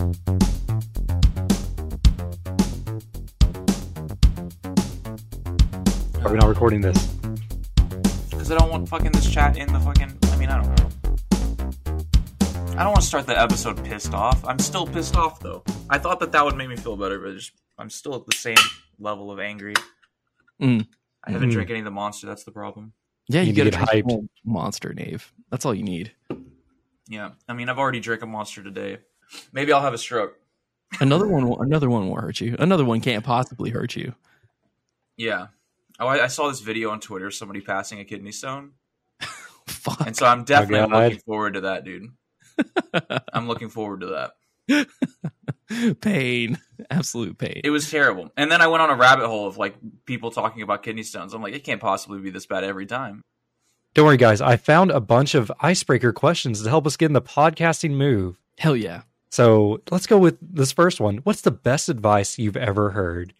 Are we not recording this? Because I don't want fucking this chat in the fucking. I mean, I don't know. I don't want to start the episode pissed off. I'm still pissed off though. I thought that that would make me feel better, but just I'm still at the same level of angry. Mm. I haven't Mm. drank any of the monster. That's the problem. Yeah, You you, need get a get hyped. hyped monster, Nave. That's all you need. Yeah, I mean, I've already drank a monster today. Maybe I'll have a stroke. Another one, will- another one will hurt you. Another one can't possibly hurt you. Yeah. Oh, I, I saw this video on Twitter. Somebody passing a kidney stone, Fuck. and so I'm definitely God. looking forward to that, dude. I'm looking forward to that. pain, absolute pain. It was terrible. And then I went on a rabbit hole of like people talking about kidney stones. I'm like, it can't possibly be this bad every time. Don't worry, guys. I found a bunch of icebreaker questions to help us get in the podcasting move. Hell yeah. So let's go with this first one. What's the best advice you've ever heard?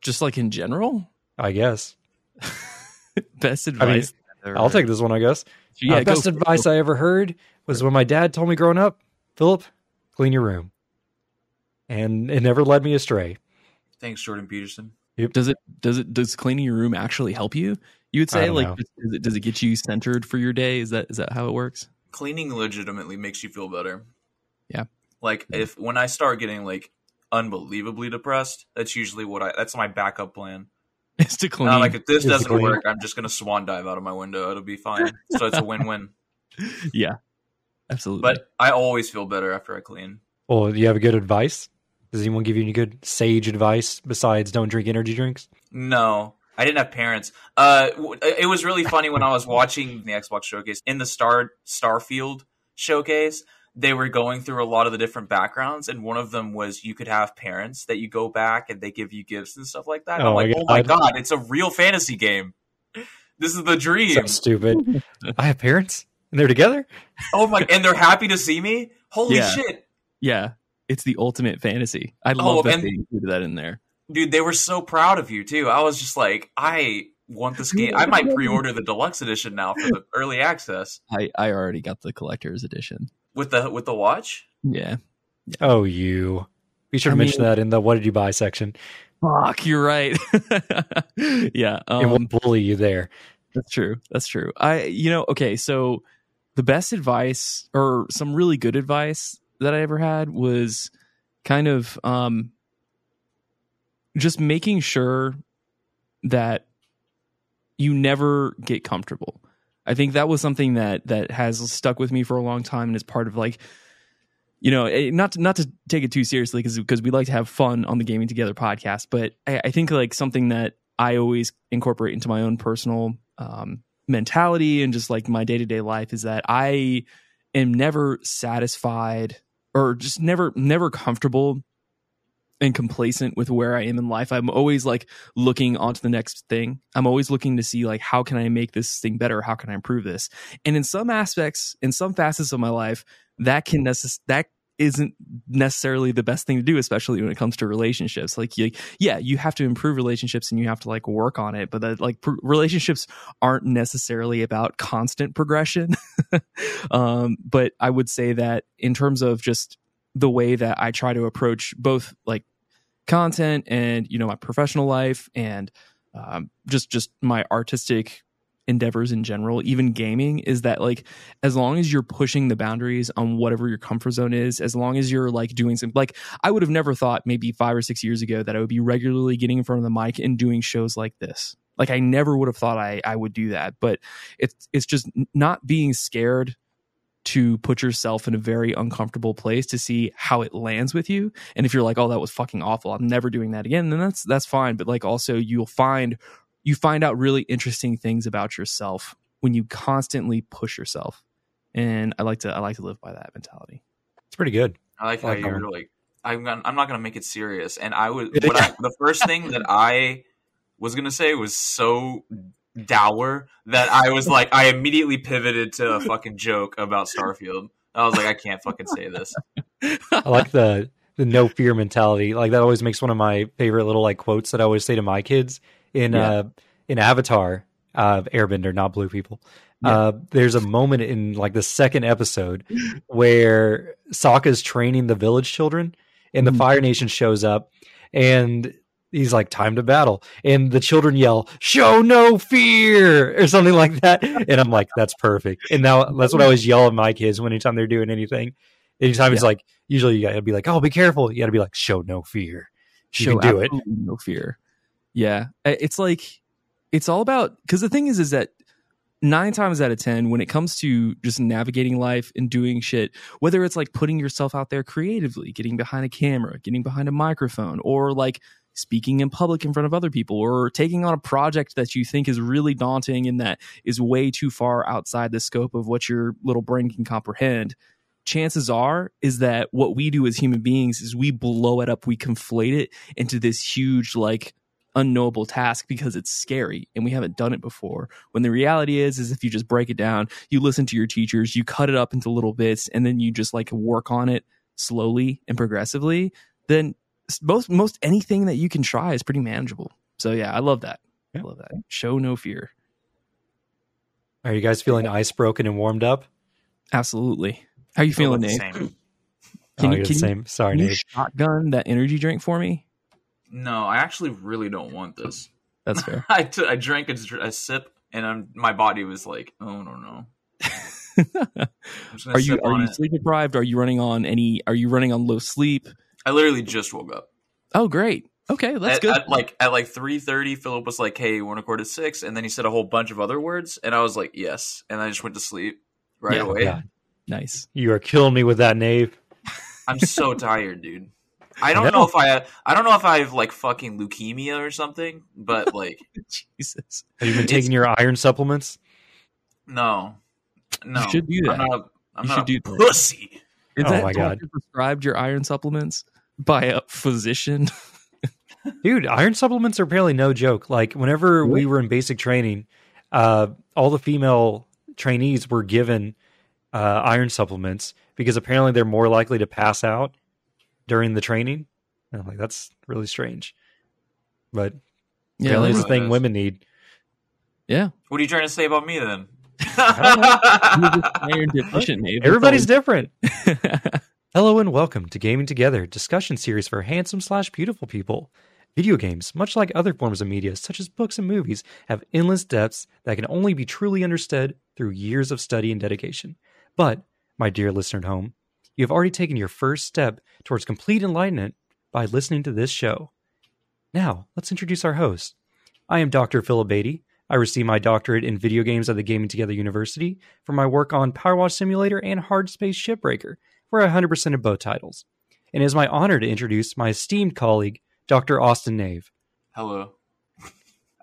Just like in general, I guess. best advice. I've ever I'll take this one, I guess. Yeah, Uh, best for it. advice I ever heard was when my dad told me growing up, Philip, clean your room. And it never led me astray. Thanks, Jordan Peterson. Does it? Does it? Does cleaning your room actually help you? You would say like, does it, does it get you centered for your day? Is that is that how it works? Cleaning legitimately makes you feel better. Yeah. Like if when I start getting like unbelievably depressed, that's usually what I that's my backup plan. Is to clean. Now, like if this Is doesn't work, I'm just gonna swan dive out of my window. It'll be fine. So it's a win-win. yeah, absolutely. But I always feel better after I clean. Well, do you have a good advice? Does anyone give you any good sage advice besides don't drink energy drinks? No, I didn't have parents. Uh, it was really funny when I was watching the Xbox showcase in the Star Starfield showcase. They were going through a lot of the different backgrounds, and one of them was you could have parents that you go back and they give you gifts and stuff like that. And Oh I'm my like, oh my God. god, it's a real fantasy game. This is the dream. So stupid. I have parents and they're together? Oh my, and they're happy to see me. Holy Yeah. shit, yeah, it's the ultimate fantasy. I Oh, love that they included that in there. dude! They were so proud of you too. I was just like, I want this game. I might pre-order the deluxe edition now for the early access I I already got the collector's edition. With the with the watch. Yeah. Oh, you. Be sure to I mention mean- that in the what did you buy section. Fuck, you're right. yeah. it won't bully you there. That's true. That's true. I, you know, okay. So the best advice or some really good advice that I ever had was kind of um, just making sure that you never get comfortable. I think that was something that that has stuck with me for a long time and is part of like you know eh, not to, not to take it too seriously because because we like to have fun on the gaming together podcast but I, I think like something that I always incorporate into my own personal um, mentality and just like my day to day life is that I am never satisfied or just never never comfortable and complacent with where I am in life. I'm always like looking onto the next thing. I'm always looking to see like how can I make this thing better? How can I improve this? And in some aspects, in some facets of my life, that can necess- that isn't necessarily the best thing to do, especially when it comes to relationships. Like, you, yeah, you have to improve relationships and you have to like work on it, but that like pr- relationships aren't necessarily about constant progression. um, but I would say that in terms of just the way that I try to approach both like content and you know my professional life and um, just just my artistic endeavors in general even gaming is that like as long as you're pushing the boundaries on whatever your comfort zone is as long as you're like doing some like i would have never thought maybe five or six years ago that i would be regularly getting in front of the mic and doing shows like this. Like i never would have thought i i would do that but it's it's just not being scared to put yourself in a very uncomfortable place to see how it lands with you. And if you're like oh that was fucking awful. I'm never doing that again then that's that's fine. But like also you'll find you find out really interesting things about yourself when you constantly push yourself. And i like to i like to live by that mentality. It's pretty good. I like I how like that you're like, I'm gonna, I'm not gonna make it serious. And I was what I, the first thing that I was gonna say was so dour that I was like, I immediately pivoted to a fucking joke about Starfield. I was like, I can't fucking say this. I like the the no fear mentality. Like that always makes one of my favorite little like quotes that I always say to my kids in Yeah. uh in Avatar, uh Airbender, not blue people. Yeah. Uh, there's a moment in like the second episode where Sokka's training the village children, and the Mhm. Fire Nation shows up, and he's like, "Time to battle," and the children yell, "Show no fear" or something like that, and I'm like, "That's perfect." And now that's what I always yell at my kids when anytime they're doing anything. Anytime it's Yeah. like, usually you gotta be like, "Oh, be careful." You gotta be like, "Show no fear." You show can do it. no fear. Yeah, it's like it's all about because the thing is, is that nine times out of ten, when it comes to just navigating life and doing shit, whether it's like putting yourself out there creatively, getting behind a camera, getting behind a microphone, or like speaking in public in front of other people, or taking on a project that you think is really daunting and that is way too far outside the scope of what your little brain can comprehend chances are is that what we do as human beings is we blow it up we conflate it into this huge like unknowable task because it's scary and we haven't done it before. When the reality is is if you just break it down you listen to your teachers you cut it up into little bits and then you just like work on it slowly and progressively then most most anything that you can try is pretty manageable so yeah i love that Yeah. i love that show no fear Are you guys feeling ice broken and warmed up? absolutely how are you Feel feeling the nate same. Can oh, you- can the you- same. Sorry, Can you Nate. shotgun that energy drink for me No, I actually really don't want this. that's fair I, t- I drank a, a sip, and I'm, my body was like, "Oh no, no." I'm just gonna are you are you it. sleep deprived? Are you running on any? Are you running on low sleep? I literally just woke up. Oh, great. Okay, that's at, good. At like at like three thirty, Philip was like, "Hey, you want to record at 6? And then he said a whole bunch of other words, and I was like, "Yes." And I just went to sleep right Yeah. away. Yeah. nice. You are killing me with that, Nave. I'm so tired, dude. I I don't know. know if I I don't know if I have like fucking leukemia or something, but like Jesus, Have you been taking your iron supplements? no, no. you should do that. I'm not. A, I'm You not should a do pussy. Is Oh that my God. doctor prescribed your iron supplements by a physician? Dude, iron supplements are apparently no joke. Like whenever we were in basic training, uh, all the female trainees were given uh, iron supplements because apparently they're more likely to pass out during the training. And I'm like, that's really strange. But apparently it's a that's- thing women need. yeah. What are you trying to say about me then? You're just iron deficient, Nate. Everybody's different. Hello and welcome to Gaming Together, discussion series for handsome slash beautiful people. Video games, much like other forms of media, such as books and movies, have endless depths that can only be truly understood through years of study and dedication. But, my dear listener at home, you have already taken your first step towards complete enlightenment by listening to this show. Now, let's introduce our host. I am Dr. Philip Beatty. I received my doctorate in video games at the Gaming Together University for my work on Power Simulator and Hard Space Shipbreaker, where I 100% of both titles. And it is my honor to introduce my esteemed colleague, Dr. Austin Nave. Hello.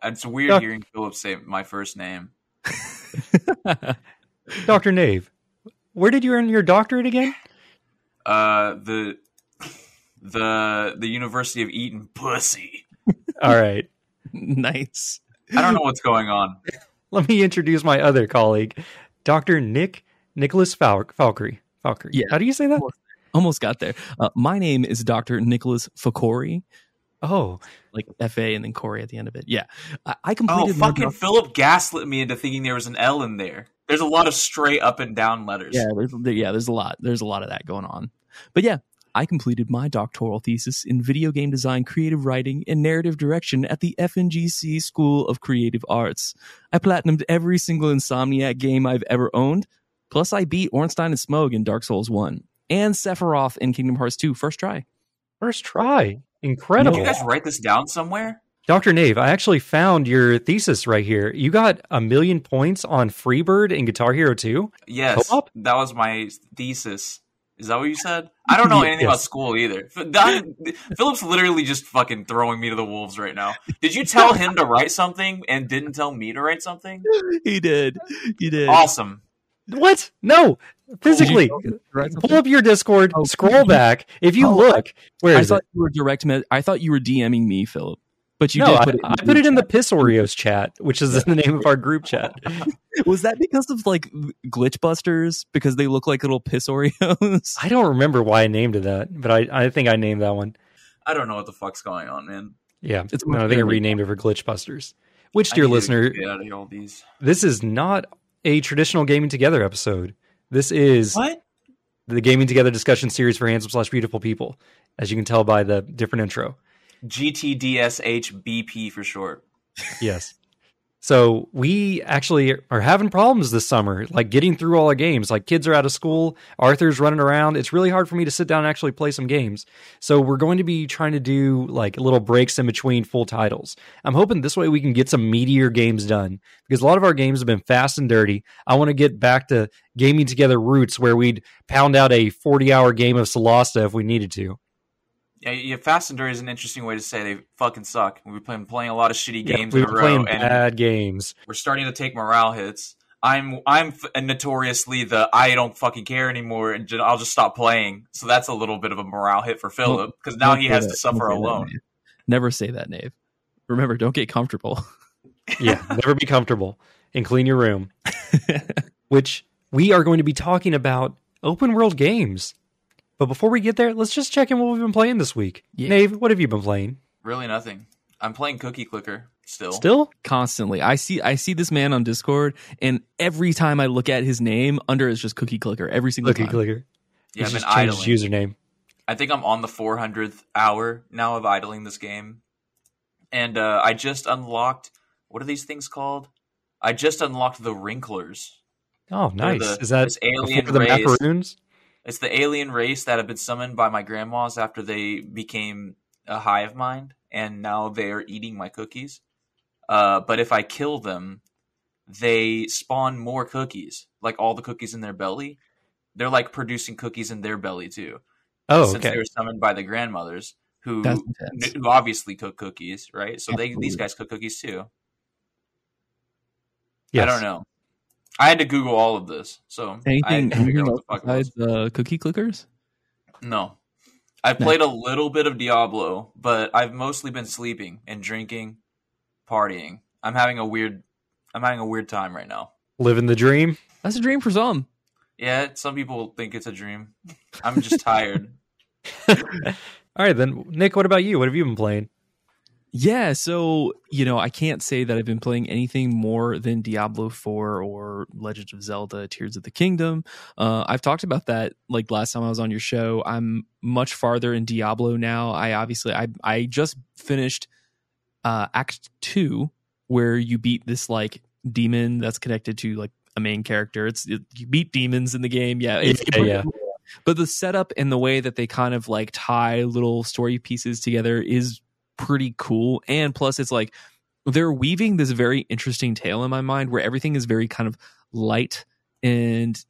It's weird Doc- hearing Philip say my first name. Dr. Nave, where did you earn your doctorate again? Uh, the the the University of Eaton pussy. All right. nice. I don't know what's going on. Let me introduce my other colleague, Dr. Nick Nicholas Fal- Falkery. Falkery. Yeah. How do you say that? Almost got there. Uh, my name is Dr. Nicholas Fakori, Oh, like F A and then Corey at the end of it. Yeah. I, I Oh, completed my fucking doc- Philip gaslit me into thinking there was an L in there. There's a lot of straight up and down letters. Yeah, there's yeah, there's a lot. There's a lot of that going on. But yeah, I completed my doctoral thesis in video game design, creative writing, and narrative direction at the FNGC School of Creative Arts. I platinumed every single Insomniac game I've ever owned. Plus, I beat Ornstein and Smough in Dark Souls 1 and Sephiroth in Kingdom Hearts 2 first try. first try. Did Incredible. you guys write this down somewhere? Dr. Nave, I actually found your thesis right here. You got a million points on Freebird and Guitar Hero 2. Yes, Co-op? that was my thesis. Is that what you said? I don't know anything about school either. F- that- Philip's literally just fucking throwing me to the wolves right now. Did you tell him to write something and didn't tell me to write something? he did. He did. Awesome. What? No. Physically. Oh, Pull up your Discord, Oh, scroll back. If you Oh, look, where I thought it? you were direct. Me- I thought you were DMing me, Philip. But you no, did I, put it. I put it in the Piss Oreos chat, which is the name of our group chat. Was that because of like glitch busters? Because they look like little piss Oreos? I don't remember why I named it that, but I, I think I named that one. I don't know what the fuck's going on, man. Yeah, It's no, I think I apparently- renamed it for Glitch Busters. Which, dear listener, get out of all these. this is not a traditional gaming together episode. This is What? the gaming together discussion series for handsome slash beautiful people, as you can tell by the different intro. GTDSHBP for short. Yes. So we actually are having problems this summer, like getting through all our games. Like kids are out of school, Arthur's running around. It's really hard for me to sit down and actually play some games. So we're going to be trying to do like little breaks in between full titles. I'm hoping this way we can get some meatier games done because a lot of our games have been fast and dirty. I want to get back to gaming together roots where we'd pound out a 40 hour game of Solasta if we needed to. Yeah, yeah, Fast and Dirty is an interesting way to say they fucking suck. We've been playing a lot of shitty Yeah, games we in were a row, playing and bad games. we're starting to take morale hits. I'm I'm f- notoriously the I don't fucking care anymore, and ju- I'll just stop playing. So that's a little bit of a morale hit for Philip because now Don't he has that. to suffer Don't that, alone. Never say that, Nave. Remember, don't get comfortable. yeah, never be comfortable and clean your room. Which we are going to be talking about open world games. But before we get there, let's just check in what we've been playing this week. Yeah. Nave, what have you been playing? Really nothing. I'm playing Cookie Clicker still. Still? Constantly, I see I see this man on Discord, and every time I look at his name, under is just Cookie Clicker. Every single time. Cookie time. clicker. Yeah, I've been just changed idling. his username. I think I'm on the 400th hour now of idling this game, and uh, I just unlocked. What are these things called? I just unlocked the Wrinklers. Oh, nice. the- Is that this alien before the race. macaroons? It's the alien race that have been summoned by my grandmas after they became a hive mind, and now they are eating my cookies. Uh, but if I kill them, they spawn more cookies, like all the cookies in their belly. They're like producing cookies in their belly too, Oh, since okay. they were summoned by the grandmothers who who obviously cook cookies, right? So they these guys cook cookies too. Yes. I don't know. I had to Google all of this, so I Anything, to anything else what the fuck it was. besides uh, Cookie Clickers? No. I've No. played a little bit of Diablo, but I've mostly been sleeping and drinking, partying. I'm having a weird I'm having a weird time right now. Living the dream. That's a dream for some. Yeah, some people think it's a dream. I'm just tired. All right, then. Nick, what about you? What have you been playing? Yeah, so you know, I can't say that I've been playing anything more than Diablo 4 or Legend of Zelda Tears of the Kingdom. Uh, I've talked about that like last time I was on your show. I'm much farther in Diablo now. I obviously I I just finished uh Act 2 where you beat this like demon that's connected to like a main character. It's it, you beat demons in the game. Yeah, it's, Yeah, yeah. But the setup and the way that they kind of like tie little story pieces together is pretty cool. And plus, it's like they're weaving this very interesting tale in my mind where everything is very kind of light and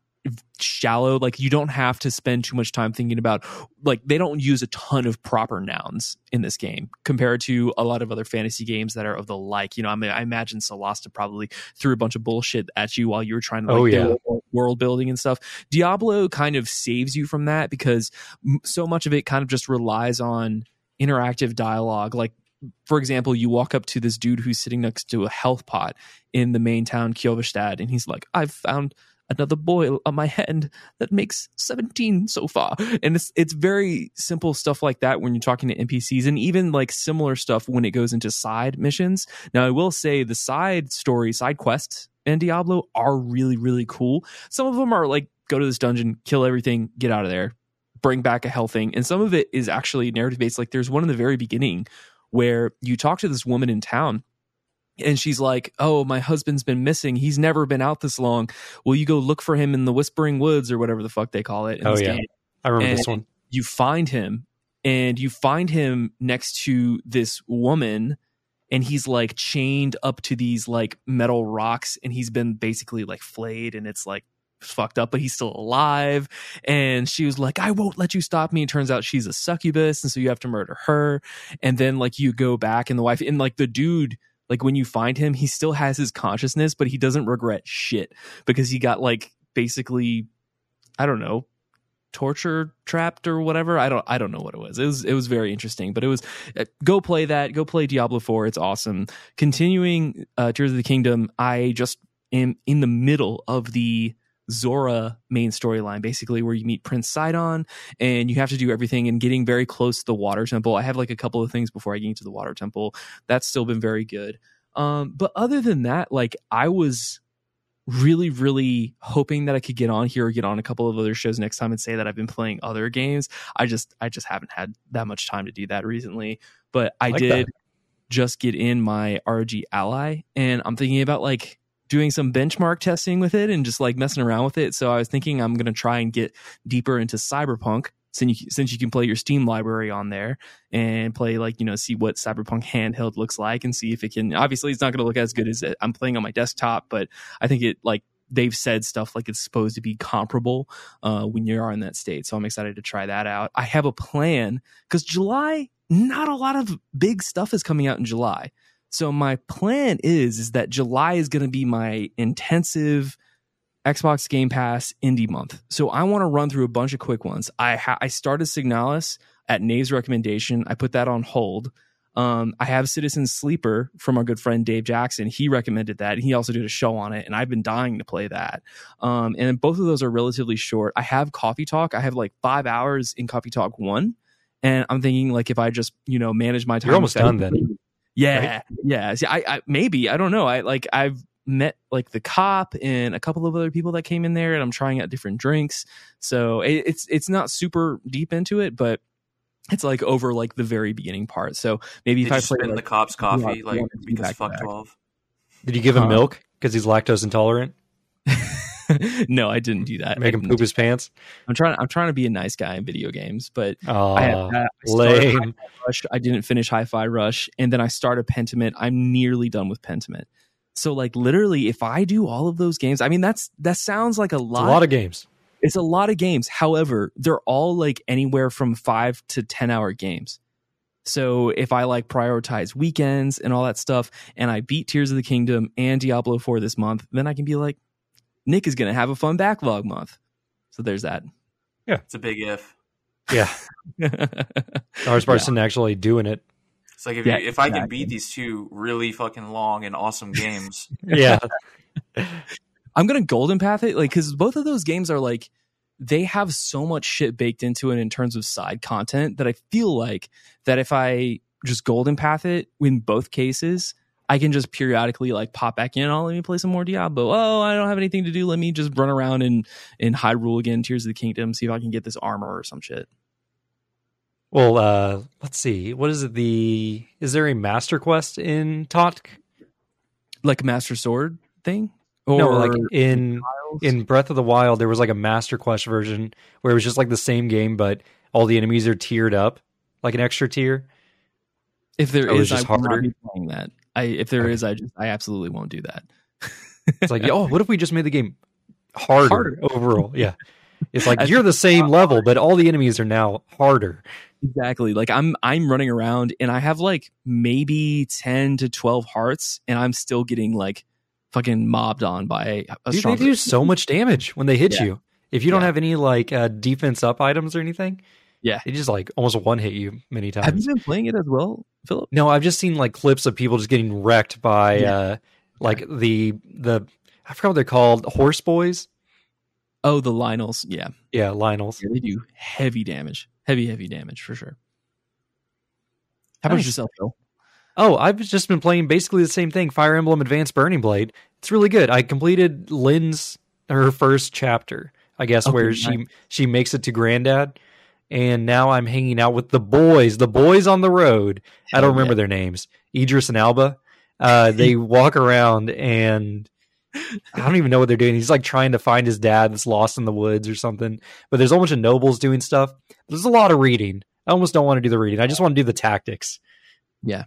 shallow like you don't have to spend too much time thinking about like they don't use a ton of proper nouns in this game compared to a lot of other fantasy games that are of the like you know i mean i imagine solasta probably threw a bunch of bullshit at you while you were trying to oh, like Oh, yeah. build world building and stuff diablo kind of saves you from that because m- so much of it kind of just relies on interactive dialogue like for example, you walk up to this dude who's sitting next to a health pot in the main town, Kyovashad, and he's like, I've found another boil on my head that makes 17 so far. And it's it's very simple stuff like that when you're talking to NPCs and even like similar stuff when it goes into side missions. Now I will say the side story, side quests in Diablo are really, really cool. Some of them are like go to this dungeon, kill everything, get out of there, bring back a hell thing. And some of it is actually narrative based. Like there's one in the very beginning where you talk to this woman in town and she's like, "Oh, my husband's been missing. He's never been out this long. Will you go look for him in the Whispering Woods or whatever the fuck they call it?" in Oh, this yeah. game?" I remember And this one. You find him, and you find him next to this woman, and he's like chained up to these like metal rocks, and he's been basically like flayed, and it's like fucked up, but he's still alive. And she was like, I won't let you stop me. It turns out she's a succubus, and so you have to murder her. And then like you go back and the wife and like the dude, like when you find him, he still has his consciousness, but he doesn't regret shit because he got like basically, I don't know, torture trapped or whatever. I don't I don't know what it was. It was it was very interesting, but it was uh, go play that. Go play Diablo 4. It's awesome. Continuing uh Tears of the Kingdom, I just am in the middle of the Zora main storyline, basically, where you meet Prince Sidon and you have to do everything and getting very close to the water temple. I have like a couple of things before I get into the water temple. That's still been very good. Um, but other than that, like I was really, really hoping that I could get on here or get on a couple of other shows next time and say that I've been playing other games. I just I just haven't had that much time to do that recently. But I, like did that. just get in my ROG Ally and I'm thinking about like doing some benchmark testing with it and just like messing around with it. So I was thinking I'm gonna try and get deeper into Cyberpunk since you, since you can play your Steam library on there and play like you know see what Cyberpunk handheld looks like and see if it can. Obviously, it's not going to look as good as I'm playing on my desktop, but I think it like they've said stuff like it's supposed to be comparable uh, when you are in that state. So I'm excited to try that out. I have a plan because July, not a lot of big stuff is coming out in July. So my plan is is that July is going to be my intensive Xbox Game Pass indie month. So I want to run through a bunch of quick ones. I ha- I started Signalis at Nave's recommendation. I put that on hold. Um, I have Citizen Sleeper from our good friend Dave Jackson. He recommended that. He also did a show on it, and I've been dying to play that. Um, and both of those are relatively short. I have Coffee Talk. I have like five hours in Coffee Talk one, and I'm thinking like if I just you know manage my time, You're almost done then. Yeah, right? yeah. See, I, I maybe I don't know. I like I've met like the cop and a couple of other people that came in there, and I'm trying out different drinks. So it, it's it's not super deep into it, but it's like over like the very beginning part. So maybe Did if I you play spin like, the cops coffee yeah, like one because fuck twelve? Did you give him Huh? milk because he's lactose intolerant? no, I didn't do that. Make him poop his pants? I'm trying. I'm trying to be a nice guy in video games, but Oh, I. I lame. Rush. I didn't finish Hi-Fi Rush, and then I started Pentiment. I'm nearly done with Pentiment. So like literally, if I do all of those games, I mean that's that sounds like a It's a lot. lot of games. it's a lot of games. However, they're all like anywhere from five to ten hour games. So if I like prioritize weekends and all that stuff, and I beat Tears of the Kingdom and Diablo 4 this month, then I can be like, Nick is going to have a fun backlog month. So there's that. Yeah. It's a big if. Yeah. The hardest part's in actually doing it. It's like if Yeah, you, if I can beat these two really fucking long and awesome games, Yeah. I'm gonna golden path it, like because both of those games are like they have so much shit baked into it in terms of side content that I feel like that if I just golden path it in both cases, I can just periodically like pop back in. Oh, let me play some more Diablo. Oh, I don't have anything to do. Let me just run around in in Hyrule again, Tears of the Kingdom, see if I can get this armor or some shit. Well, uh, let's see. What is it? The is there a master quest in Talk? Like a Master Sword thing, or No, like in in Breath of the Wild, there was like a master quest version where it was just like the same game, but all the enemies are tiered up, like an extra tier. if there oh, is, I just will not harder? be playing that. I if there is, Okay. I just I absolutely won't do that. It's like, oh, what if we just made the game harder, Harder. overall? Yeah. It's like you're the same level, but all the enemies are now harder. Exactly. Like I'm I'm running around and I have like maybe 10 to 12 hearts and I'm still getting like fucking mobbed on by a Dude, they do so much damage when they hit Yeah. you. If you don't Yeah. have any like uh, defense up items or anything, Yeah. they just like almost one hit you many times. Have you been playing it as well, Philip? No, I've just seen like clips of people just getting wrecked by Yeah. uh like the the I forgot what they're called, horse boys. Oh, the Lynels. Yeah. Yeah, Lynels. yeah. They do heavy damage. Heavy, heavy damage for sure. How about Nice. yourself, Phil? Oh, I've just been playing basically the same thing, Fire Emblem Advanced Burning Blade. It's really good. I completed Lyn's her first chapter, I guess, Okay, where she she makes it to Granddad, and now I'm hanging out with the boys, the boys on the road. I don't remember their names, Idris and Alba. Uh, they walk around and I don't even know what they're doing. He's like trying to find his dad that's lost in the woods or something. But there's a whole bunch of nobles doing stuff. There's a lot of reading. I almost don't want to do the reading. I just want to do the tactics. Yeah.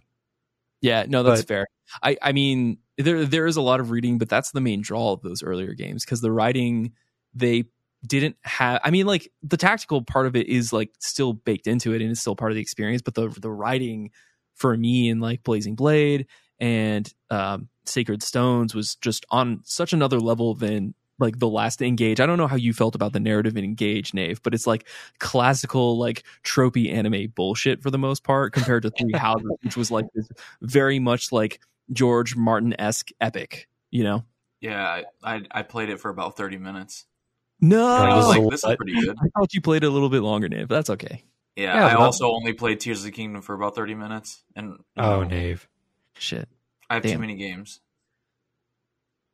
Yeah, no, that's But- fair. I, I mean, there there is a lot of reading, but that's the main draw of those earlier games because the writing they didn't have. I mean, like the tactical part of it is like still baked into it and it's still part of the experience, but the the writing for me in like Blazing Blade and um, Sacred Stones was just on such another level than like the last engage. I don't know how you felt about the narrative in Engage, Nave, but it's like classical, like tropey anime bullshit for the most part compared to Three Houses, which was like this very much like George Martin esque epic, you know? yeah, I, I I played it for about thirty minutes. No, I was Oh, like, this is pretty good. I thought you played a little bit longer, Nave. But that's okay. Yeah, Yeah, I but- also only played Tears of the Kingdom for about thirty minutes, and Oh, uh, Nave. Shit. I have damn. too many games.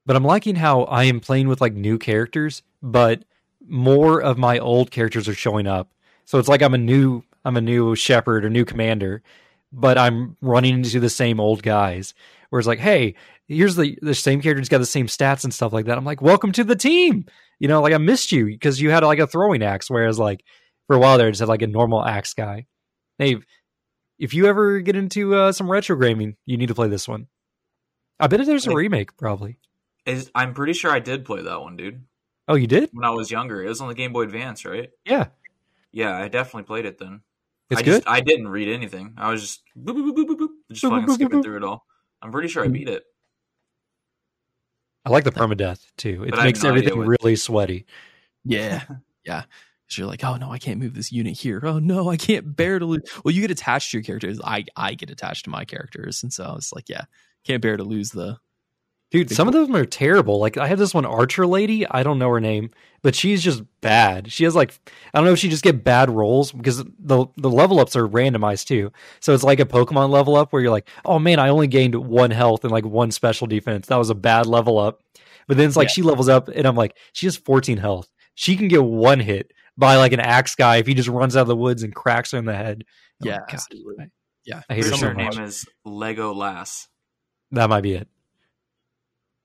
but I'm liking how I am playing with like new characters, but more of my old characters are showing up. So it's like I'm a new I'm a new shepherd or new commander, but I'm running into the same old guys. Where it's like, hey, here's the the same character's got the same stats and stuff like that. I'm like, welcome to the team. You know, like I missed you because you had like a throwing axe, whereas like for a while there, I just had like a normal axe guy. Hey, if you ever get into uh, some retro gaming, you need to play this one. I bet there's a remake, probably. Is I'm pretty sure I did play that one, dude. Oh, you did? When I was younger, it was on the Game Boy Advance, right? Yeah, Yeah, I definitely played it then. it's I good. Just, I didn't read anything. I was just boop, boop, boop, boop, boop, just Boop, fucking boop, skipping boop. through it all. I'm pretty sure I beat it. I like the permadeath too. It But makes no everything really sweaty. Yeah. yeah. you're like, oh no, I can't move this unit here. Oh no, I can't bear to lose. Well, you get attached to your characters. I I get attached to my characters, and so it's like, yeah, can't bear to lose the. Dude, Big some of them are terrible. Like I have this one archer lady. I don't know her name, but she's just bad. She has like I don't know if she just get bad rolls because the the level ups are randomized too. So it's like a Pokemon level up where you're like, oh man, I only gained one health and like one special defense. That was a bad level up. But then it's like Yeah. she levels up and I'm like, she has 14 health. She can get one hit by like an axe guy if he just runs out of the woods and cracks her in the head. I'm Yeah, like, God, absolutely. Yeah, I hate her so her name is Lego Lass. That might be it.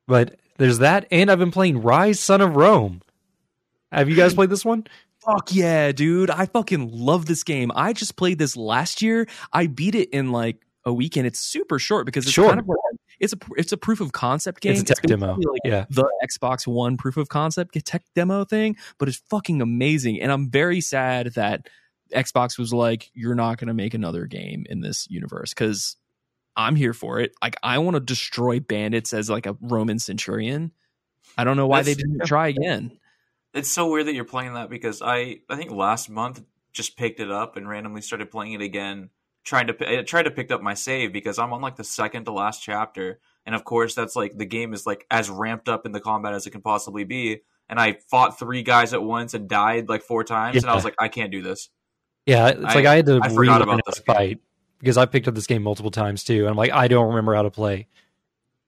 But there's that, and I've been playing Ryse Son of Rome. Have you guys played this one? Fuck yeah, dude! I fucking love this game. I just played this last year. I beat it in like a weekend. It's super short because it's kind of it's a it's a proof of concept game. It's a tech demo. like Yeah. the Xbox One proof of concept tech demo thing, but it's fucking amazing. And I'm very sad that Xbox was like, "You're not going to make another game in this universe," because I'm here for it. Like, I want to destroy bandits as like a Roman centurion. I don't know why they didn't try again. It's so weird that you're playing that because I I think last month just picked it up and randomly started playing it again. Trying to I tried to pick up my save because I'm on like the second to last chapter, and of course that's like the game is like as ramped up in the combat as it can possibly be. And I fought three guys at once and died like four times, and I was like, I can't do this. Yeah, it's I- like I had to I forgot about this to game. Fight because I picked up this game multiple times too. And I'm like, I don't remember how to play.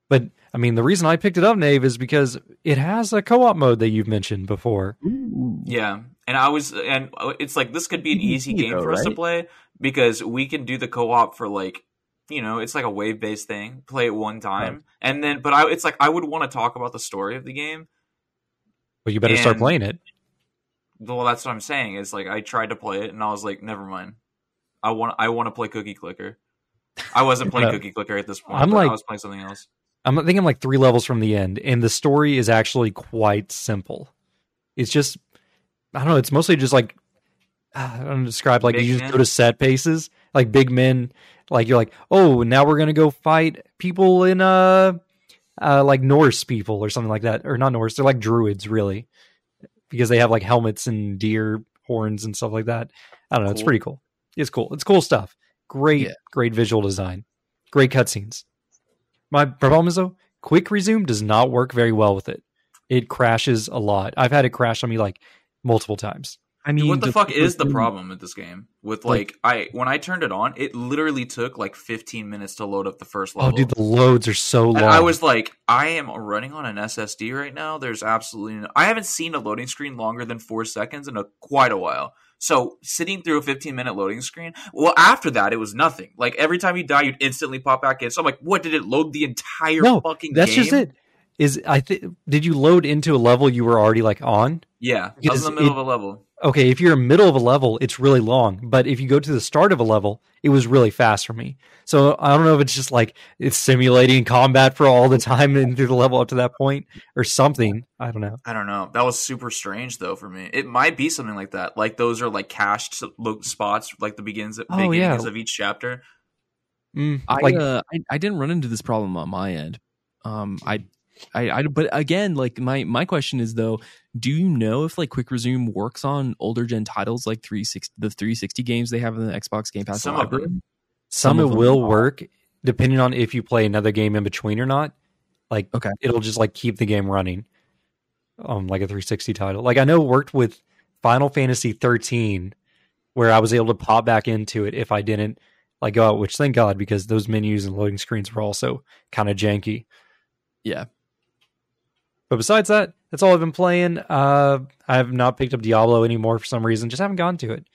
But I mean, the reason I picked it up, Nave, is because it has a co-op mode that you've mentioned before. Yeah, and I was, and it's like this could be an easy game though, for us to play because we can do the co-op for like, you know, it's like a wave-based thing. Play it one time, and then, but I, it's like I would want to talk about the story of the game. But you better start playing it. Well, that's what I'm saying. Is like I tried to play it, and I was like, never mind. I want, I want to play Cookie Clicker. I wasn't playing Cookie Clicker at this point. I'm like- I was playing something else. I'm I think I'm like three levels from the end, and the story is actually quite simple. It's just I don't know. It's mostly just like I don't know, describe like Big you just men? go to set paces, like big men. Like you're like, oh, now we're gonna go fight people in uh, uh like Norse people or something like that, or not Norse. They're like druids, really, because they have like helmets and deer horns and stuff like that. I don't know. It's pretty cool. It's cool. It's cool stuff. Great, Yeah. great visual design. Great cutscenes. My problem is though, quick resume does not work very well with it. It crashes a lot. I've had it crash on me like multiple times. I mean, what the does fuck is the problem with this game? With Like- like, I when I turned it on, it literally took like 15 minutes to load up the first oh, level. Oh, dude, the loads are so long. And I was like, I am running on an SSD right now. There's absolutely no, I haven't seen a loading screen longer than four seconds in a quite a while. So sitting through a 15 minute loading screen, well, after that it was nothing. Like every time you die, you'd instantly pop back in. So I'm like, what did it load the entire no, fucking? that's game? just it. Is I think did you load into a level you were already like on? Yeah, I was in the middle it- of a level. Okay, if you're in middle of a level, it's really long. But if you go to the start of a level, it was really fast for me. So I don't know if it's just like it's simulating combat for all the time and through the level up to that point or something. I don't know. I don't know. That was super strange though for me. It might be something like that. Like those are like cached lo- spots, like the begins Oh, beginnings yeah. of each chapter. Mm, I, like uh, I I didn't run into this problem on my end. Um, I, I, I, but again, like my my question is though, do you know if like Quick Resume works on older gen titles like three six the three sixty games they have in the Xbox Game Pass Some of them. some, some it of them will are. work depending on if you play another game in between or not. Like Okay. it'll just like keep the game running. Um, like a 360 title. Like I know it worked with Final Fantasy 13, where I was able to pop back into it if I didn't like go out. Which thank God because those menus and loading screens were also kind of janky. Yeah. But besides that, that's all I've been playing. Uh, I have not picked up Diablo anymore for some reason. Just haven't gone to it.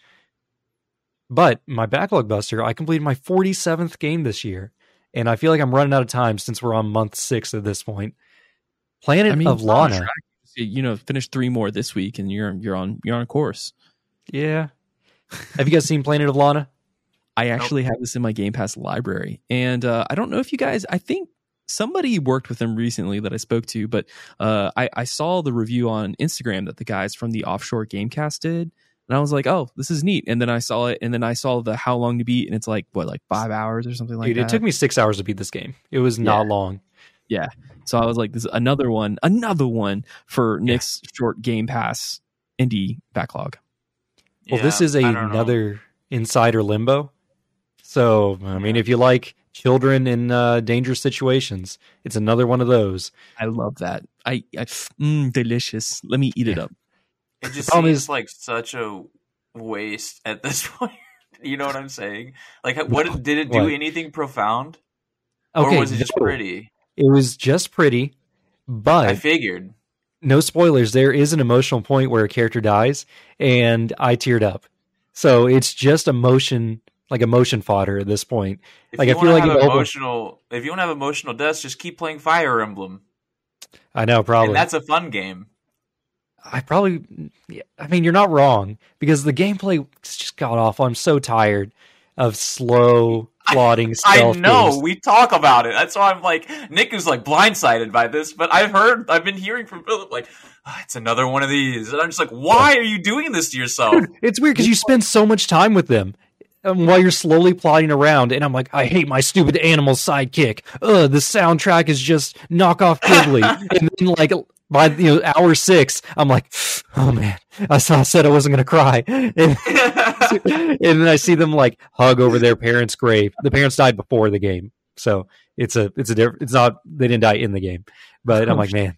But my backlog buster, I completed my 47th game this year, and I feel like I'm running out of time since we're on month six at this point. Planet I mean, of Lana. You know, finish three more this week, and you're you're on you're on course. Yeah. have you guys seen Planet of Lana? I actually have this in my Game Pass library, and uh, I don't know if you guys. I think somebody worked with them recently that I spoke to, but uh, I, I saw the review on Instagram that the guys from the Offshore Gamecast did, and I was like, "Oh, this is neat." And then I saw it, and then I saw the how long to beat, and it's like what, like five hours or something like Dude, that. it took me six hours to beat this game. It was not long. Yeah. So I was like, "This is another one, another one for Nick's short Game Pass indie backlog." Well, Yeah, this is a, I don't know. another Insider Limbo. So, I mean, if you like children in uh, dangerous situations, it's another one of those. I love that. I, I mm, delicious. Let me eat it up. It just problem seems is- like such a waste at this point. you know what I'm saying? Like, what did it do? What? Anything profound, Okay, or was it just no. pretty? It was just pretty, but I figured. no spoilers. There is an emotional point where a character dies, and I teared up. So it's just emotion, like emotion fodder at this point. If Like, you I feel like have if Elden- emotional, if you want to have emotional deaths, just keep playing Fire Emblem, I know, probably. and that's a fun game. I probably, yeah, I mean, you're not wrong because the gameplay just got awful. I'm so tired of slow, plodding I stealth. know games. we talk about it. That's why I'm like Nick is like blindsided by this, but I've heard, I've been hearing from Philip like "Ah, it's another one of these, and I'm just like, why are you doing this to yourself? Dude, it's weird because you spend so much time with them um, while you're slowly plodding around, and I'm like, I hate my stupid animal sidekick. Ugh, the soundtrack is just knockoff Ghibli. and then, like, by you know hour six, I'm like, oh man, I saw, I said I wasn't gonna cry, and, and then I see them like hug over their parents' grave. The parents died before the game, so it's a it's a different. It's not they didn't die in the game, but I'm like, man,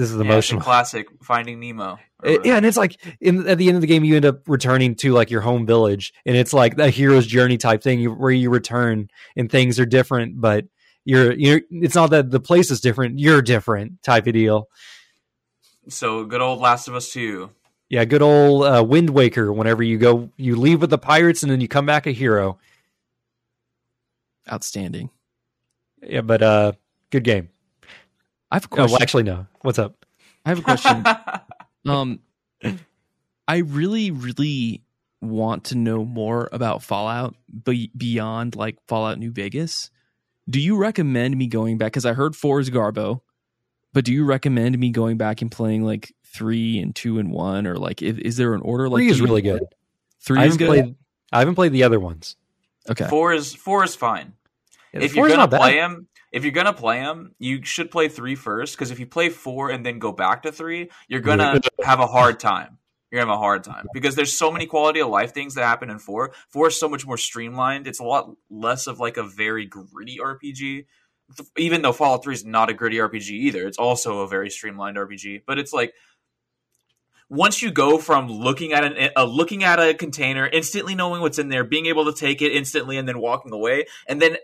this is Yeah, it's emotional. classic Finding Nemo. or It- yeah, and it's like in at the end of the game, you end up returning to like your home village, and it's like a hero's journey type thing you, where you return and things are different, but you're you're. It's not that the place is different; you're different type of deal. So good old Last of Us Two. Yeah, good old uh, Wind Waker. Whenever you go, you leave with the pirates, and then you come back a hero. Outstanding. Yeah, but uh, good game. I have a Oh, question. well, actually, no. What's up? I have a question. um, I really, really want to know more about Fallout, be- beyond like Fallout New Vegas. Do you recommend me going back? Because I heard four is Garbo, but do you recommend me going back and playing like three and two and one, or like is, is there an order? Like Three is really good. Three I is haven't good. played. I haven't played the other ones. okay, four is four is fine. Yeah, if you're gonna play them, if you're gonna play them, you should play three first. Because if you play four and then go back to three, you're gonna have a hard time. You're gonna have a hard time because there's so many quality of life things that happen in four. Four is so much more streamlined. It's a lot less of like a very gritty RPG. Even though Fallout Three is not a gritty RPG either, it's also a very streamlined RPG. But it's like once you go from looking at an uh, looking at a container, instantly knowing what's in there, being able to take it instantly, and then walking away, and then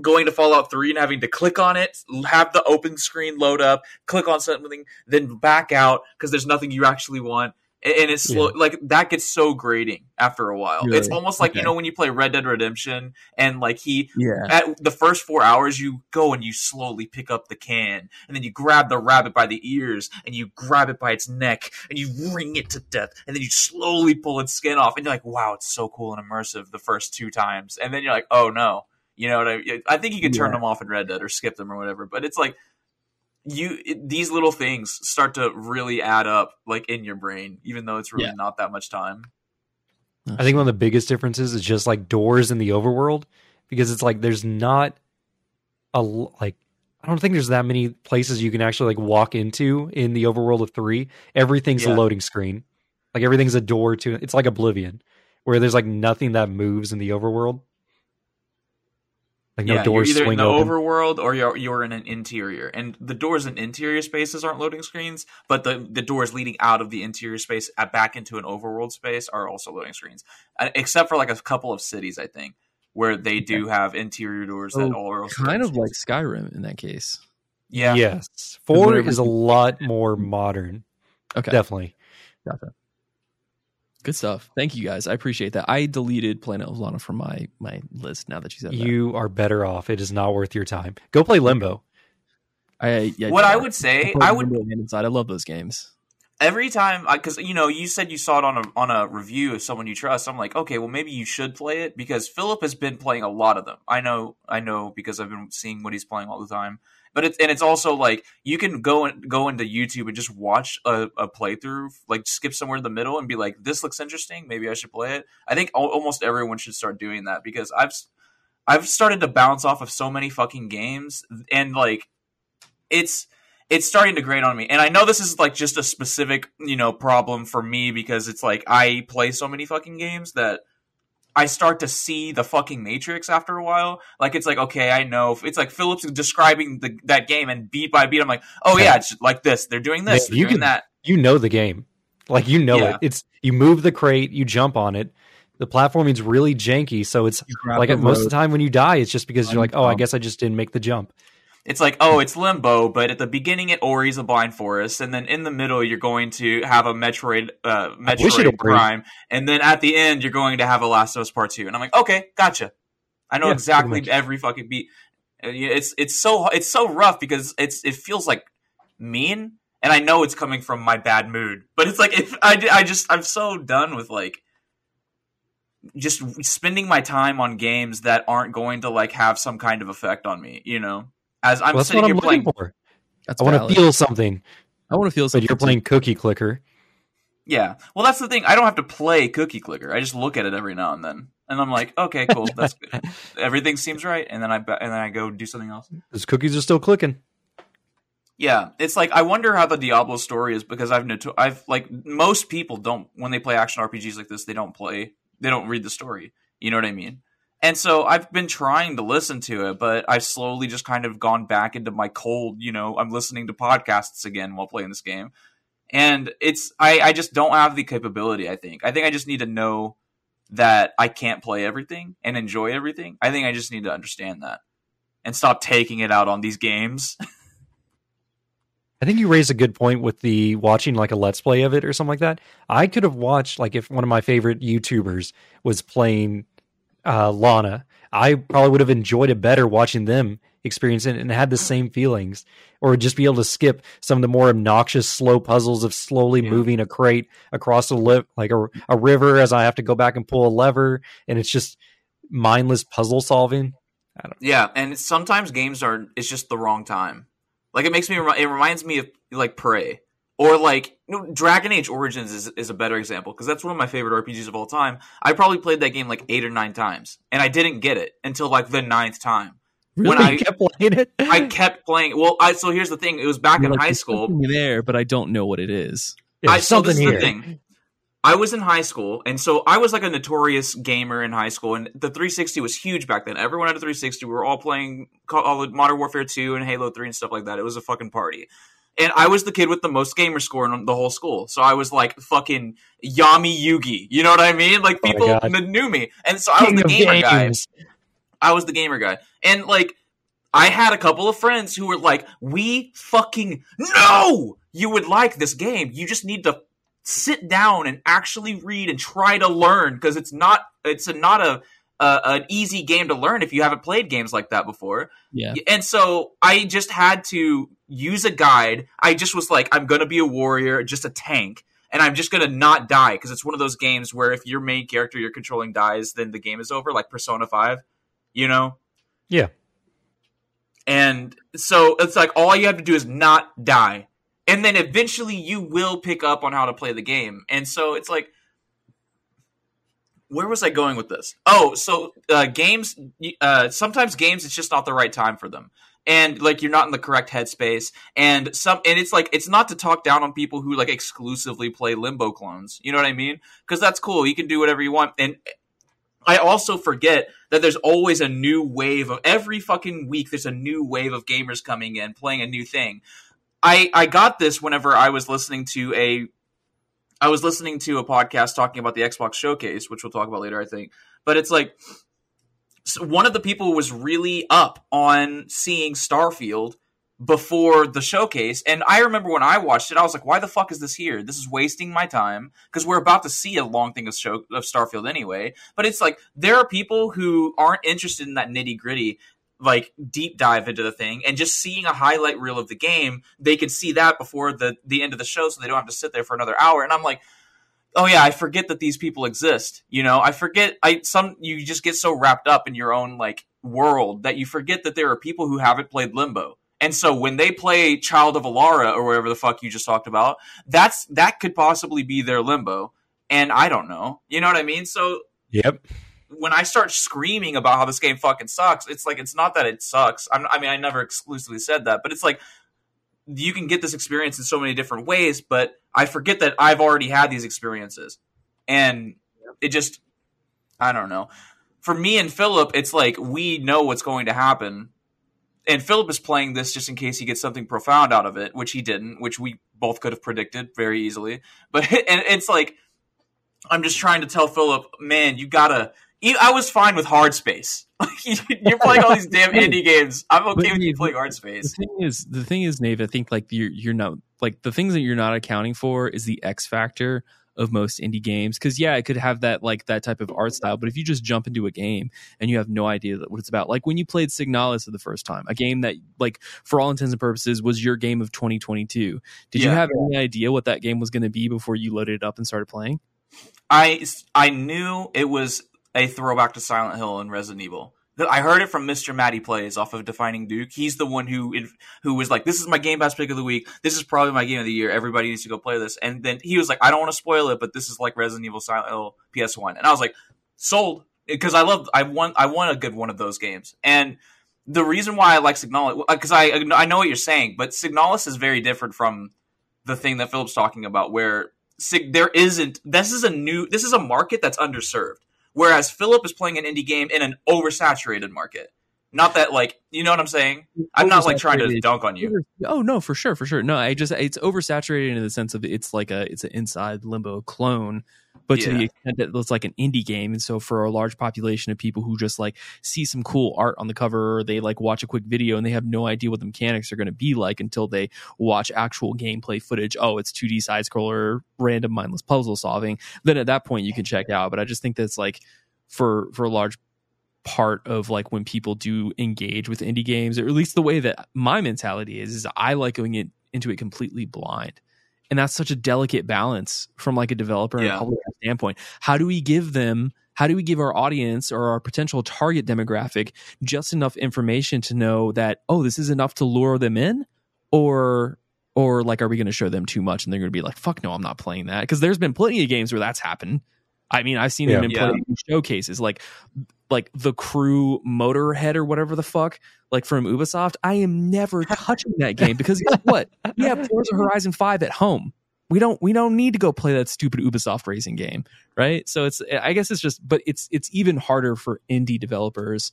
going to Fallout 3 and having to click on it, have the open screen load up, click on something, then back out because there's nothing you actually want. And it's slow, like that gets so grating after a while. It's almost like you know when you play Red Dead Redemption and like he yeah, at the first four hours you go and you slowly pick up the can and then you grab the rabbit by the ears and you grab it by its neck and you wring it to death and then you slowly pull its skin off and you're like wow it's so cool and immersive the first two times and then you're like oh no you know what i i think you can turn Yeah. them off in red dead or skip them or whatever but it's like you it, these little things start to really add up like in your brain even though it's really Yeah. not that much time I think one of the biggest differences is just like doors in the overworld because it's like there's not a like I don't think there's that many places you can actually like walk into in the overworld of 3. Everything's a loading screen. Like everything's a door to it's like Oblivion where there's like nothing that moves in the overworld. Like no yeah, doors you're either swing in the open. overworld or you're you're in an interior, and the doors in interior spaces aren't loading screens, but the the doors leading out of the interior space uh, back into an overworld space are also loading screens, uh, except for like a couple of cities, I think, where they do have interior doors that Oh, all are also kind loading of like. Skyrim in that case. Yeah. Yes. Four is a lot more modern. Okay. Definitely. Gotcha. Good stuff. Thank you guys. I appreciate that. I deleted Planet of Lana from my my list now that you said that. You are better off. It is not worth your time. Go play Limbo. I yeah, What yeah. I would say, played I would Limbo Inside. I love those games. every time because you know you said you saw it on a on a review of someone you trust. I'm like, okay, well maybe you should play it because Philip has been playing a lot of them. I know, I know because I've been seeing what he's playing all the time. But it's and it's also like you can go and go into YouTube and just watch a, a playthrough, like skip somewhere in the middle and be like, this looks interesting. Maybe I should play it. I think al- almost everyone should start doing that because I've I've started to bounce off of so many fucking games and like it's it's starting to grate on me. And I know this is like just a specific, you know, problem for me because it's like I play so many fucking games that I start to see the fucking matrix after a while. Like it's like, okay, I know. It's like Philip's describing the, that game and beat by beat. I'm like, oh yeah, it's like this. They're doing this. They're you doing can- that. You know the game. Like you know Yeah. it. It's you move the crate, you jump on it. The platforming's really janky, so it's like most of the time when you die, it's just because you're like, oh, I guess I just didn't make the jump. It's like, oh, it's Limbo, but at the beginning it Ori's a blind forest, and then in the middle you're going to have a Metroid, uh, Metroid Prime, and then at the end you're going to have a Last of Us Part Two, and I'm like, okay, gotcha. I know Yeah, exactly every fucking beat. Uh, It's it's so it's so rough because it's it feels like mean, and I know it's coming from my bad mood, but it's like if I I just I'm so done with like just spending my time on games that aren't going to like have some kind of effect on me, you know. As I'm Well, that's sitting what here I'm playing looking for. That's I want to feel something, I want to feel but something. you're playing Cookie Clicker. Yeah. Well, that's the thing. I don't have to play Cookie Clicker. I just look at it every now and then, and I'm like, okay, cool, that's good. Everything seems right, and then I and then I go do something else. Those cookies are still clicking. Yeah, it's like I wonder how the Diablo story is because I've noto- I've like most people don't when they play action RPGs like this they don't play they don't read the story. You know what I mean? And so I've been trying to listen to it, but I've slowly just kind of gone back into my cold. You know, I'm listening to podcasts again while playing this game, and it's I I just don't have the capability. I think I think I just need to know that I can't play everything and enjoy everything. I think I just need to understand that and stop taking it out on these games. I think you raised a good point with the watching like a let's play of it or something like that. I could have watched like if one of my favorite YouTubers was playing uh, Lana, I probably would have enjoyed it better watching them experience it and had the same feelings, or just be able to skip some of the more obnoxious slow puzzles of slowly Yeah. moving a crate across a lip like a, a river as I have to go back and pull a lever, and it's just mindless puzzle solving. Yeah, and sometimes games are it's just the wrong time. Like it makes me it reminds me of like Prey or like you know, Dragon Age Origins is is a better example because that's one of my favorite RPGs of all time. I probably played that game like 8 or 9 times and I didn't get it until like the ninth time. Really? When I- you kept playing it. I kept playing Well, I so here's the thing, it was back You're in like, high school. there, but I don't know what it is. I, so something this is here. the thing. I was in high school, and so I was like a notorious gamer in high school, and the 360 was huge back then. Everyone had a 360. We were all playing Call of Modern Warfare 2 and Halo 3 and stuff like that. It was a fucking party. And I was the kid with the most gamer score in the whole school. So I was like fucking Yami Yugi. You know what I mean? Like Oh people kn- knew me. And so I was the gamer guy. I was the gamer guy. And like I had a couple of friends who were like, "We fucking know you would like this game. You just need to sit down and actually read and try to learn because it's not it's a, not a, a an easy game to learn if you haven't played games like that before." Yeah. And so I just had to use a guide. I just was like, I'm gonna be a warrior, just a tank, and I'm just gonna not die because it's one of those games where if your main character you're controlling dies, then the game is over, like Persona Five, you know. Yeah. And so it's like all you have to do is not die, and then eventually you will pick up on how to play the game. And so it's like. Where was I going with this? Oh, so uh, games. Uh, sometimes games, it's just not the right time for them and like you're not in the correct headspace and some and it's like it's not to talk down on people who like exclusively play limbo clones you know what i mean? Because that's cool you can do whatever you want and i also forget that there's always a new wave of every fucking week there's a new wave of gamers coming in playing a new thing. I i got this whenever i was listening to a i was listening to a podcast talking about the xbox showcase which we'll talk about later i think but it's like one of the people was really up on seeing Starfield before the showcase. And I remember when I watched it, I was like, why the fuck is this here? This is wasting my time because we're about to see a long thing of show of Starfield anyway. But it's like there are people who aren't interested in that nitty gritty like deep dive into the thing and just seeing a highlight reel of the game they can see that before the the end of the show so they don't have to sit there for another hour and i'm like oh yeah i forget that these people exist you know i forget i some you just get so wrapped up in your own like world that you forget that there are people who haven't played limbo and so when they play Child of Alara or whatever the fuck you just talked about, that's that could possibly be their limbo. And I don't know. You know what I mean? So Yep. when I start screaming about how this game fucking sucks, it's like it's not that it sucks. I'm, I mean, I never exclusively said that, but it's like you can get this experience in so many different ways. But I forget that I've already had these experiences, and it just I don't know. For me and Philip, it's like we know what's going to happen, and Philip is playing this just in case he gets something profound out of it, which he didn't, which we both could have predicted very easily. But and it's like I'm just trying to tell Philip, man, you gotta. I was fine with hard space. you're playing all these damn indie games. I'm okay with you playing The space. thing is, the thing is, Nave. I think like you're you're not like the things that you're not accounting for is the X factor of most indie games. Because yeah, it could have that like that type of art style, but if you just jump into a game and you have no idea what it's about, like when you played Signalis for the first time, a game that like for all intents and purposes was your game of 2022. Did you have any idea what that game was going to be before you loaded it up and started playing? I I knew it was a throwback to Silent Hill and Resident Evil. I heard it from Mr. Matty Plays off of Defining Duke. He's the one who who was like, "This is my Game Pass pick of the week. This is probably my game of the year. Everybody needs to go play this." And then he was like, "I don't want to spoil it, but this is like Resident Evil Silent Hill PS1." And I was like, "Sold," because I love I want I want a good one of those games. And the reason why I like Signalis because uh, I I know what you're saying, but Signalis is very different from the thing that Philip's talking about, where sig- there isn't. This is a new. This is a market that's underserved. Whereas Philip is playing an indie game in an oversaturated market. Not that like you know what I'm saying. I'm not like trying to dunk on you. Oh no, for sure, for sure. No, I just it's oversaturated in the sense of it's like a it's an inside limbo clone, but to the extent that it's like an indie game, and so for a large population of people who just like see some cool art on the cover, or they like watch a quick video and they have no idea what the mechanics are going to be like until they watch actual gameplay footage. Oh, it's 2D side scroller, random mindless puzzle solving. Then at that point you can check out. But I just think that's like for for a large part of like when people do engage with indie games, or at least the way that my mentality is, is I like going in, into it completely blind. And that's such a delicate balance from like a developer and Yeah. a publisher standpoint. How do we give them how do we give our audience or our potential target demographic just enough information to know that, oh, this is enough to lure them in? Or or like are we going to show them too much and they're going to be like, fuck no, I'm not playing that. Because there's been plenty of games where that's happened. I mean, I've seen Yeah. it in Yeah. showcases, like like the crew motorhead or whatever the fuck, like from Ubisoft. I am never touching that game because guess what? We have Forza Horizon 5 at home. We don't we don't need to go play that stupid Ubisoft racing game, right? So it's I guess it's just but it's it's even harder for indie developers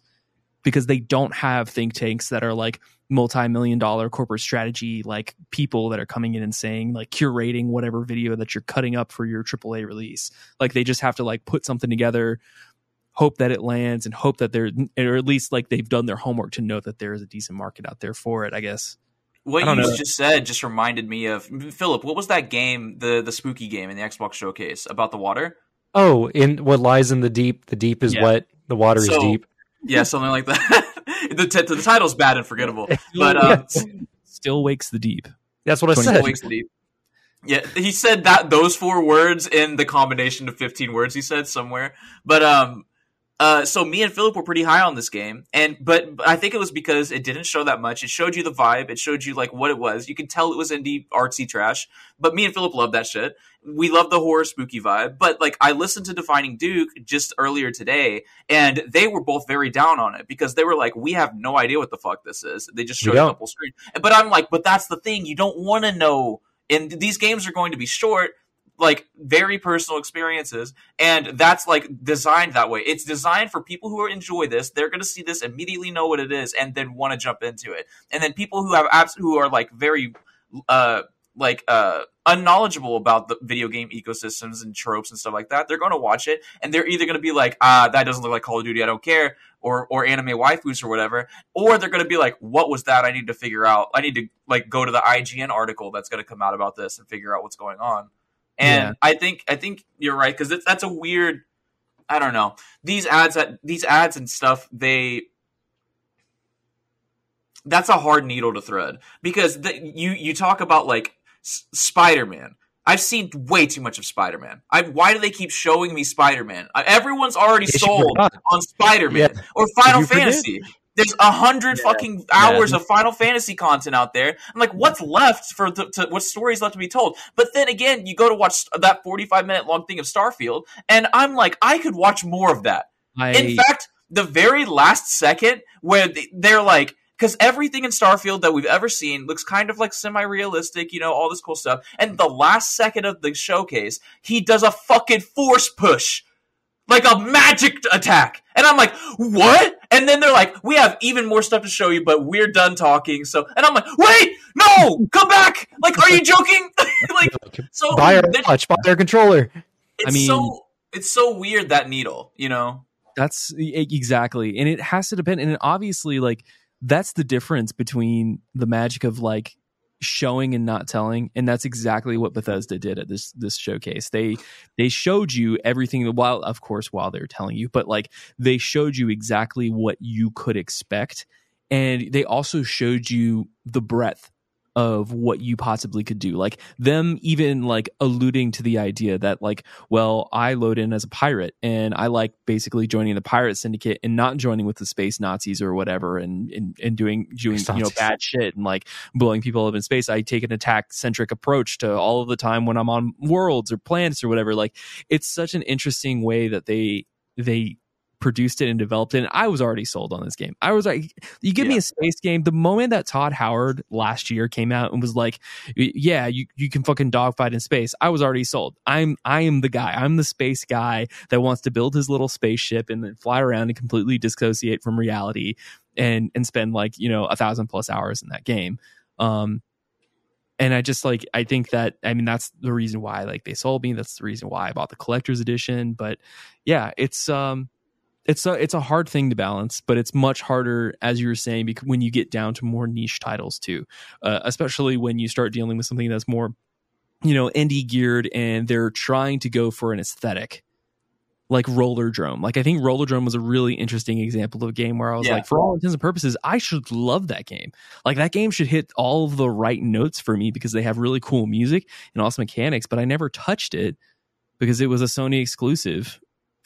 because they don't have think tanks that are like multi-million dollar corporate strategy like people that are coming in and saying like curating whatever video that you're cutting up for your AAA release. Like they just have to like put something together, hope that it lands and hope that they're or at least like they've done their homework to know that there is a decent market out there for it, I guess. What I you know. just said just reminded me of Philip. What was that game, the the spooky game in the Xbox showcase about the water? Oh, in what lies in the deep, the deep is Yeah. what the water So- is deep. Yeah, something like that. the, t- the title's bad and forgettable, but um, Still wakes the deep. That's what I said. Wakes the Deep. Yeah, he said that those four words in the combination of 15 words he said somewhere. But um uh so me and Philip were pretty high on this game. And but, but I think it was because it didn't show that much. It showed you the vibe, it showed you like what it was. You could tell it was indie artsy trash. But me and Philip loved that shit. We love the horror spooky vibe. But like I listened to Defining Duke just earlier today and they were both very down on it because they were like, We have no idea what the fuck this is. They just We showed a couple screens. But I'm like, but that's the thing. You don't want to know and these games are going to be short like very personal experiences and that's like designed that way it's designed for people who enjoy this they're going to see this immediately know what it is and then want to jump into it and then people who have apps who are like very uh like uh unknowledgeable about the video game ecosystems and tropes and stuff like that, they're going to watch it and they're either going to be like, ah, that doesn't look like Call of Duty, I don't care, or or anime waifus or whatever, or they're going to be like, what was that? I need to figure out. I need to like go to the IGN article that's going to come out about this and figure out what's going on. And Yeah. I think I think you're right because that's a weird. I don't know these ads that these ads and stuff they that's a hard needle to thread because the, you you talk about like S- Spider-Man. I've seen way too much of Spider-Man. Why do they keep showing me Spider-Man? Uh, everyone's already sold on Spider-Man Yeah. or Final Fantasy. forget? There's a hundred fucking hours of Final Fantasy content out there. I'm like, what's left for the, to, what stories left to be told? But then again, you go to watch that 45 minute long thing of Starfield, and I'm like, I could watch more of that. I, In fact, the very last second where they're like, because everything in Starfield that we've ever seen looks kind of like semi realistic, you know, all this cool stuff. And the last second of the showcase, he does a fucking force push, like a magic attack. And I'm like, what? And then they're like, we have even more stuff to show you, but we're done talking. So, and I'm like, wait, no, come back. Like, are you joking? like, so buy our then- watch, buy our controller. it's I mean- so it's so weird that needle, you know. That's exactly, and it has to depend. And obviously, like that's the difference between the magic of like showing and not telling, and that's exactly what Bethesda did at this this showcase. They they showed you everything while, of course, while they're telling you, but like they showed you exactly what you could expect, and they also showed you the breadth of what you possibly could do. Like them even like alluding to the idea that like well i load in as a pirate and i like basically joining the pirate syndicate and not joining with the space nazis or whatever and and, and doing doing you know bad shit and like blowing people up in space. I take an attack centric approach to all of the time when i'm on worlds or planets or whatever. Like it's such an interesting way that they they produced it and developed it and i was already sold on this game. I was like you give me a space game the moment that todd howard last year came out and was like yeah you, you can fucking dogfight in space i was already sold. I'm i am the guy. I'm the space guy that wants to build his little spaceship and then fly around and completely dissociate from reality and and spend like you know a thousand plus hours in that game. Um and i just like i think that i mean that's the reason why like they sold me. That's the reason why i bought the collector's edition. But yeah it's um it's a it's a hard thing to balance, but it's much harder, as you were saying, because when you get down to more niche titles too, uh, especially when you start dealing with something that's more, you know, indie geared, and they're trying to go for an aesthetic, like Rollerdrome. Like I think Rollerdrome was a really interesting example of a game where I was Yeah. like, for all intents and purposes, I should love that game. Like that game should hit all of the right notes for me because they have really cool music and awesome mechanics, but I never touched it because it was a Sony exclusive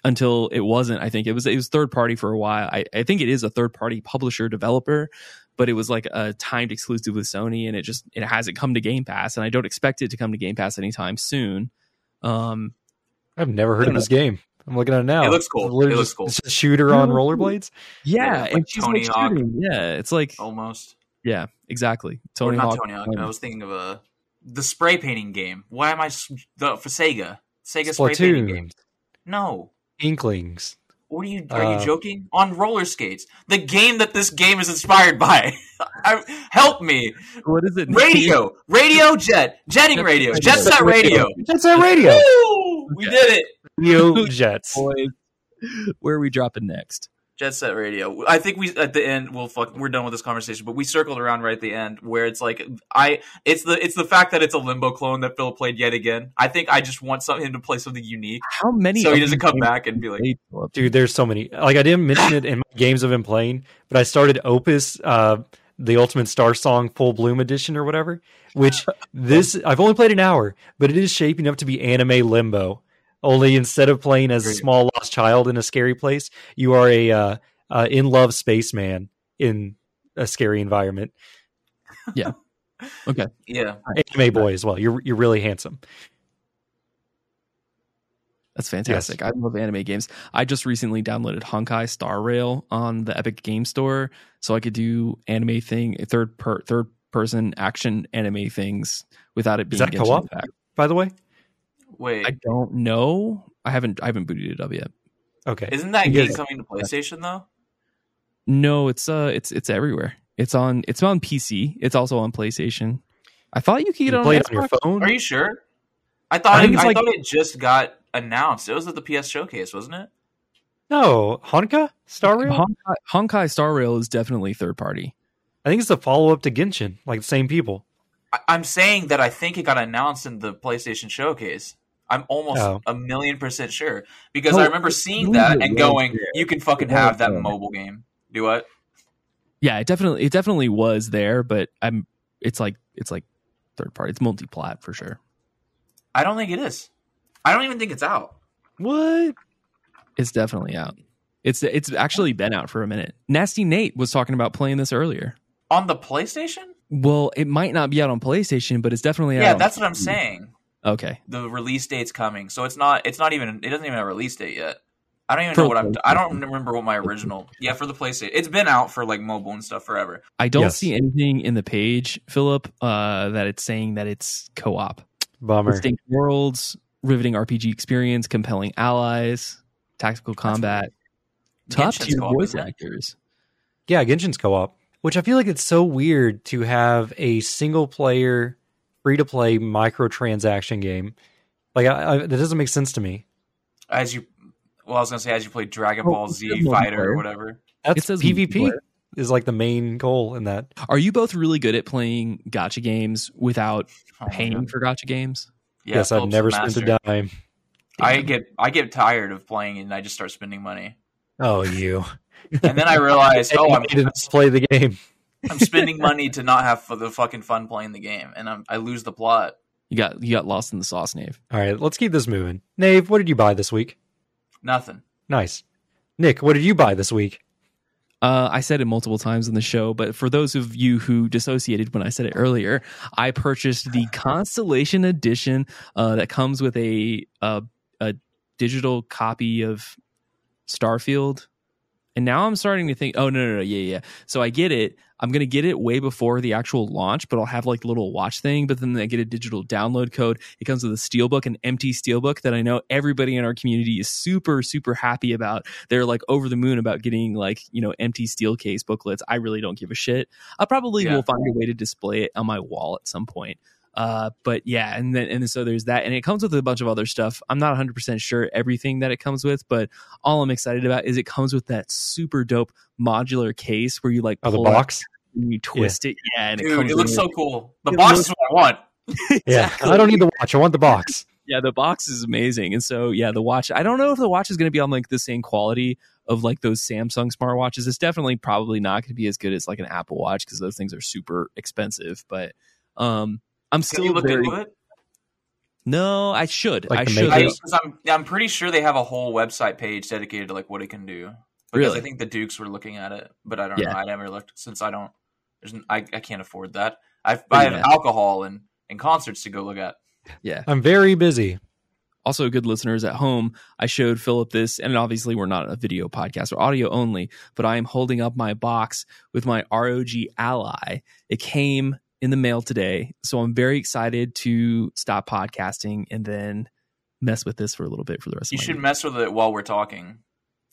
until it wasn't. I think it was it was third party for a while. I, I think it is a third party publisher developer, but it was like a timed exclusive with Sony, and it just it hasn't come to Game Pass, and I don't expect it to come to Game Pass anytime soon. Um, I've never heard of don't this game. I'm looking at it now. It looks cool. It looks cool. It's a shooter on rollerblades. yeah, Yeah, like and she's Tony like Hawk. shooting. Yeah, it's like Almost. yeah, exactly. Or Tony not Hawk. Tony Hawk. I was thinking of a the spray painting game. Why am I the for Sega? Sega spray painting game. Splatoon, No. Inklings. What are you? Are Uh, you joking? On roller skates, the game that this game is inspired by. I, help me. What is it? Radio, radio, jet, jetting Jet- radio, Jet jet set radio. Jet Set Radio. Woo! We did it. Radio Jets. Boys. Where are we dropping next? Jet Set Radio. I think we at the end we'll fuck we're done with this conversation, but we circled around right at the end where it's like I it's the it's the fact that it's a limbo clone that Phil played yet again. I think I just want some, him to play something unique How many? so he doesn't come back and be like? Dude, there's so many. Like I didn't mention it in my games I've been playing, but I started Opus, uh, the Ultimate Star Song Full Bloom Edition or whatever. Which this I've only played an hour, but it is shaping up to be anime limbo. Only instead of playing as a small lost child in a scary place, you are a uh, uh, in love spaceman in a scary environment. Yeah. Okay. Yeah. Anime boy as well. You're you're really handsome. That's fantastic. I love anime games. I just recently downloaded Honkai Star Rail on the Epic Game Store, so I could do anime thing, third per third person action anime things without it being that co-op? Impact. By the way, Wait. I don't know. I haven't I haven't booted it up yet. okay. Isn't that game coming to PlayStation though? No, it's uh it's it's everywhere. It's on it's on PC. It's also on PlayStation. I thought you could get You it on, play it on your phone. Are you sure? I thought I it, I like- thought it just got announced. It was at the PS Showcase, wasn't it? No, Honka Star Rail. Honkai, Honkai Star Rail is definitely third party. I think it's a follow up to Genshin, like the same people. I, I'm saying that I think it got announced in the PlayStation Showcase. I'm almost Oh. a million percent sure because Oh, I remember seeing that and going, there. "You can fucking It have that there. mobile game." Do what? Yeah, it definitely it definitely was there, but I'm it's like it's like third party. It's multi plat for sure. I don't think it is. I don't even think it's out. What? It's definitely out. It's it's actually been out for a minute. Nasty Nate was talking about playing this earlier. On the PlayStation? Well, it might not be out on PlayStation, but it's definitely out. Yeah, that's what I'm saying. Okay. The release date's coming, so it's not. It's not even. It doesn't even have a release date yet. I don't even For know what I'm. I don't remember what my original. Yeah, for the PlayStation, it's been out for like mobile and stuff forever. I don't Yes. see anything in the page, Philip, uh, that it's saying that it's co-op. Bummer. Distinct worlds, riveting RPG experience, compelling allies, tactical combat, top Genshin's tier voice actors. Yeah, Genshin's co-op, which I feel like it's so weird to have a single player free to play microtransaction game. Like I, I, that doesn't make sense to me. As you, well, I was gonna say as you play Dragon Oh, Ball it's Z good Fighter or whatever. That's It says PvP multiplayer. is like the main goal in that. Are you both really good at playing gacha games without Oh paying God. for gacha games? Yeah, yes, I've never the spent master. a dime. I get I get tired of playing it and I just start spending money. Oh, you. And then I realize, oh, I'm, didn't play the game. I'm spending money to not have for the fucking fun playing the game, and I'm, I lose the plot. You got you got lost in the sauce, Nave. All right, let's keep this moving. Nave, what did you buy this week? Nothing. Nice. Nick, what did you buy this week? Uh, I said it multiple times in the show, but for those of you who dissociated when I said it earlier, I purchased the Constellation Edition uh, that comes with a, a a digital copy of Starfield. And now I'm starting to think, oh no, no, no, yeah, yeah. So I get it. I'm gonna get it way before the actual launch, but I'll have like a little watch thing. But then I get a digital download code. It comes with a steelbook, an empty steelbook that I know everybody in our community is super, super happy about. They're like over the moon about getting like you know empty steel case booklets. I really don't give a shit. I probably Yeah. will find a way to display it on my wall at some point. Uh, but yeah, and then and so there's that, and it comes with a bunch of other stuff. I'm not 100 percent sure everything that it comes with, but all I'm excited about is it comes with that super dope modular case where you like Oh, the box? and you twist it. Yeah, and it Dude, comes it looks with- so cool. The It box looks- is what I want. Yeah. I don't need the watch. I want the box. yeah, the box is amazing, and so yeah, the watch. I don't know if the watch is going to be on like the same quality of like those Samsung smartwatches. It's definitely probably not going to be as good as like an Apple Watch because those things are super expensive. But um, I'm Can still you look very into it? no. I should. Like I should. I, I'm, I'm pretty sure they have a whole website page dedicated to like what it can do. Because Really? I think the Dukes were looking at it, but I don't Yeah. know. I never looked since I don't. There's n- I, I can't afford that. I've, I have Yeah. alcohol and, and concerts to go look at. yeah. I'm very busy. also good listeners at home i showed philip this and obviously we're not a video podcast or audio only but i am holding up my box with my rog ally it came in the mail today so i'm very excited to stop podcasting and then mess with this for a little bit for the rest You of my should week. mess with it while we're talking.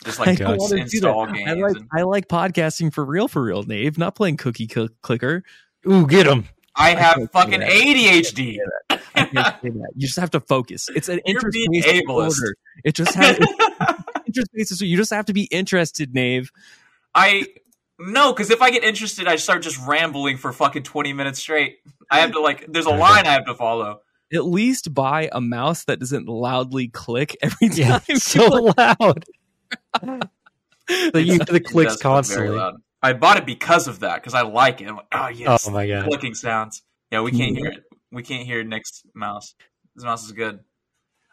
Just I like don't wanna do install that. games. I like and- I like podcasting for real, for real, Nave. Not playing cookie cl- clicker. Ooh, get him. I have can't fucking that. ADHD. I can't say that. You just have to focus. It's an You're ableist. disorder. It just has interfaces. So you just have to be interested, Nave. I no, because if I get interested, I start just rambling for fucking twenty minutes straight. I have to like. There's a line I have to follow. at least buy a mouse that doesn't loudly click every time. Yeah, you so like- loud. that you hear the clicks does look constantly. loud. I bought it because of that because I like it. I'm like, oh yes, Oh my god. clicking sounds. Yeah, we can't hear it. We can't hear Nick's mouse. His mouse is good.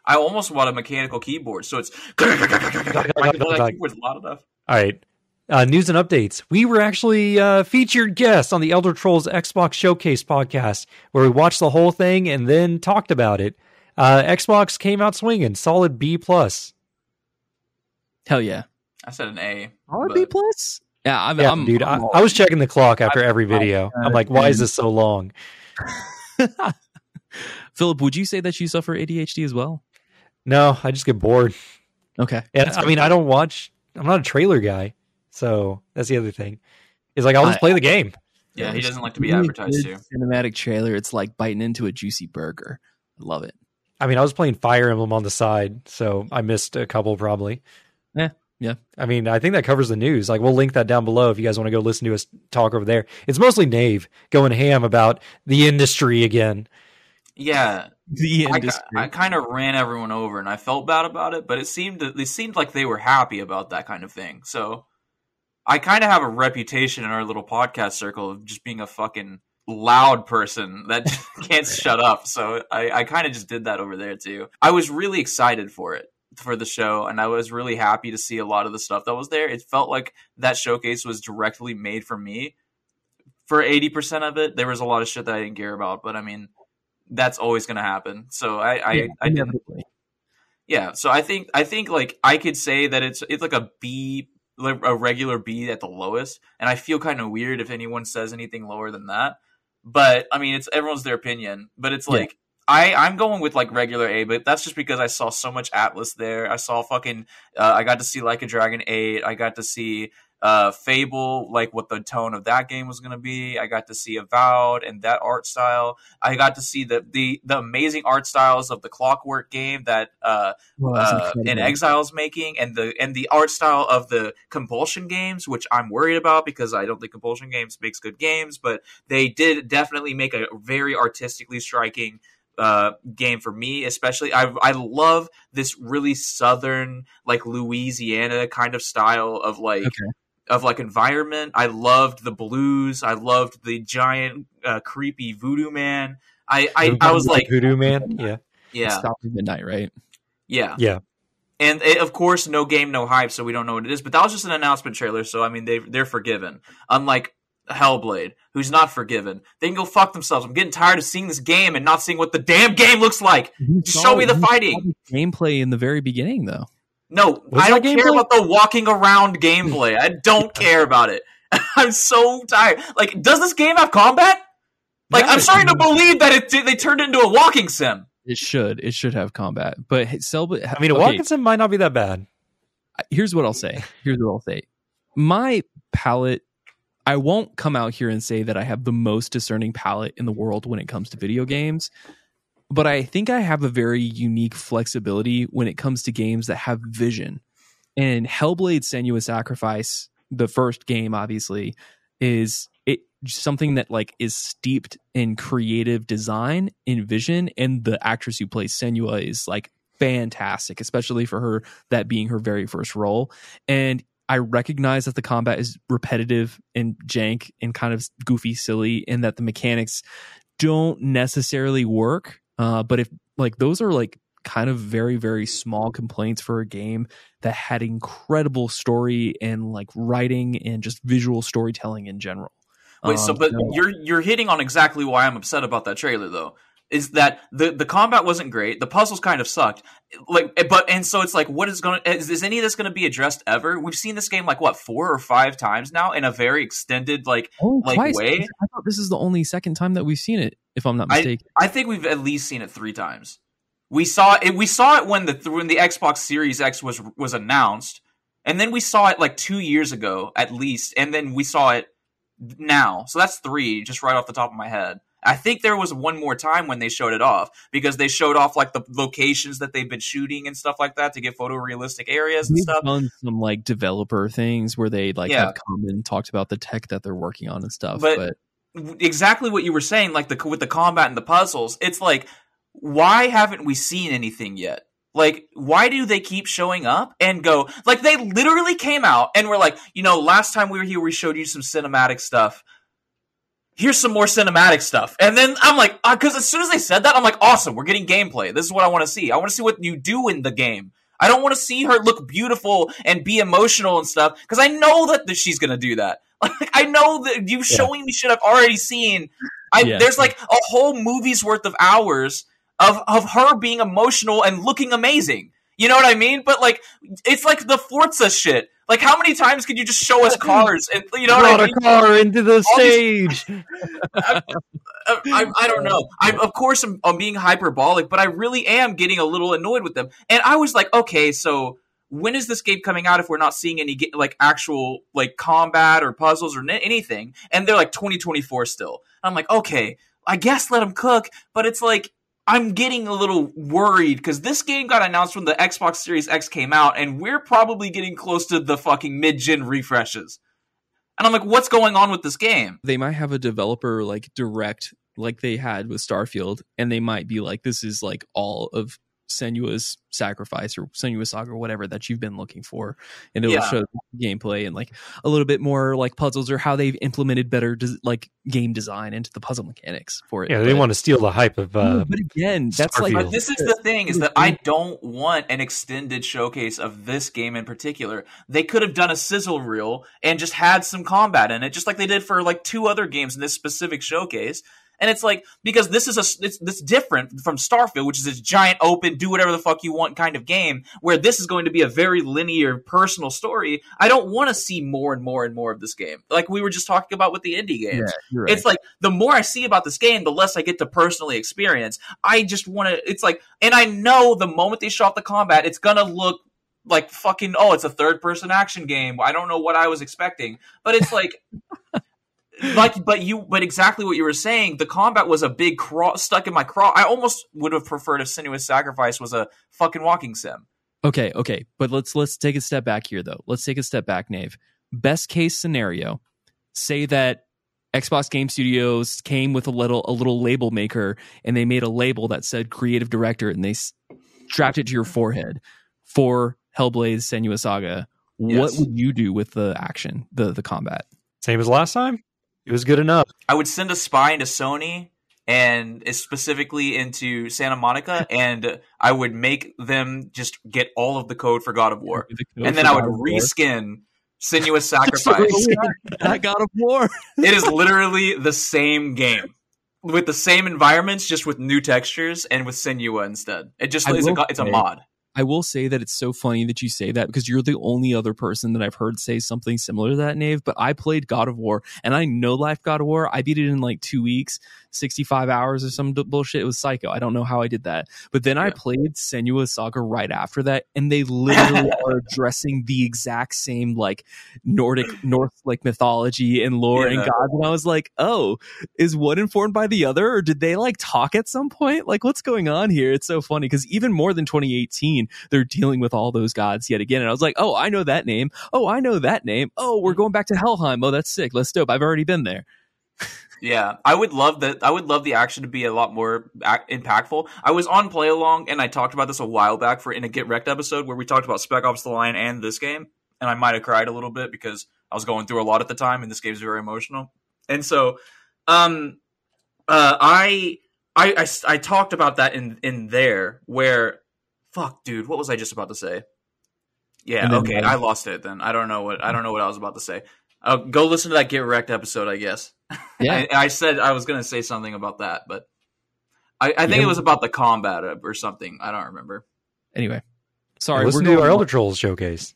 I almost bought a mechanical keyboard, so it's like that keyboard's loud enough. All right. Uh, news and updates. We were actually uh, featured guests on the Elder Trolls Xbox Showcase podcast, where we watched the whole thing and then talked about it. Uh, Xbox came out swinging, solid B plus. Hell yeah. I said an A. Solid but- B plus. Yeah, I'm, Yeah, I'm dude. I, I'm all- I was checking the clock after I'm- every video. I'm like, why is this so long? Philip, would you say that you suffer ADHD as well? No, I just get bored. Okay. And I mean, I don't watch. I'm not a trailer guy, so that's the other thing. Is like I'll just play the game. Yeah, he doesn't like to be really advertised to. Cinematic trailer. It's like biting into a juicy burger. I love it. I mean, I was playing Fire Emblem on the side, so I missed a couple probably. Yeah, yeah. I mean, I think that covers the news. Like, we'll link that down below if you guys want to go listen to us talk over there. It's mostly Nave going ham about the industry again. Yeah, The I, industry. I kind of ran everyone over, and I felt bad about it. But it seemed that they seemed like they were happy about that kind of thing. So I kind of have a reputation in our little podcast circle of just being a fucking loud person that can't shut up. So I, I kind of just did that over there too. I was really excited for it for the show, and I was really happy to see a lot of the stuff that was there. It felt like that showcase was directly made for me. For eighty percent of it, there was a lot of shit that I didn't care about, but I mean, that's always going to happen. So I, I, Yeah, I didn't yeah, so I think I think like I could say that it's it's like a B, a regular B at the lowest, and I feel kind of weird if anyone says anything lower than that. But I mean, it's everyone's their opinion. But it's Yeah. like I I'm going with like regular A, but that's just because I saw so much Atlus there. I saw fucking uh, I got to see like a Dragon Eight. I got to see uh Fable, like what the tone of that game was going to be. I got to see Avowed and that art style. I got to see the the the amazing art styles of the Clockwork game that uh Well, uh, in. Exile's making, and the and the art style of the Compulsion games, which I'm worried about because I don't think Compulsion games makes good games, but they did definitely make a very artistically striking uh, game for me. Especially, I I love this really southern, like Louisiana kind of style of like. Okay. Of like environment, I loved the blues. I loved the giant, uh, creepy voodoo man. I, I, I was like, Voodoo Man. Yeah. yeah, Stop at midnight, right? yeah, Yeah. And it, of course, no game, no hype, so we don't know what it is. But that was just an announcement trailer, so I mean, they they're forgiven. Unlike Hellblade, who's not forgiven, they can go fuck themselves. I'm getting tired of seeing this game and not seeing what the damn game looks like. Just show me the fighting. the Gameplay in the very beginning, though. No, Was I don't care gameplay? about the walking around gameplay. I don't care about it. I'm so tired. Like, does this game have combat? Like, Yeah, I'm starting to believe that it they turned it into a walking sim. It should. It should have combat. But hey, Cellblade. I mean, a okay, walking sim might not be that bad. here's what I'll say. Here's what I'll say. My palette, I won't come out here and say that I have the most discerning palette in the world when it comes to video games, but I think I have a very unique flexibility when it comes to games that have vision. And Hellblade Senua's Sacrifice, the first game, obviously, is it something that like is steeped in creative design, in vision, and the actress who plays Senua is like fantastic, especially for her that being her very first role. And I recognize that the combat is repetitive and jank and kind of goofy, silly, and that the mechanics don't necessarily work. Uh, but if like those are like kind of very very small complaints for a game that had incredible story and like writing and just visual storytelling in general. Wait, so Um, but so- you're you're hitting on exactly why I'm upset about that trailer though. Is that the the combat wasn't great, the puzzles kind of sucked. Like eh, but and so it's like what is going is, is any of this going to be addressed ever? We've seen this game like what, 4 or 5 times now in a very extended like Oh, like, twice. way? I thought this is the only second time that we've seen it, if I'm not I- mistaken. I think we've at least seen it 3 times. We saw it we saw it when the when the Xbox Series X was was announced. And then we saw it like 2 years ago at least, and then we saw it now. So that's 3 just right off the top of my head. I think there was one more time when they showed it off because they showed off like the locations that they've been shooting and stuff like that to get photorealistic areas and We've stuff. done some like developer things where they like Yeah. have come and talked about the tech that they're working on and stuff. But- But, exactly what you were saying, like the with the combat and the puzzles. It's like, why haven't we seen anything yet? Like, why do they keep showing up and go? Like, they literally came out and were like, you know, last time we were here, we showed you some cinematic stuff. Here's some more cinematic stuff. And then I'm like, uh, because as soon as they said that, I'm like, awesome, we're getting gameplay. This is what I want to see. I want to see what you do in the game. I don't want to see her look beautiful and be emotional and stuff because I know that, that she's gonna do that. Like I know that you showing me shit I've already seen. I, Yeah. There's like a whole movie's worth of hours of of her being emotional and looking amazing. You know what I mean? But like, it's like the Forza shit. Like, how many times could you just show us cars and you know what Brought I a mean? car into the All these- stage. Uh, I, I don't know. I'm of course I'm, I'm being hyperbolic, but I really am getting a little annoyed with them. And I was like, okay, so when is this game coming out if we're not seeing any like actual like combat or puzzles or anything? And they're like 2024 still. I'm like, okay, I guess let them cook, but it's like I'm getting a little worried because this game got announced when the Xbox Series X came out, and we're probably getting close to the fucking mid gen refreshes. And I'm like, what's going on with this game? They might have a developer like direct, like they had with Starfield, and they might be like, this is like all of Senua's sacrifice or Senua Saga or whatever that you've been looking for, and it'll Yeah. show gameplay and like a little bit more like puzzles or how they've implemented better des- like game design into the puzzle mechanics for it. Yeah, they But- want to steal the hype of. Uh, but again, that's like Starfield. But this is the thing: is that I don't want an extended showcase of this game in particular. They could have done a sizzle reel and just had some combat in it, just like they did for like two other games in this specific showcase. And it's like because this is a it's this different from Starfield, which is this giant open, do whatever the fuck you want kind of game, where this is going to be a very linear, personal story. I don't want to see more and more and more of this game, like we were just talking about with the indie games. Yeah, right. It's like the more I see about this game, the less I get to personally experience. I just want to. It's like, and I know the moment they show off the combat, it's gonna look like fucking. Oh, it's a third person action game. I don't know what I was expecting, but it's like. like but you but exactly what you were saying the combat was a big craw stuck in my craw i almost would have preferred if Senua's sacrifice was a fucking walking sim Okay, okay, but let's let's take a step back here though. Let's take a step back, Nave. Best case scenario, say that Xbox Game Studios came with a little a little label maker and they made a label that said creative director and they s- strapped it to your forehead for Hellblade Senua Saga. What Yes. would you do with the action, the the combat? same as last time. It was good enough. I would send a spy into Sony and specifically into Santa Monica, and I would make them just get all of the code for God of War, and then I would reskin Senua's Sacrifice. Oh, that God of War. it is literally the same game with the same environments, just with new textures and with Senua instead. It just is a, it's a mod. I will say that it's so funny that you say that because you're the only other person that I've heard say something similar to that, Nave. But I played God of War and I know Life God of War. I beat it in like two weeks, 65 hours or some bullshit. It was psycho. I don't know how I did that. But then I played Senua Saga right after that, and they literally are addressing the exact same like Nordic, North like mythology and lore and gods. And I was like, oh, is one informed by the other or did they like talk at some point? Like what's going on here? It's so funny because even more than 2018 they're dealing with all those gods yet again. And i was like oh i know that name. Oh i know that name. Oh we're mm. going back to helheim. Oh that's sick. Let's dope. I've already been there Yeah, I would love that. I would love the action to be a lot more ac- impactful. I was on play along, and I talked about this a while back for in a Get Wrecked episode where we talked about Spec Ops: The Line and this game, and I might have cried a little bit because I was going through a lot at the time, and this game game's very emotional. And so, um, uh, I, I, I, I talked about that in in there where, fuck, dude, what was I just about to say? Yeah, okay, I lost it. Then I don't know what I don't know what I was about to say. Uh, go listen to that Get Wrecked episode, I guess. yeah I, I said I was going to say something about that, but I, I think Yeah. it was about the combat or something. I don't remember. anyway sorry Listen we're to going our Elder Trolls showcase.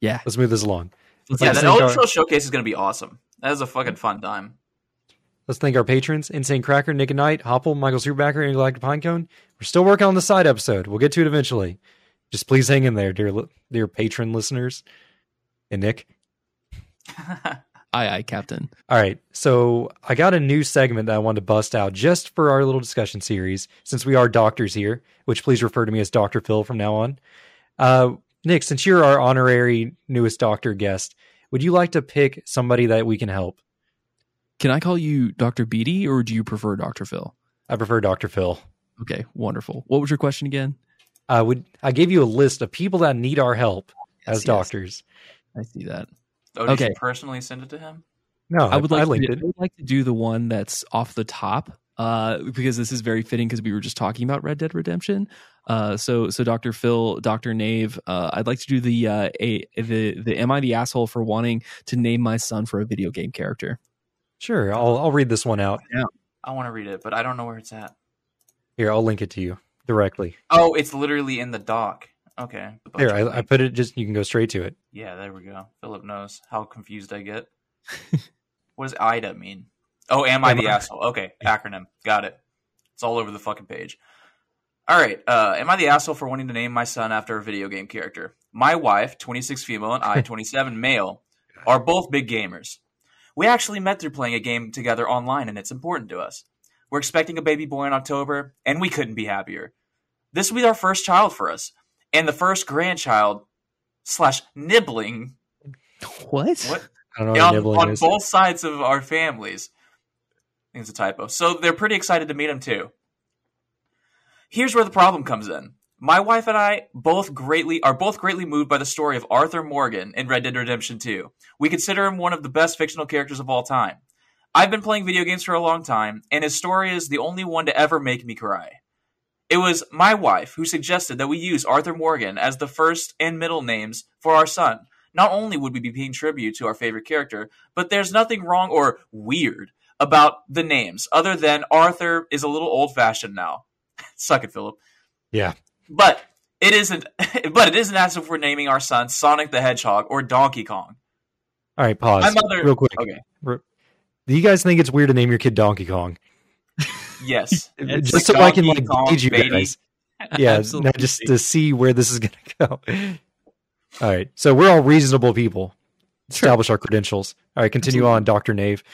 yeah Let's move this along. let's yeah, Let's that Elder our- Scrolls showcase is going to be awesome. That is a fucking fun time. Let's thank our patrons: Insane Cracker, Nick and Knight, Hopple, Michael Superbacker, and Galactic Pinecone. We're still working on the side episode. We'll get to it eventually. Just please hang in there, dear dear patron listeners. And Nick. Aye aye captain All right, so I got a new segment that I wanted to bust out just for our little discussion series, since we are doctors here, which please refer to me as Doctor Phil from now on. Uh, Nick, since you're our honorary newest doctor guest, would you like to pick somebody that we can help? can i call you dr beatty or do you prefer dr phil I prefer Doctor Phil. okay wonderful what was your question again I would I gave you a list of people that need our help Yes, as yes. doctors? i see that Oh, did Okay. you personally send it to him? No, I would like I to linked do, it. I would like to do the one that's off the top uh, because this is very fitting because we were just talking about Red Dead Redemption. Uh, so so Dr. Phil, Dr. Nave, uh, I'd like to do the uh, a the the am I the asshole for wanting to name my son for a video game character? Sure, I'll I'll read this one out. I want to read it, but I don't know where it's at. Here, I'll link it to you directly. Oh, it's literally in the doc. Okay. the Here, I, I put it. Just you can go straight to it. Yeah, there we go. Philip knows how confused I get. what does AITA mean? Oh, am I the I- asshole? Okay, acronym. Got it. It's all over the fucking page. All right. Uh, am I the asshole for wanting to name my son after a video game character? My wife, 26 female, and I, 27 male, are both big gamers. We actually met through playing a game together online, and it's important to us. We're expecting a baby boy in October, and we couldn't be happier. This will be our first child for us, and the first grandchild slash nibbling. What? What? I don't know what on, nibbling on is. both sides of our families. I think it's a typo. So they're pretty excited to meet him too. Here's where the problem comes in. My wife and I both greatly are both greatly moved by the story of Arthur Morgan in Red Dead Redemption 2. We consider him one of the best fictional characters of all time. I've been playing video games for a long time, and his story is the only one to ever make me cry. It was my wife who suggested that we use Arthur Morgan as the first and middle names for our son. Not only would we be paying tribute to our favorite character, but there's nothing wrong or weird about the names, other than Arthur is a little old fashioned now. Suck it, Philip. Yeah. But it isn't but it isn't as if we're naming our son Sonic the Hedgehog or Donkey Kong. All right, pause My mother real quick. Okay. Do you guys think it's weird to name your kid Donkey Kong? Yes. It's just so I can like Kong, gauge you baby. guys. Yeah, Absolutely. no, just to see where this is going to go. All right, so we're all reasonable people. Establish our credentials. All right, continue on, Doctor Nave.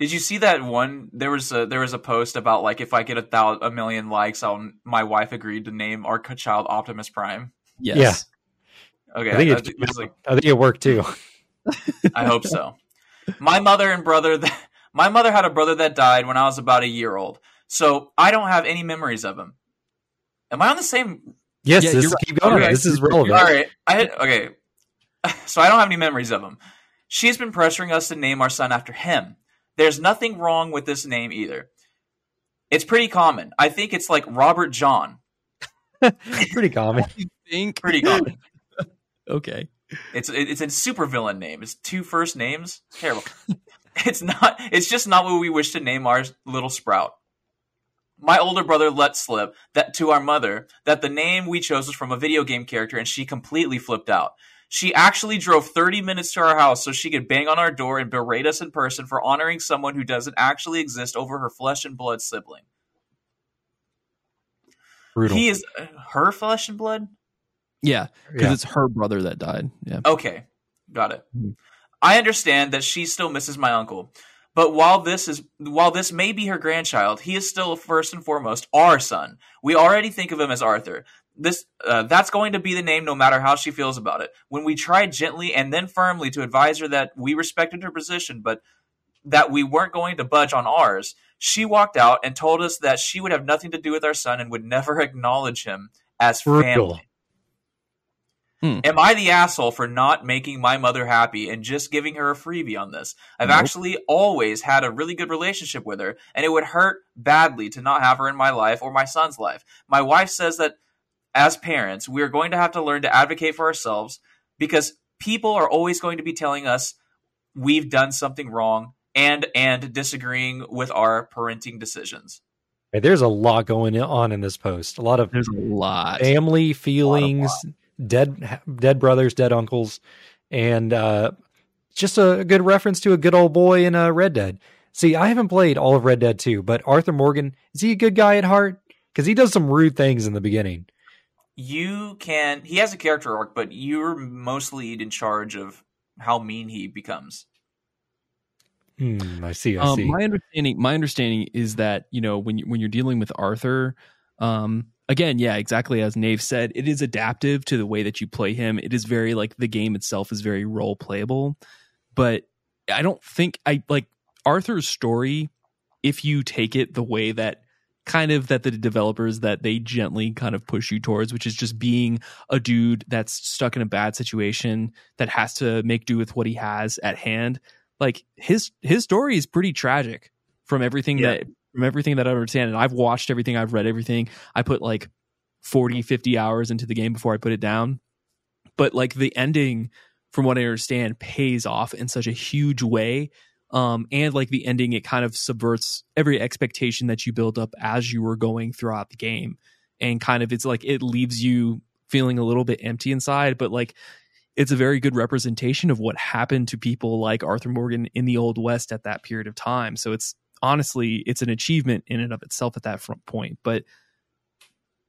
Did you see that one? There was a there was a post about like if I get a thou- a million likes, I'll my wife agreed to name our child Optimus Prime. Yes. Okay, I think I, it, it was like I think it worked too. I hope so. My mother and brother, th- my mother had a brother that died when I was about a year old, so I don't have any memories of him. Am I on the same? Yes, Yeah, this you're keep going. Okay. This is relevant. All right, I had, okay. So I don't have any memories of him. She's been pressuring us to name our son after him. There's nothing wrong with this name either. It's pretty common. I think it's like Robert John. Pretty common. Think Pretty common. okay. It's it- it's a supervillain name. It's two first names. Terrible. it's not. It's just not what we wish to name our little sprout. My older brother let slip that to our mother that the name we chose was from a video game character, and she completely flipped out. She actually drove 30 minutes to our house so she could bang on our door and berate us in person for honoring someone who doesn't actually exist over her flesh and blood sibling. Brutal. He is uh, her flesh and blood. Yeah, because Yeah. it's her brother that died. Yeah. Okay, got it. Mhm. I understand that she still misses my uncle, but while this is while this may be her grandchild, he is still first and foremost our son. We already think of him as Arthur. This uh, that's going to be the name no matter how she feels about it. When we tried gently and then firmly to advise her that we respected her position, but that we weren't going to budge on ours, she walked out and told us that she would have nothing to do with our son and would never acknowledge him as Brutal. family. Hmm. Am I the asshole for not making my mother happy and just giving her a freebie on this? I've Nope. actually always had a really good relationship with her, and it would hurt badly to not have her in my life or my son's life. My wife says that as parents, we are going to have to learn to advocate for ourselves because people are always going to be telling us we've done something wrong and and disagreeing with our parenting decisions. Hey, There's a lot going on in this post. A lot of There's a lot. family feelings, dead dead brothers, dead uncles, and uh, just a good reference to a good old boy in uh, Red Dead. See, I haven't played all of Red Dead 2, but Arthur Morgan is he a good guy at heart? Because he does some rude things in the beginning. You can he has a character arc, but you're mostly in charge of how mean he becomes. Hmm, I see. I Um, see. my understanding, my understanding is that you know when you, when you're dealing with Arthur, um, again, yeah, exactly as Nave said, it is adaptive to the way that you play him. It is very like the game itself is very role playable, but I don't think I like Arthur's story. If you take it the way that kind of that the developers that they gently kind of push you towards, which is just being a dude that's stuck in a bad situation that has to make do with what he has at hand like his his story is pretty tragic from everything Yeah. that from everything that I understand and I've watched everything I've read everything. I put like 40 50 hours into the game before I put it down. But like the ending from what I understand pays off in such a huge way um and like the ending it kind of subverts every expectation that you build up as you were going throughout the game. And kind of it's like it leaves you feeling a little bit empty inside but like it's a very good representation of what happened to people like Arthur Morgan in the Old West at that period of time. So it's honestly it's an achievement in and of itself at that front point. But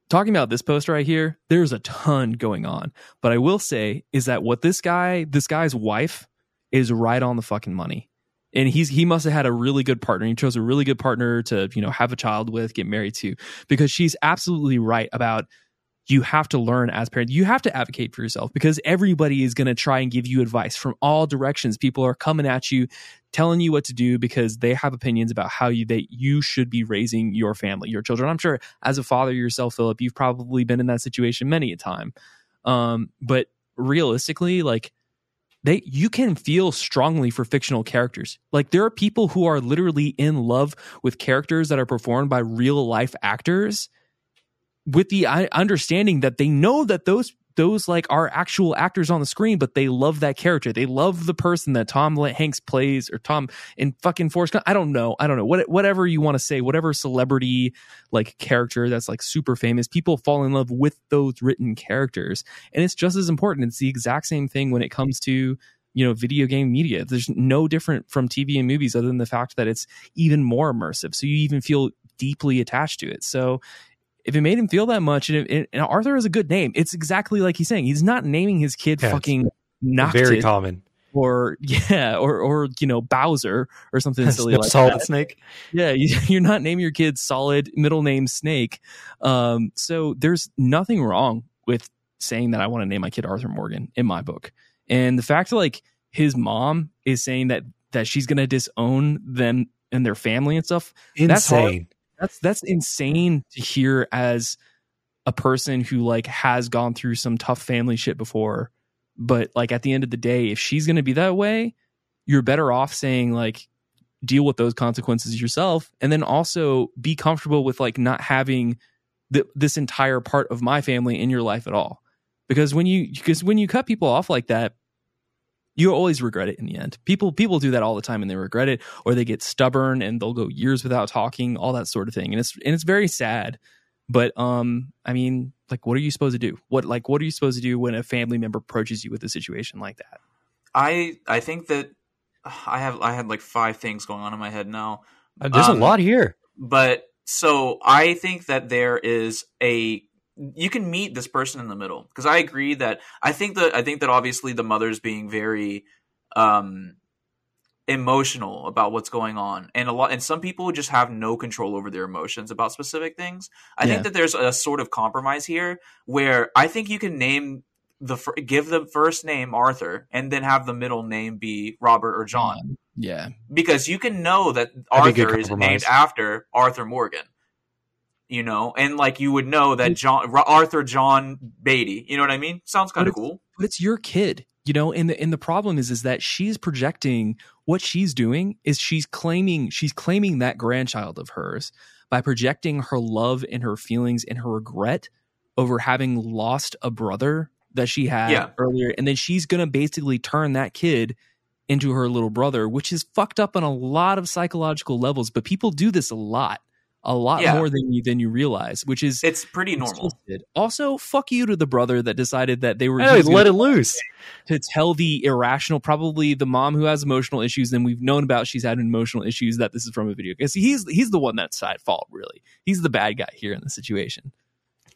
talking about this post right here, there's a ton going on. But I will say is that what this guy, this guy's wife, is right on the fucking money. And he's he must have had a really good partner. He chose a really good partner to, you know, have a child with, get married to, because she's absolutely right about you have to learn as parents. You have to advocate for yourself because everybody is going to try and give you advice from all directions. People are coming at you, telling you what to do because they have opinions about how you that you should be raising your family, your children. I'm sure as a father yourself, Philip, you've probably been in that situation many a time. Um, but realistically, like they you can feel strongly for fictional characters. Like there are people who are literally in love with characters that are performed by real life actors with the understanding that they know that those those like are actual actors on the screen, but they love that character. They love the person that Tom Hanks plays or Tom in fucking Forrest Gump. I don't know. I don't know. What, whatever you want to say, whatever celebrity like character that's like super famous, people fall in love with those written characters. And it's just as important. It's the exact same thing when it comes to you know video game media there's no different from tv and movies other than the fact that it's even more immersive so you even feel deeply attached to it so if it made him feel that much, and, it, and Arthur is a good name, it's exactly like he's saying. He's not naming his kid yeah, fucking Noctis very common or yeah, or or you know Bowser or something silly like Solid that. Snake. Yeah, you, are not naming your kid Solid middle name Snake. Um, so there's nothing wrong with saying that I want to name my kid Arthur Morgan in my book, and the fact that like his mom is saying that that she's gonna disown them and their family and stuff. Insane. That's that's that's insane to hear as a person who like has gone through some tough family shit before. But like at the end of the day, if she's going to be that way, you're better off saying like deal with those consequences yourself and then also be comfortable with like not having this entire part of my family in your life at all because when you because when you cut people off like that you always regret it in the end. People people do that all the time and they regret it or they get stubborn and they'll go years without talking, all that sort of thing. And it's and it's very sad. But um I mean, like what are you supposed to do? What like what are you supposed to do when a family member approaches you with a situation like that? I I think that I have I had like five things going on in my head now. Uh, there's um, a lot here. But so I think that there is a you can meet this person in the middle. Because I agree that I think that I think that obviously the mother's being very um emotional about what's going on. And a lot and some people just have no control over their emotions about specific things. I yeah. think that there's a sort of compromise here where i think you can name the give the first name arthur and then have the middle name be robert or john. Yeah. Because you can know that arthur is named after arthur morgan you know, and like you would know that John Arthur John Beatty, you know what I mean? Sounds kind of cool. But it's your kid, you know, and the and the problem is is that she's projecting what she's doing is she's claiming she's claiming that grandchild of hers by projecting her love and her feelings and her regret over having lost a brother that she had yeah. earlier and then she's going to basically turn that kid into her little brother which is fucked up on a lot of psychological levels but people do this a lot a lot yeah. more than you than you realize, which is it's pretty normal. Twisted. Also, fuck you to the brother that decided that they were hey, let it loose to tell the irrational, probably the mom who has emotional issues, and we've known about she's had emotional issues that this is from a video. Because he's he's the one that's at fault, really. He's the bad guy here in the situation.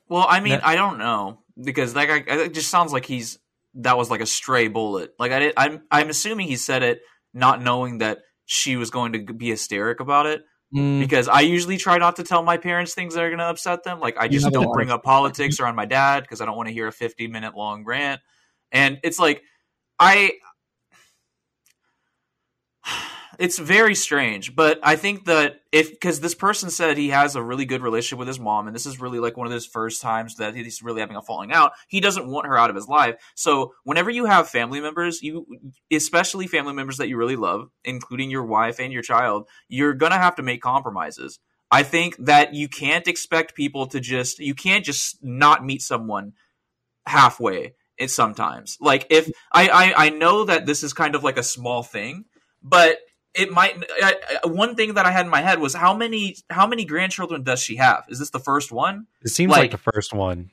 Well, I mean, that, I don't know because like I, it just sounds like he's that was like a stray bullet. Like I did, I'm I'm assuming he said it not knowing that she was going to be hysteric about it Mm. Because I usually try not to tell my parents things that are going to upset them. Like I just don't bring up politics around my dad because I don't want to hear a 50 minute long rant. And it's like I it's very strange, but I think that if because this person said he has a really good relationship with his mom, and this is really like one of his first times that he's really having a falling out. He doesn't want her out of his life. So whenever you have family members, you especially family members that you really love, including your wife and your child, you're gonna have to make compromises. I think that you can't expect people to just you can't just not meet someone halfway. It's sometimes like if I, I I know that this is kind of like a small thing, but it might I, I, one thing that I had in my head was how many how many grandchildren does she have? Is this the first one? It seems like, like the first one.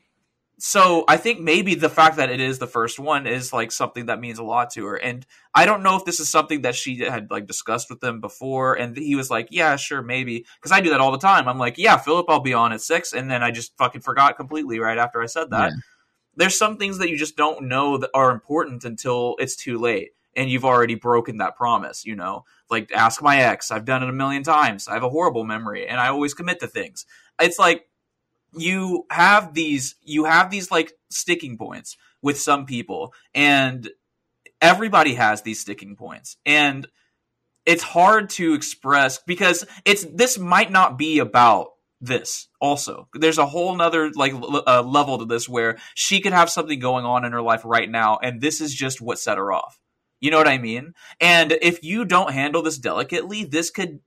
so I think maybe the fact that it is the first one is like something that means a lot to her. And I don't know if this is something that she had like discussed with them before. And he was like, yeah, sure, maybe. Cause I do that all the time. I'm like, yeah, Philip, I'll be on at six. And then I just fucking forgot completely right after I said that. Yeah. There's some things that you just don't know that are important until it's too late. And you've already broken that promise, you know? Like, ask my ex. I've done it a million times. I have a horrible memory and I always commit to things. It's like, you have these you have these like sticking points with some people and everybody has these sticking points and it's hard to express because it's this might not be about this also there's a whole nother like uh, level to this where she could have something going on in her life right now and this is just what set her off you know what i mean? And if you don't handle this delicately this could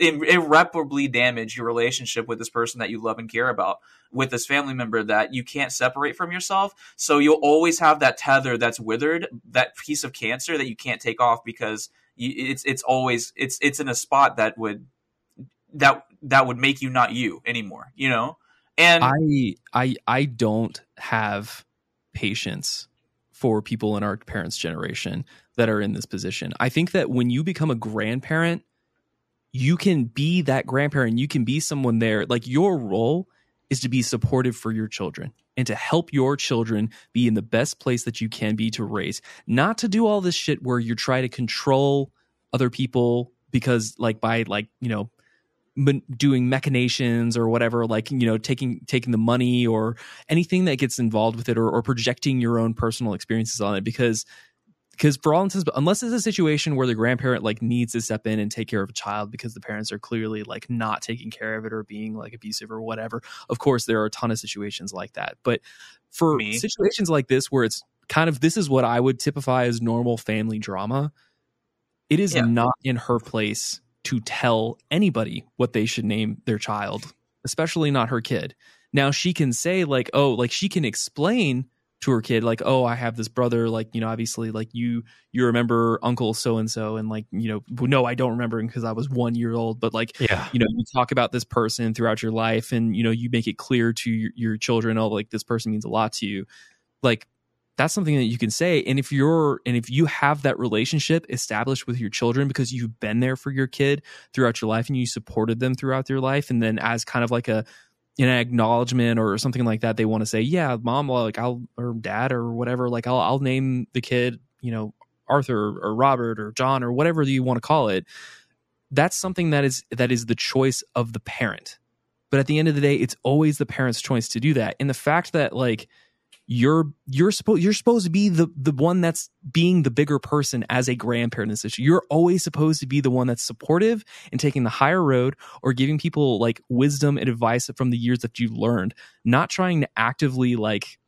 irreparably damage your relationship with this person that you love and care about with this family member that you can't separate from yourself. So you'll always have that tether that's withered that piece of cancer that you can't take off because it's it's always it's it's in a spot that would that that would make you not you anymore you know? And I I I don't have patience for people in our parents' generation that are in this position. I think that when you become a grandparent, you can be that grandparent. You can be someone there. Like your role is to be supportive for your children and to help your children be in the best place that you can be to raise. Not to do all this shit where you're trying to control other people because like by like, you know, doing machinations or whatever like you know taking taking the money or anything that gets involved with it or, or projecting your own personal experiences on it because because for all intents unless it's a situation where the grandparent like needs to step in and take care of a child because the parents are clearly like not taking care of it or being like abusive or whatever of course there are a ton of situations like that but for Me. situations like this where it's kind of this is what i would typify as normal family drama it is Yeah. not in her place to tell anybody what they should name their child, especially not her kid. Now she can say like, oh, like she can explain to her kid like, oh, I have this brother, like you know, obviously like you you remember Uncle so and so, and like you know, no, I don't remember him because I was one year old, but like Yeah. you know you talk about this person throughout your life and you know you make it clear to your, your children oh like this person means a lot to you like that's something that you can say. And if you're and if you have that relationship established with your children because you've been there for your kid throughout your life and you supported them throughout their life and then as kind of like a an acknowledgement or something like that they want to say yeah mom like i'll or dad or whatever like i'll i'll name the kid you know arthur or robert or john or whatever you want to call it. That's something that is that is the choice of the parent. But at the end of the day it's always the parent's choice to do that. And the fact that like you're you're supposed you're supposed to be the the one that's being the bigger person as a grandparent in this issue you're always supposed to be the one that's supportive and taking the higher road or giving people like wisdom and advice from the years that you've learned not trying to actively like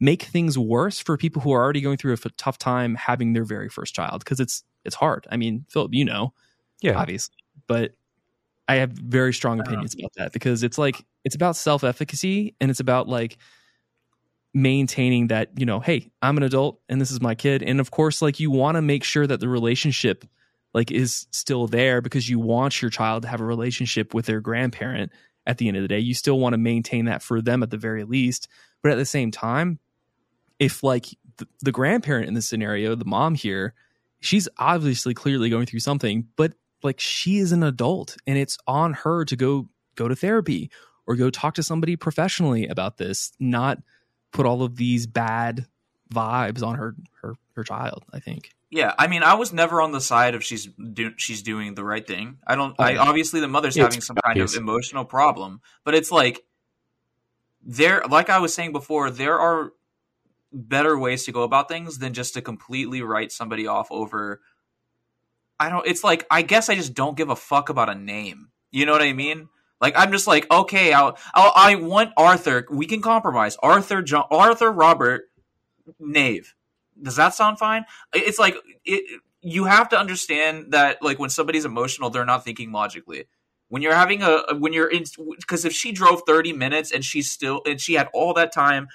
make things worse for people who are already going through a f- tough time having their very first child because it's it's hard i mean philip you know Yeah. obviously. But I have very strong opinions about that because it's like it's about self efficacy and it's about like maintaining that you know hey i'm an adult and this is my kid. And of course like you want to make sure that the relationship like is still there because you want your child to have a relationship with their grandparent at the end of the day. You still want to maintain that for them at the very least. But at the same time if like the, the grandparent in this scenario the mom here she's obviously clearly going through something but like she is an adult and it's on her to go go to therapy or go talk to somebody professionally about this not put all of these bad vibes on her her her child i think Yeah, I mean, I was never on the side of she's do, she's doing the right thing. I don't. I obviously the mother's It's having some kind of emotional problem, but it's like there. Like I was saying before, there are better ways to go about things than just to completely write somebody off over. I don't. It's like I guess I just don't give a fuck about a name. You know what I mean? Like I'm just like okay, I'll, I'll I want Arthur. We can compromise. Arthur John, Arthur Robert, Nave. Does that sound fine? It's like it, you have to understand that like when somebody's emotional, they're not thinking logically. When you're having a when you're in because if she drove 30 minutes and she's still and she had all that time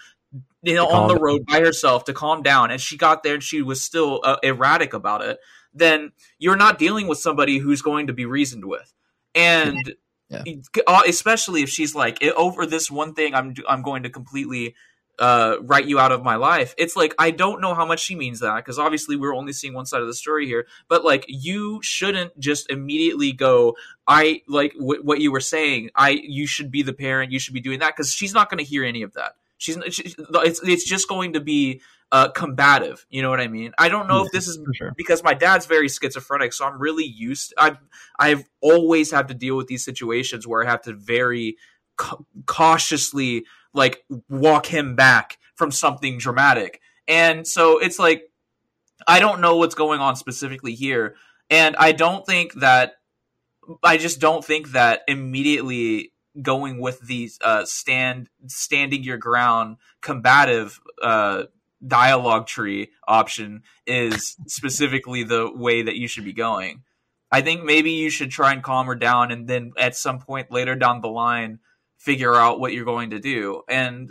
you know on the down. road by herself to calm down and she got there and she was still uh, erratic about it then you're not dealing with somebody who's going to be reasoned with and Yeah. uh, especially if she's like "Eh, over this one thing i'm i'm going to completely uh, write you out of my life. It's like I don't know how much she means that because obviously we're only seeing one side of the story here. But like you shouldn't just immediately go. I like w- what you were saying. I you should be the parent. You should be doing that because she's not going to hear any of that. She's she, it's it's just going to be uh, combative. You know what I mean? I don't know if this is sure. because my dad's very schizophrenic, so I'm really used. I've I've always had to deal with these situations where I have to very ca- cautiously like walk him back from something dramatic. And so it's like I don't know what's going on specifically here, and I don't think that I just don't think that immediately going with the uh, stand standing your ground combative uh, dialogue tree option is specifically the way that you should be going. I think maybe you should try and calm her down, and then at some point later down the line, figure out what you're going to do. And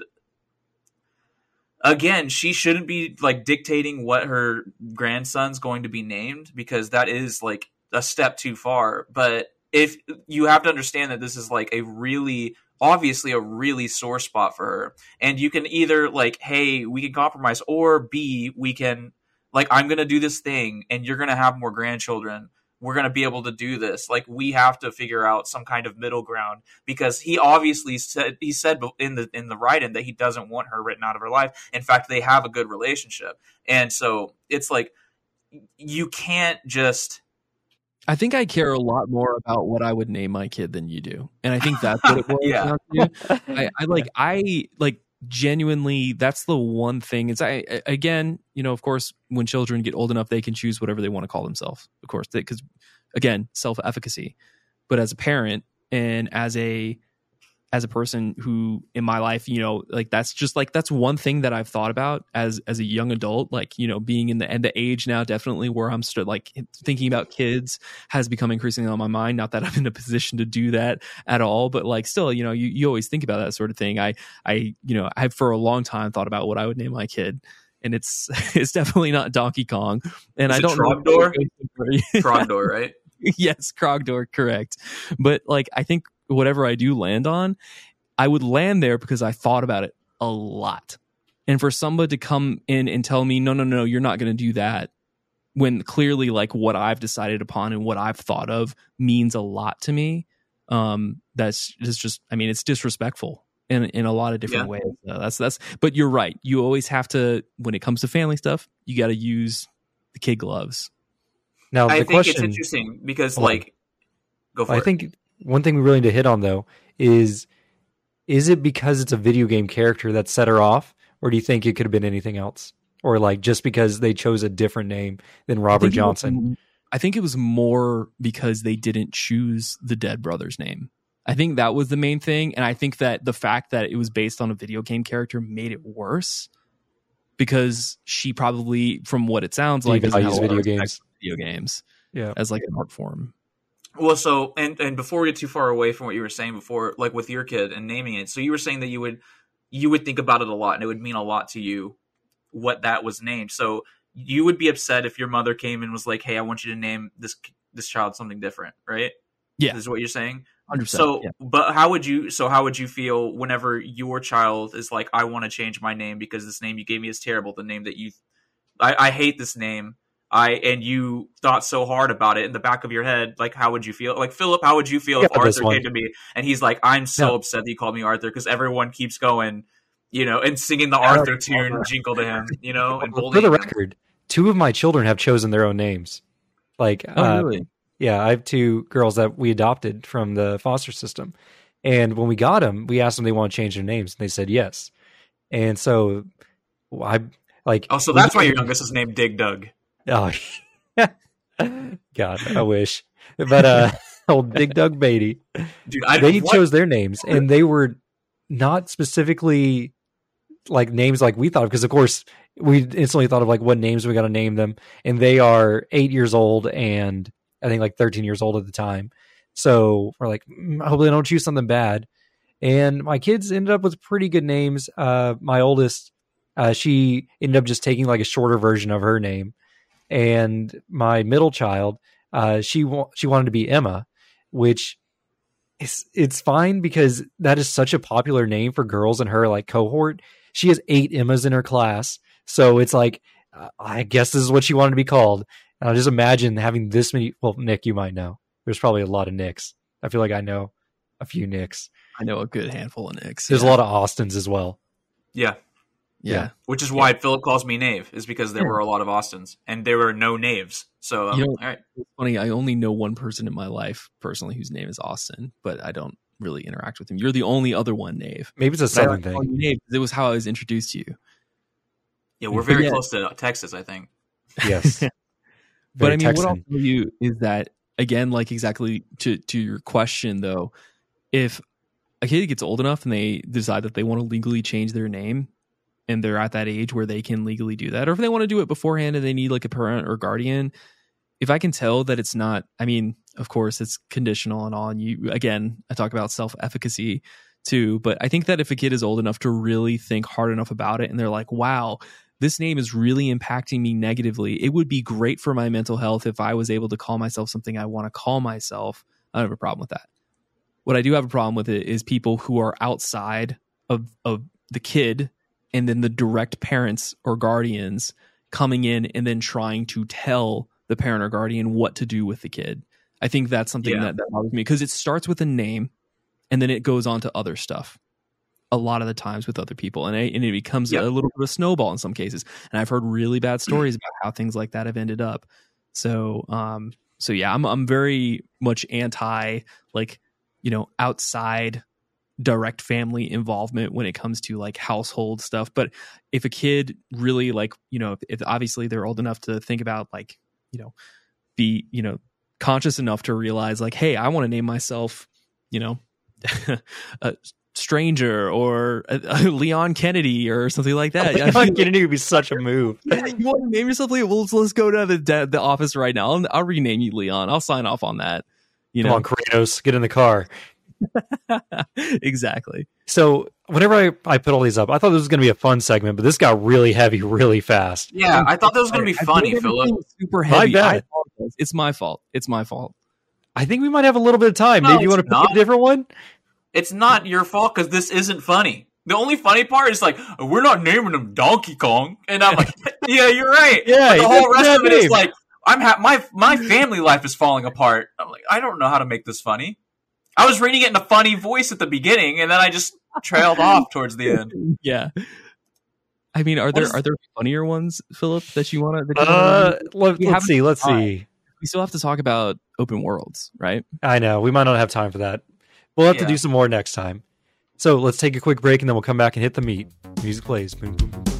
again, she shouldn't be like dictating what her grandson's going to be named because that is like a step too far. But if you have to understand that this is like a really obviously a really sore spot for her. And you can either like hey we can compromise or b we can like i'm gonna do this thing and you're gonna have more grandchildren. We're gonna be able to do this. Like we have to figure out some kind of middle ground because he obviously said he said in the in the write-in that he doesn't want her written out of her life. In fact they have a good relationship. And so it's like you can't just I think I care a lot more about what I would name my kid than you do, and I think that's what it boils Yeah. down to. I, I like I like genuinely. That's the one thing. Is I I- again, you know, of course, when children get old enough, they can choose whatever they want to call themselves. Of course, because again, self efficacy. But as a parent and as a as a person who in my life you know like that's just like that's one thing that i've thought about as as a young adult like you know being in the and the age now definitely where i'm st- like thinking about kids has become increasingly on my mind not that i'm in a position to do that at all but like still you know you, you always think about that sort of thing i i you know i've for a long time thought about what i would name my kid and it's it's definitely not donkey kong and Is i don't know Trogdor? know Trogdor, right? yes, Trogdor, correct. But like, I think whatever I do land on, I would land there because I thought about it a lot. And for somebody to come in and tell me, no, no, no, you're not going to do that, when clearly like what I've decided upon and what I've thought of means a lot to me, um, that's just, just I mean, it's disrespectful in in a lot of different Yeah. ways. Uh, that's that's. But you're right. You always have to when it comes to family stuff, you got to use the kid gloves. Now I the think it's interesting because Hold on. like go for I it. think one thing we really need to hit on though is is it because it's a video game character that set her off, or do you think it could have been anything else, or like just because they chose a different name than Robert think it was- Johnson? I think it was more because they didn't choose the dead brother's name. I think that was the main thing, and I think that the fact that it was based on a video game character made it worse because she probably, from what it sounds like, doesn't have Devalues a lot of video games. video games Yeah. as like an art form. Well, so and and before we get too far away from what you were saying before, like with your kid and naming it, so you were saying that you would you would think about it a lot and it would mean a lot to you what that was named. So you would be upset if your mother came and was like, "Hey, I want you to name this this child something different," right? Yeah. This is what you're saying. 100%, So, yeah. but how would you? So, how would you feel whenever your child is like, "I want to change my name because this name you gave me is terrible. The name that you, I, I hate this name. I and you thought so hard about it in the back of your head. Like, how would you feel? Like Philip, how would you feel if Yeah, this Arthur came to me and he's like, "I'm so Yeah. upset that you called me Arthur because everyone keeps going." You know, and singing the Arthur tune jingle to him, you know, and For the record, two of my children have chosen their own names. Like, Oh, uh, really? yeah, I have two girls that we adopted from the foster system, and when we got them, we asked them they want to change their names, and they said yes. And so, I like. Oh, so that's why your youngest is named Dig Dug. Oh, God, I wish. But uh, old Big Doug Beatty, Dude, I they what- chose their names, and they were not specifically like names like we thought of because of course we instantly thought of like what names we got to name them and they are eight years old and i think like 13 years old at the time. So we're like hopefully i they don't choose something bad. And my kids ended up with pretty good names. Uh my oldest uh she ended up just taking like a shorter version of her name and my middle child uh she wa- she wanted to be emma which it's it's fine because that is such a popular name for girls in her like cohort. she has eight Emmas in her class. So it's like, uh, I guess this is what she wanted to be called. And I just imagine having this many. Well, Nick, you might know. There's probably a lot of Nicks. I feel like I know a few Nicks. I know a good handful of Nicks. There's yeah. a lot of Austins as well. Yeah. Yeah. yeah. Which is why Philip calls me Nave, is because there Yeah. were a lot of Austins and there were no Naves. So, um, You know- all right. It's funny. I only know one person in my life personally whose name is Austin, but I don't really interact with him. You're the only other one, Nave. Maybe it's a But southern thing. you Nave 'cause it was how I was introduced to you. Yeah, we're very yeah. close to Texas, I think. Yes. but I mean, what I'll Texan. tell you is that again, like exactly to to your question though, if a kid gets old enough and they decide that they want to legally change their name, and they're at that age where they can legally do that, or if they want to do it beforehand and they need like a parent or guardian, if I can tell that it's not, I mean, of course, it's conditional and all. And you again, I talk about self efficacy too, but I think that if a kid is old enough to really think hard enough about it, and they're like, wow this name is really impacting me negatively. It would be great for my mental health if I was able to call myself something I want to call myself. I don't have a problem with that. What I do have a problem with it is people who are outside of of the kid and then the direct parents or guardians coming in and then trying to tell the parent or guardian what to do with the kid. I think that's something Yeah. that, that bothers me because it starts with a name and then it goes on to other stuff a lot of the times with other people and it, and it becomes Yep. a little bit of a snowball in some cases and i've heard really bad stories about how things like that have ended up so um so yeah i'm i'm very much anti like you know outside direct family involvement when it comes to like household stuff but if a kid really like you know if, if obviously they're old enough to think about like you know be you know conscious enough to realize like hey i want to name myself you know a stranger or uh, leon kennedy or something like that I Leon Kennedy would be such a move. yeah, you want to name yourself Leon? Well, let's, let's go to the the office right now. I'll, I'll rename you Leon. I'll sign off on that. You Come know on, Kratos, get in the car. exactly. So whenever I, I put all these up, I thought this was going to be a fun segment, but this got really heavy really fast. Yeah, I thought that was going to be I funny, Philip. everything Super My heavy. bad. It's my fault. It's my fault. I think we might have a little bit of time. No, Maybe you want to pick not. a different one? It's not your fault because this isn't funny. The only funny part is like we're not naming him Donkey Kong, and I'm like, yeah, you're right. Yeah, But the whole rest of it is name. like I'm ha- my my family life is falling apart. I'm like, I don't know how to make this funny. I was reading it in a funny voice at the beginning, and then I just trailed off towards the end. Yeah. I mean, are there is- are there funnier ones, Philip, that you want to? Uh, let, us see. Let's tried. see. we still have to talk about open worlds, right? I know we might not have time for that. We'll have to do some more next time. So let's take a quick break and then we'll come back and hit the meat. Music plays. Boom, boom, boom, boom.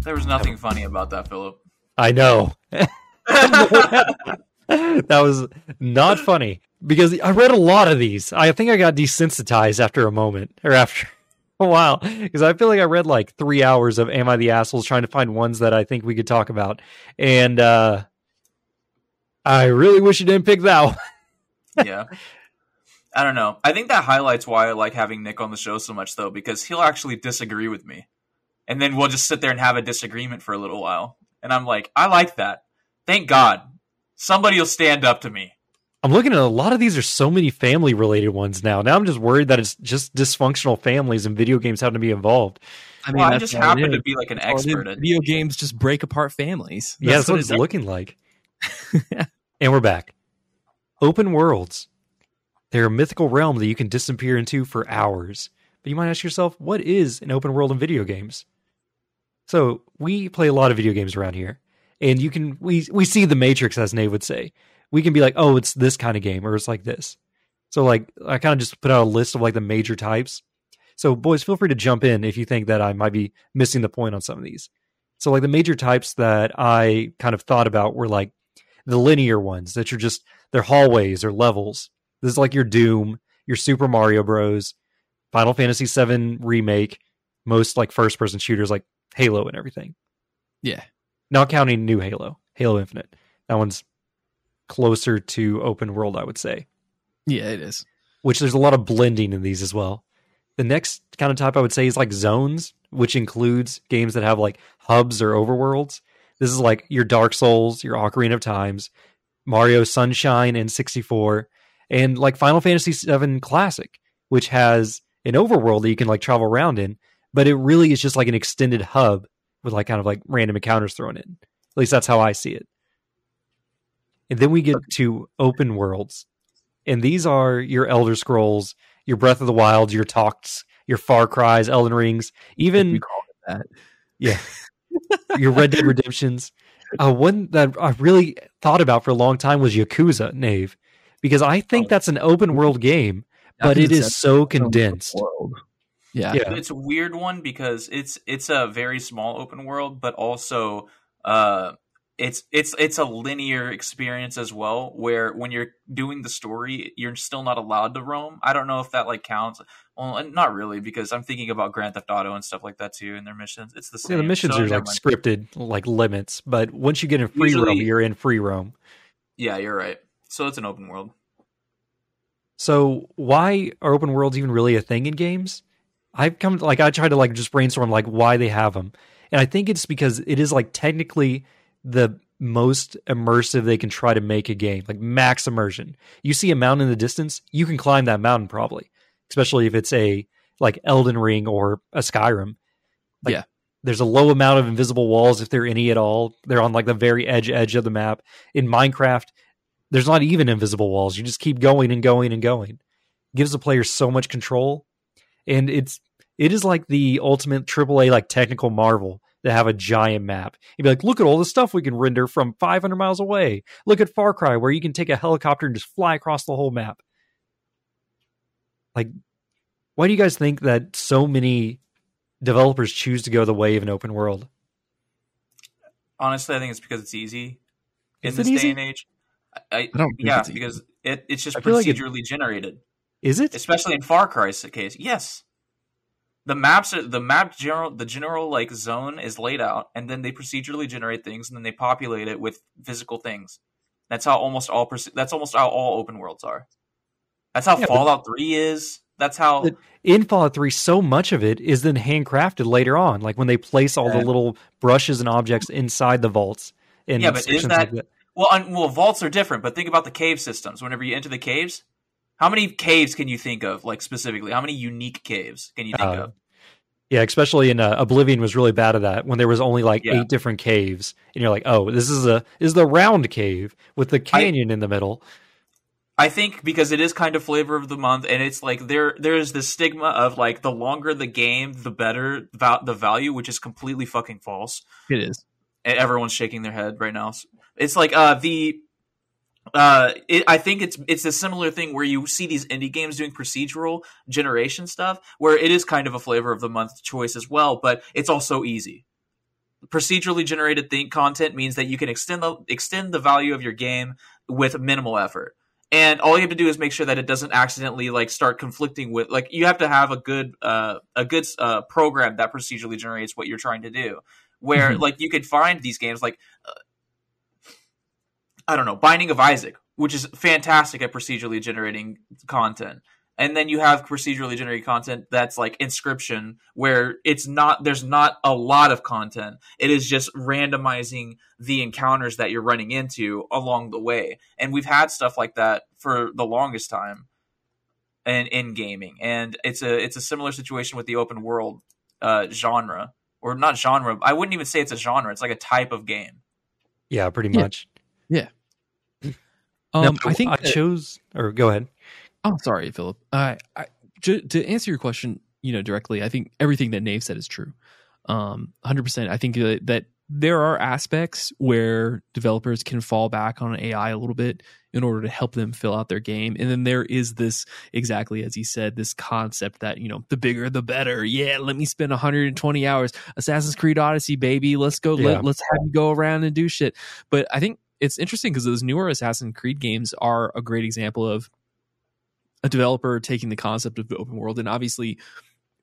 There was nothing funny about that, Philip. I know. that was not funny because I read a lot of these. I think I got desensitized after a moment or after a while because I feel like I read like three hours of Am I the Assholes trying to find ones that I think we could talk about. And uh, I really wish you didn't pick that one. yeah. I don't know. I think that highlights why I like having Nick on the show so much, though, because he'll actually disagree with me. And then we'll just sit there and have a disagreement for a little while. And I'm like, I like that. Thank God. Somebody will stand up to me. I'm looking at a lot of these are so many family related ones now. Now I'm just worried that it's just dysfunctional families and video games having to be involved. I Well, I just happen to be like an That's all expert at Video games just break apart families. yeah, that's what it it's does. looking like. and we're back. Open worlds. They're a mythical realm that you can disappear into for hours. But you might ask yourself, what is an open world in video games? So we play a lot of video games around here, and you can we we see the Matrix, as Nave would say. We can be like, oh, it's this kind of game, or it's like this. So like, I kind of just put out a list of like the major types. So boys, feel free to jump in if you think that I might be missing the point on some of these. So like the major types that I kind of thought about were like the linear ones that you're just they're hallways or levels. This is like your Doom, your Super Mario Bros, Final Fantasy VII remake, most like first person shooters like Halo and everything. Yeah. Not counting new Halo, Halo Infinite. That one's closer to open world, I would say. Yeah, it is. Which there's a lot of blending in these as well. The next kind of type I would say is like zones, which includes games that have like hubs or overworlds. This is like your Dark Souls, your Ocarina of Times, Mario Sunshine and 64, and like Final Fantasy VII Classic, which has an overworld that you can like travel around in, but it really is just like an extended hub with like kind of like random encounters thrown in. At least that's how I see it. And then we get to open worlds. And these are your Elder Scrolls, your Breath of the Wild, your Talks, your Far Cries, Elden Rings, even We call it that. yeah, your Red Dead Redemptions. Uh, one that I really thought about for a long time was Yakuza, Nave, because I think Oh. that's an open world game, but it is so condensed. World. Yeah. Yeah. It's a weird one because it's it's a very small open world, but also uh, it's it's it's a linear experience as well. Where when you're doing the story, you're still not allowed to roam. I don't know if that like counts. Well, not really because I'm thinking about Grand Theft Auto and stuff like that too in their missions. It's the same. Yeah, the missions so are like mind. scripted, like limits, but once you get in free roam, you're in free roam. Yeah, you're right. So it's an open world. So why are open worlds even really a thing in games? I've come to, like I try to like just brainstorm like why they have them, and I think it's because it is like technically the most immersive they can try to make a game, like max immersion. You see a mountain in the distance, you can climb that mountain probably, especially if it's a like Elden Ring or a Skyrim. Like, Yeah. There's a low amount of invisible walls if there are any at all. They're on like the very edge edge of the map. In Minecraft, there's not even invisible walls. You just keep going and going and going. It Gives the player so much control. And it's it is like the ultimate AAA like technical marvel to have a giant map. You'd be like, look at all the stuff we can render from 500 miles away. Look at Far Cry, where you can take a helicopter and just fly across the whole map. Like, why do you guys think that so many developers choose to go the way of an open world? Honestly, I think it's because it's easy in Is it this easy? day and age. I, I, I don't yeah, it's because it, it's just I feel like it- procedurally generated. Is it? especially in Far Cry's case. Yes, the maps are the map general the general like zone is laid out, and then they procedurally generate things, and then they populate it with physical things. That's how almost all that's almost how all open worlds are. That's how Yeah, but- Fallout Three is. That's how in Fallout 3, so much of it is then handcrafted later on, like when they place all the little brushes and objects inside the vaults. And Yeah, but is that- like well, un- well, vaults are different. But think about the cave systems. Whenever you enter the caves, how many caves can you think of? Like specifically, how many unique caves can you think Uh, of? Yeah, especially in uh, Oblivion was really bad at that when there was only like Yeah. eight different caves, and you're like, oh, this is a this is the round cave with the canyon in the middle. I think because it is kind of flavor of the month, and it's like there there is this stigma of like the longer the game, the better val- the value, which is completely fucking false. It is. And everyone's shaking their head right now. It's like uh the uh it, I think it's it's a similar thing where you see these indie games doing procedural generation stuff, where it is kind of a flavor of the month choice as well, but it's also easy. Procedurally generated thing content means that you can extend the extend the value of your game with minimal effort and all you have to do is make sure that it doesn't accidentally like start conflicting with like you have to have a good uh a good uh program that procedurally generates what you're trying to do where Mhm. like you could find these games like uh, i don't know binding of isaac which is fantastic at procedurally generating content and then you have procedurally generated content that's like inscription where it's not there's not a lot of content it is just randomizing the encounters that you're running into along the way and we've had stuff like that for the longest time in in gaming and it's a it's a similar situation with the open world uh genre or not genre i wouldn't even say it's a genre it's like a type of game Yeah, pretty much. Yeah. much. Um, I think I that- chose, or go ahead. Oh, sorry, Philip. I, I to, to answer your question, you know, directly, I think everything that Nave said is true. Um, hundred percent. I think that, that there are aspects where developers can fall back on AI a little bit in order to help them fill out their game, and then there is this exactly as he said, this concept that you know, the bigger the better. Yeah, let me spend 120 hours, Assassin's Creed Odyssey, baby. Let's go. Yeah. Let, let's have you go around and do shit. But I think it's interesting because those newer Assassin's Creed games are a great example of a developer taking the concept of the open world. And obviously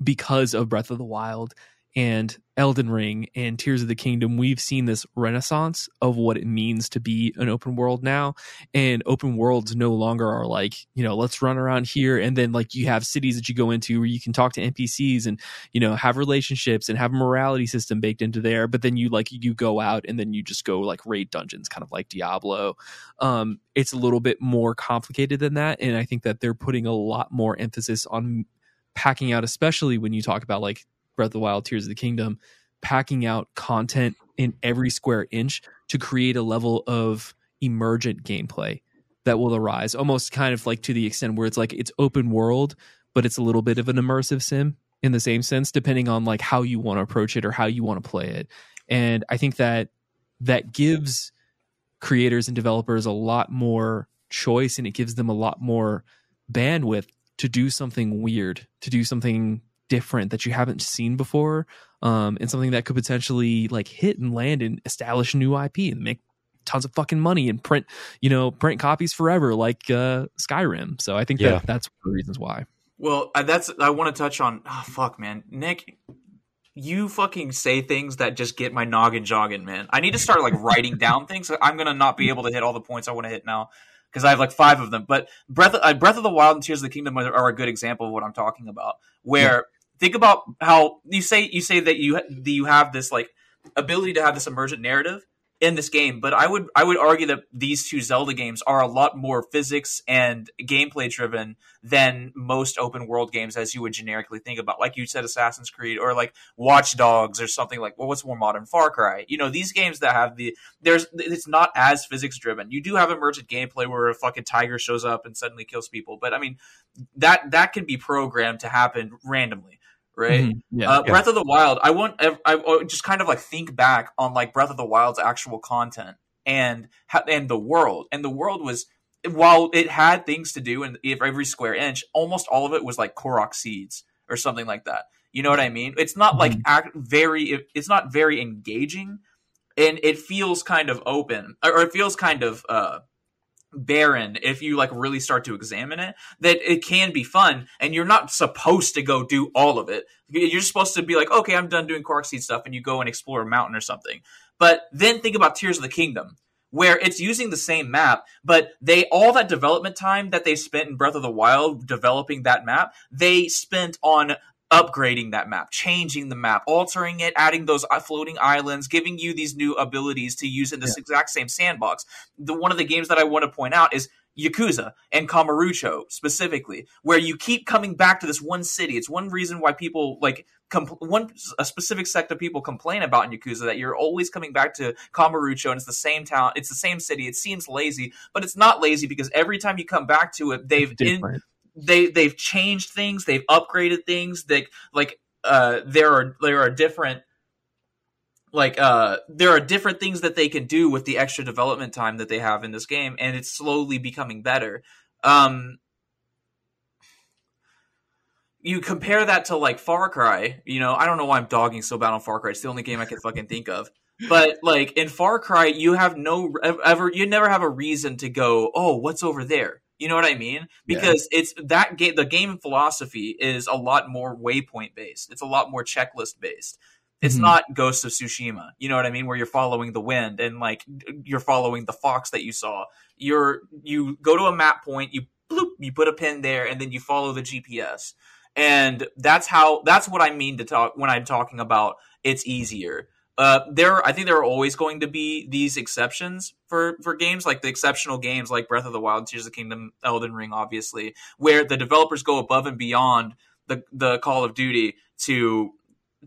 because of Breath of the Wild and Elden Ring and Tears of the Kingdom, we've seen this renaissance of what it means to be an open world now. And open worlds no longer are like, you know, let's run around here. And then like you have cities that you go into where you can talk to NPCs and, you know, have relationships and have a morality system baked into there. But then you like, you go out and then you just go like raid dungeons, kind of like Diablo. Um, it's a little bit more complicated than that. And I think that they're putting a lot more emphasis on packing out, especially when you talk about like Breath of the Wild, Tears of the Kingdom, packing out content in every square inch to create a level of emergent gameplay that will arise, almost kind of like to the extent where it's like it's open world, but it's a little bit of an immersive sim in the same sense, depending on like how you want to approach it or how you want to play it. And I think that that gives creators and developers a lot more choice and it gives them a lot more bandwidth to do something weird, to do something different that you haven't seen before, um, and something that could potentially like hit and land and establish a new IP and make tons of fucking money and print, you know, print copies forever like uh, Skyrim. So I think Yeah. that that's one of the reasons why. Well, that's I want to touch on. Oh, fuck, man, Nick, you fucking say things that just get my noggin jogging, man. I need to start like writing down things. I'm gonna not be able to hit all the points I want to hit now because I have like five of them. But Breath, uh, Breath of the Wild and Tears of the Kingdom are, are a good example of what I'm talking about. Where think about how you say you say that you that you have this like ability to have this emergent narrative in this game, but I would I would argue that these two Zelda games are a lot more physics and gameplay driven than most open world games as you would generically think about. Like you said, Assassin's Creed or like Watch Dogs or something like well, what's more modern? Far Cry. You know, these games that have the there's it's not as physics driven. You do have emergent gameplay where a fucking tiger shows up and suddenly kills people, but I mean that that can be programmed to happen randomly. Right, Mhm. Yeah. uh, Yeah. Breath of the Wild. I want. I, I just kind of like think back on like Breath of the Wild's actual content and how, and the world. And the world was while it had things to do in every square inch, almost all of it was like Korok seeds or something like that. You know what I mean? It's not like Mhm. act, very. It's not very engaging, and it feels kind of open, or it feels kind of uh, barren if you like really start to examine it. That it can be fun, and you're not supposed to go do all of it. You're supposed to be like, okay, I'm done doing Korok seed stuff, and you go and explore a mountain or something. But then think about Tears of the Kingdom, where it's using the same map, but they all that development time that they spent in Breath of the Wild developing that map, they spent on upgrading that map, changing the map, altering it, adding those uh, floating islands, giving you these new abilities to use in this exact same sandbox. The one of the games that I want to point out is Yakuza and Kamurocho specifically, where you keep coming back to this one city. It's one reason why people like compl- one a specific sect of people complain about in Yakuza that you're always coming back to Kamurocho and it's the same town, it's the same city. It seems lazy, but it's not lazy because every time you come back to it, they've in. They they've changed things, they've upgraded things. They like uh there are there are different like uh there are different things that they can do with the extra development time that they have in this game and it's slowly becoming better. Um you compare that to like Far Cry, you know, I don't know why I'm dogging so bad on Far Cry. It's the only game I can fucking think of. But like in Far Cry, you have no ever you never have a reason to go, "Oh, what's over there?" You know what I mean? Yeah. Because it's that game the game philosophy is a lot more waypoint based. It's a lot more checklist based. It's Mhm. not Ghost of Tsushima. You know what I mean? Where you're following the wind and like you're following the fox that you saw. You're you go to a map point, you bloop, you put a pin there, and then you follow the GPS. And that's how that's what I mean to talk when I'm talking about it's easier. Uh, there, I think there are always going to be these exceptions for for games like the exceptional games like Breath of the Wild, Tears of the Kingdom, Elden Ring, obviously, where the developers go above and beyond the the Call of Duty to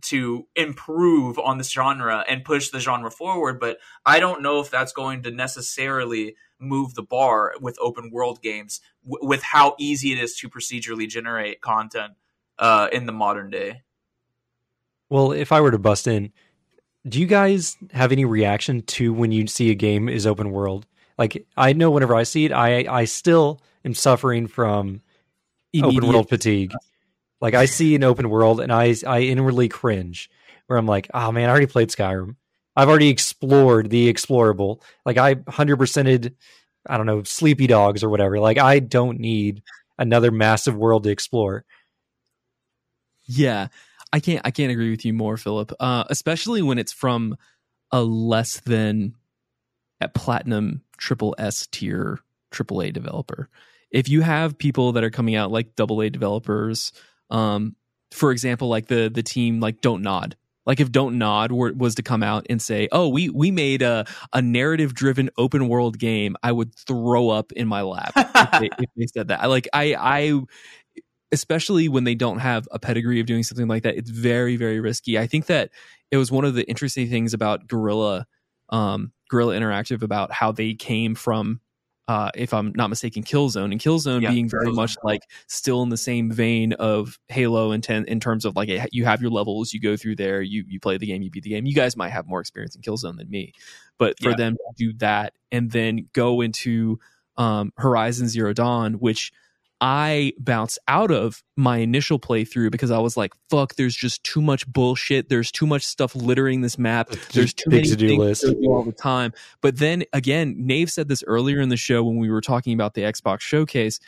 to improve on this genre and push the genre forward. But I don't know if that's going to necessarily move the bar with open world games w- with how easy it is to procedurally generate content uh, in the modern day. Well, if I were to bust in, do you guys have any reaction to when you see a game is open world? Like I know whenever I see it, I I still am suffering from open world fatigue. Like I see an open world and I I inwardly cringe where I'm like, oh man, I already played Skyrim. I've already explored the explorable. Like I hundred percented, I don't know, Sleeping Dogs or whatever. Like I don't need another massive world to explore. Yeah, I can't. I can't agree with you more, Philip. Uh, especially when it's from a less than at platinum triple S tier triple A developer. If you have people that are coming out like double A developers, um, for example, like the the team like Don't Nod. Like if Don't Nod were, was to come out and say, "Oh, we we made a a narrative driven open world game," I would throw up in my lap if, they, if they said that. Like I I especially when they don't have a pedigree of doing something like that, it's very, very risky. I think that it was one of the interesting things about Guerrilla, um, Guerrilla Interactive about how they came from uh, if I'm not mistaken, Killzone, and Killzone Yeah, being very much like still in the same vein of Halo in, ten, in terms of like you have your levels, you go through there, you you play the game, you beat the game. You guys might have more experience in Killzone than me, but for Yeah. them to do that and then go into um, Horizon Zero Dawn, which I bounced out of my initial playthrough because I was like, "Fuck, there's just too much bullshit. There's too much stuff littering this map. There's too big many to-do things list. to do all the time." But then again, Nave said this earlier in the show when we were talking about the Xbox showcase.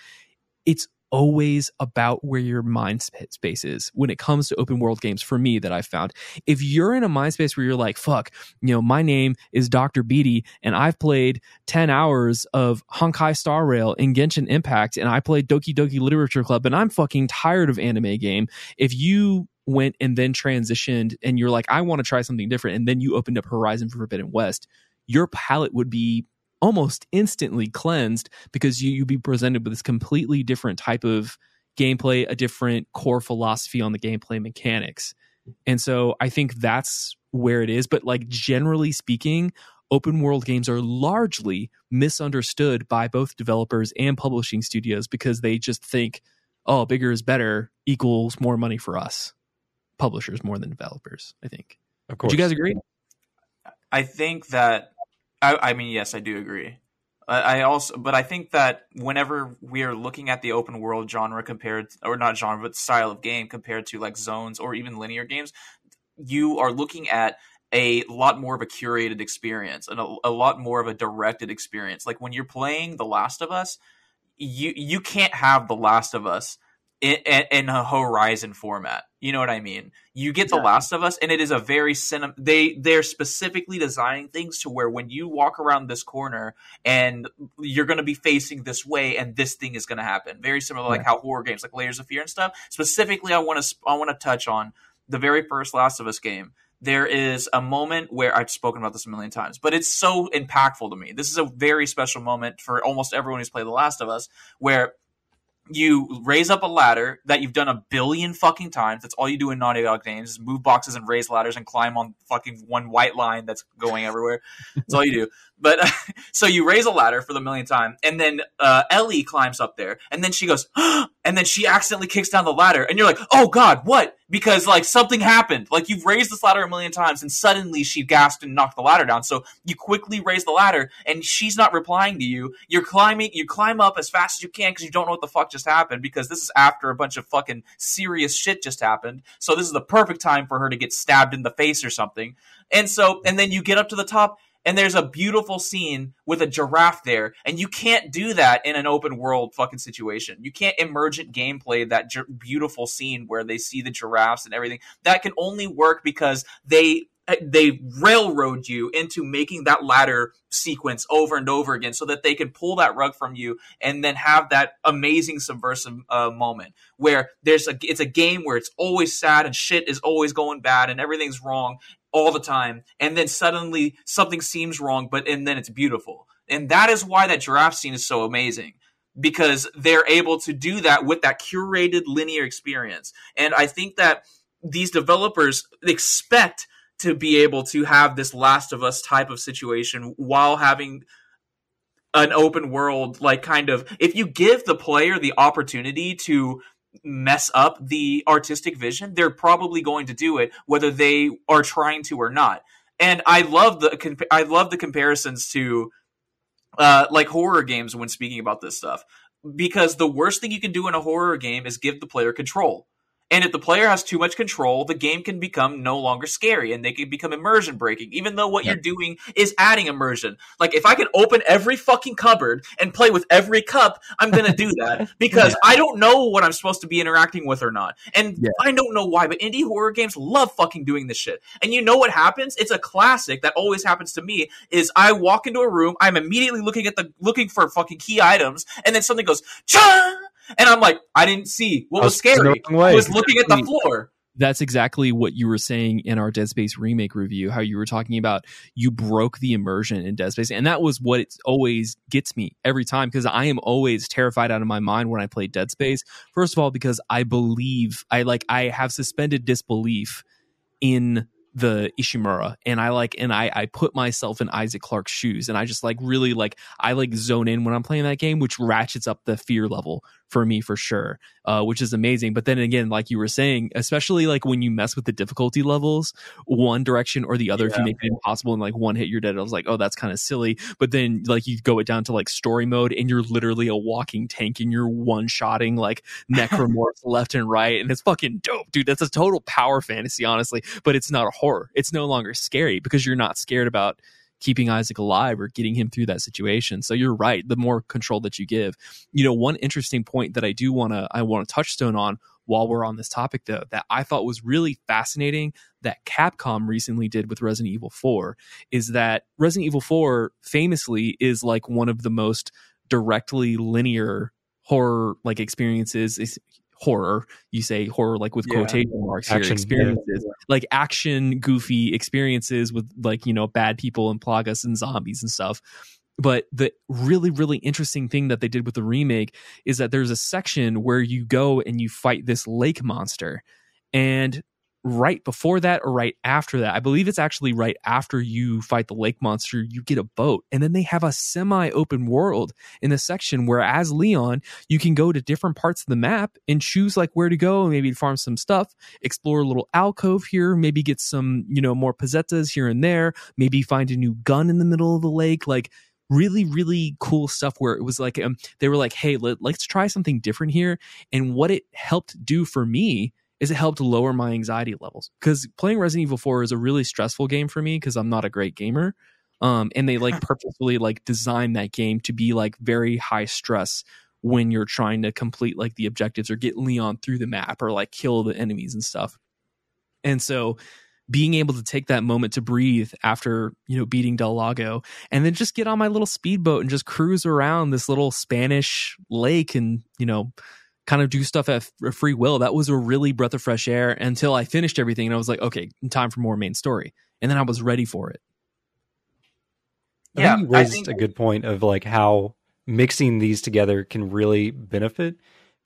It's always about where your mind space is when it comes to open world games for me that I've found. If you're in a mind space where you're like, fuck, you know, my name is Dr. Beatty and I've played 10 hours of Honkai Star Rail in Genshin Impact and I played Doki Doki Literature Club and I'm fucking tired of anime game. If you went and then transitioned and you're like, I want to try something different, and then you opened up Horizon Forbidden West, your palette would be almost instantly cleansed because you, you'd be presented with this completely different type of gameplay, a different core philosophy on the gameplay mechanics. And so I think that's where it is. But like generally speaking, open world games are largely misunderstood by both developers and publishing studios because they just think, oh, bigger is better equals more money for us. Publishers more than developers, I think. Of course. Would you guys agree? I think that I, I mean, yes, I do agree. I, also, but I think that whenever we are looking at the open world genre compared, or not genre, but style of game compared to like zones or even linear games, you are looking at a lot more of a curated experience and a, a lot more of a directed experience. Like when you're playing The Last of Us, you you can't have The Last of Us in, in a Horizon format. You know what I mean? You get The Last of Us, and it is a very cinem. They they're specifically designing things to where when you walk around this corner and you're going to be facing this way, and this thing is going to happen. Very similar, like how horror games, like Layers of Fear and stuff. Specifically, I want to I want to touch on the very first Last of Us game. There is a moment where I've spoken about this a million times, but it's so impactful to me. This is a very special moment for almost everyone who's played The Last of Us, where you raise up a ladder that you've done a billion fucking times. That's all you do in Naughty Dog games is move boxes and raise ladders and climb on fucking one white line that's going everywhere. That's all you do. But so you raise a ladder for the millionth time, and then uh, Ellie climbs up there, and then she goes, and then she accidentally kicks down the ladder, and you're like, oh god, what? Because like something happened. Like you've raised this ladder a million times, and suddenly she gasped and knocked the ladder down. So you quickly raise the ladder, and she's not replying to you. You're climbing, you climb up as fast as you can because you don't know what the fuck just happened. Because this is after a bunch of fucking serious shit just happened. So this is the perfect time for her to get stabbed in the face or something. And so, and then you get up to the top, and there's a beautiful scene with a giraffe there, and you can't do that in an open world fucking situation. You can't emergent gameplay that gi- beautiful scene where they see the giraffes and everything. That can only work because they they railroad you into making that ladder sequence over and over again so that they can pull that rug from you and then have that amazing subversive uh, moment where there's a it's a game where it's always sad and shit is always going bad and everything's wrong all the time and then suddenly something seems wrong but and then it's beautiful. And that is why that giraffe scene is so amazing because they're able to do that with that curated linear experience. And i think that these developers expect to be able to have this last of us type of situation while having an open world like kind of if you give the player the opportunity to mess up the artistic vision they're probably going to do it whether they are trying to or not. And i love the i love the comparisons to uh like horror games when speaking about this stuff because the worst thing you can do in a horror game is give the player control and if the player has too much control, the game can become no longer scary and they can become immersion breaking, even though what Yep. you're doing is adding immersion. Like if I can open every fucking cupboard and play with every cup, I'm gonna do that because I don't know what I'm supposed to be interacting with or not. And Yeah. I don't know why, but indie horror games love fucking doing this shit. And you know what happens? It's a classic that always happens to me is I walk into a room, I'm immediately looking at the looking for fucking key items, and then something goes, Cha! And I'm like, I didn't see what was was scary. wrong. I was looking at the floor. that's exactly what you were saying in our Dead Space remake review. How you were talking about you broke the immersion in Dead Space, and that was what it always gets me every time because I am always terrified out of my mind when I play Dead Space. First of all, because I believe I like I have suspended disbelief in the Ishimura and I like and I I put myself in Isaac Clarke's shoes and I just like really like I like zone in when I'm playing that game which ratchets up the fear level for me for sure uh, which is amazing. But then again like you were saying especially like when you mess with the difficulty levels one direction or the other yeah. if you make it impossible and like one hit you're dead I was like oh that's kind of silly. But then like you go it down to like story mode and you're literally a walking tank and you're one shotting like necromorphs left and right and it's fucking dope dude. That's a total power fantasy honestly but it's not a horror. It's no longer scary because you're not scared about keeping Isaac alive or getting him through that situation. So you're right. The more control that you give, you know, one interesting point that I do want to I want to touchstone on while we're on this topic though that I thought was really fascinating that Capcom recently did with Resident Evil 4 is that Resident Evil 4 famously is like one of the most directly linear horror like experiences horror you say horror like with yeah. quotation marks action, here experiences yeah. like action goofy experiences with like you know bad people and plagas and zombies and stuff but the really really interesting thing that they did with the remake is that there's a section where you go and you fight this lake monster and right before that or right after that. I believe it's actually right after you fight the lake monster, you get a boat. And then they have a semi open world in the section where, as Leon, you can go to different parts of the map and choose like where to go, maybe farm some stuff, explore a little alcove here, maybe get some, you know, more pesetas here and there, maybe find a new gun in the middle of the lake. Like, really really cool stuff where it was like um, they were like hey let, let's try something different here and what it helped do for me is it helped lower my anxiety levels because playing Resident Evil 4 is a really stressful game for me because I'm not a great gamer. Um, and they like purposefully like design that game to be like very high stress when you're trying to complete like the objectives or get Leon through the map or like kill the enemies and stuff. And so being able to take that moment to breathe after you know beating Del Lago and then just get on my little speedboat and just cruise around this little Spanish lake and you know kind of do stuff at free will. That was a really breath of fresh air until I finished everything and I was like, okay, time for more main story. And then I was ready for it. Yeah, I think you raised think- a good point of like how mixing these together can really benefit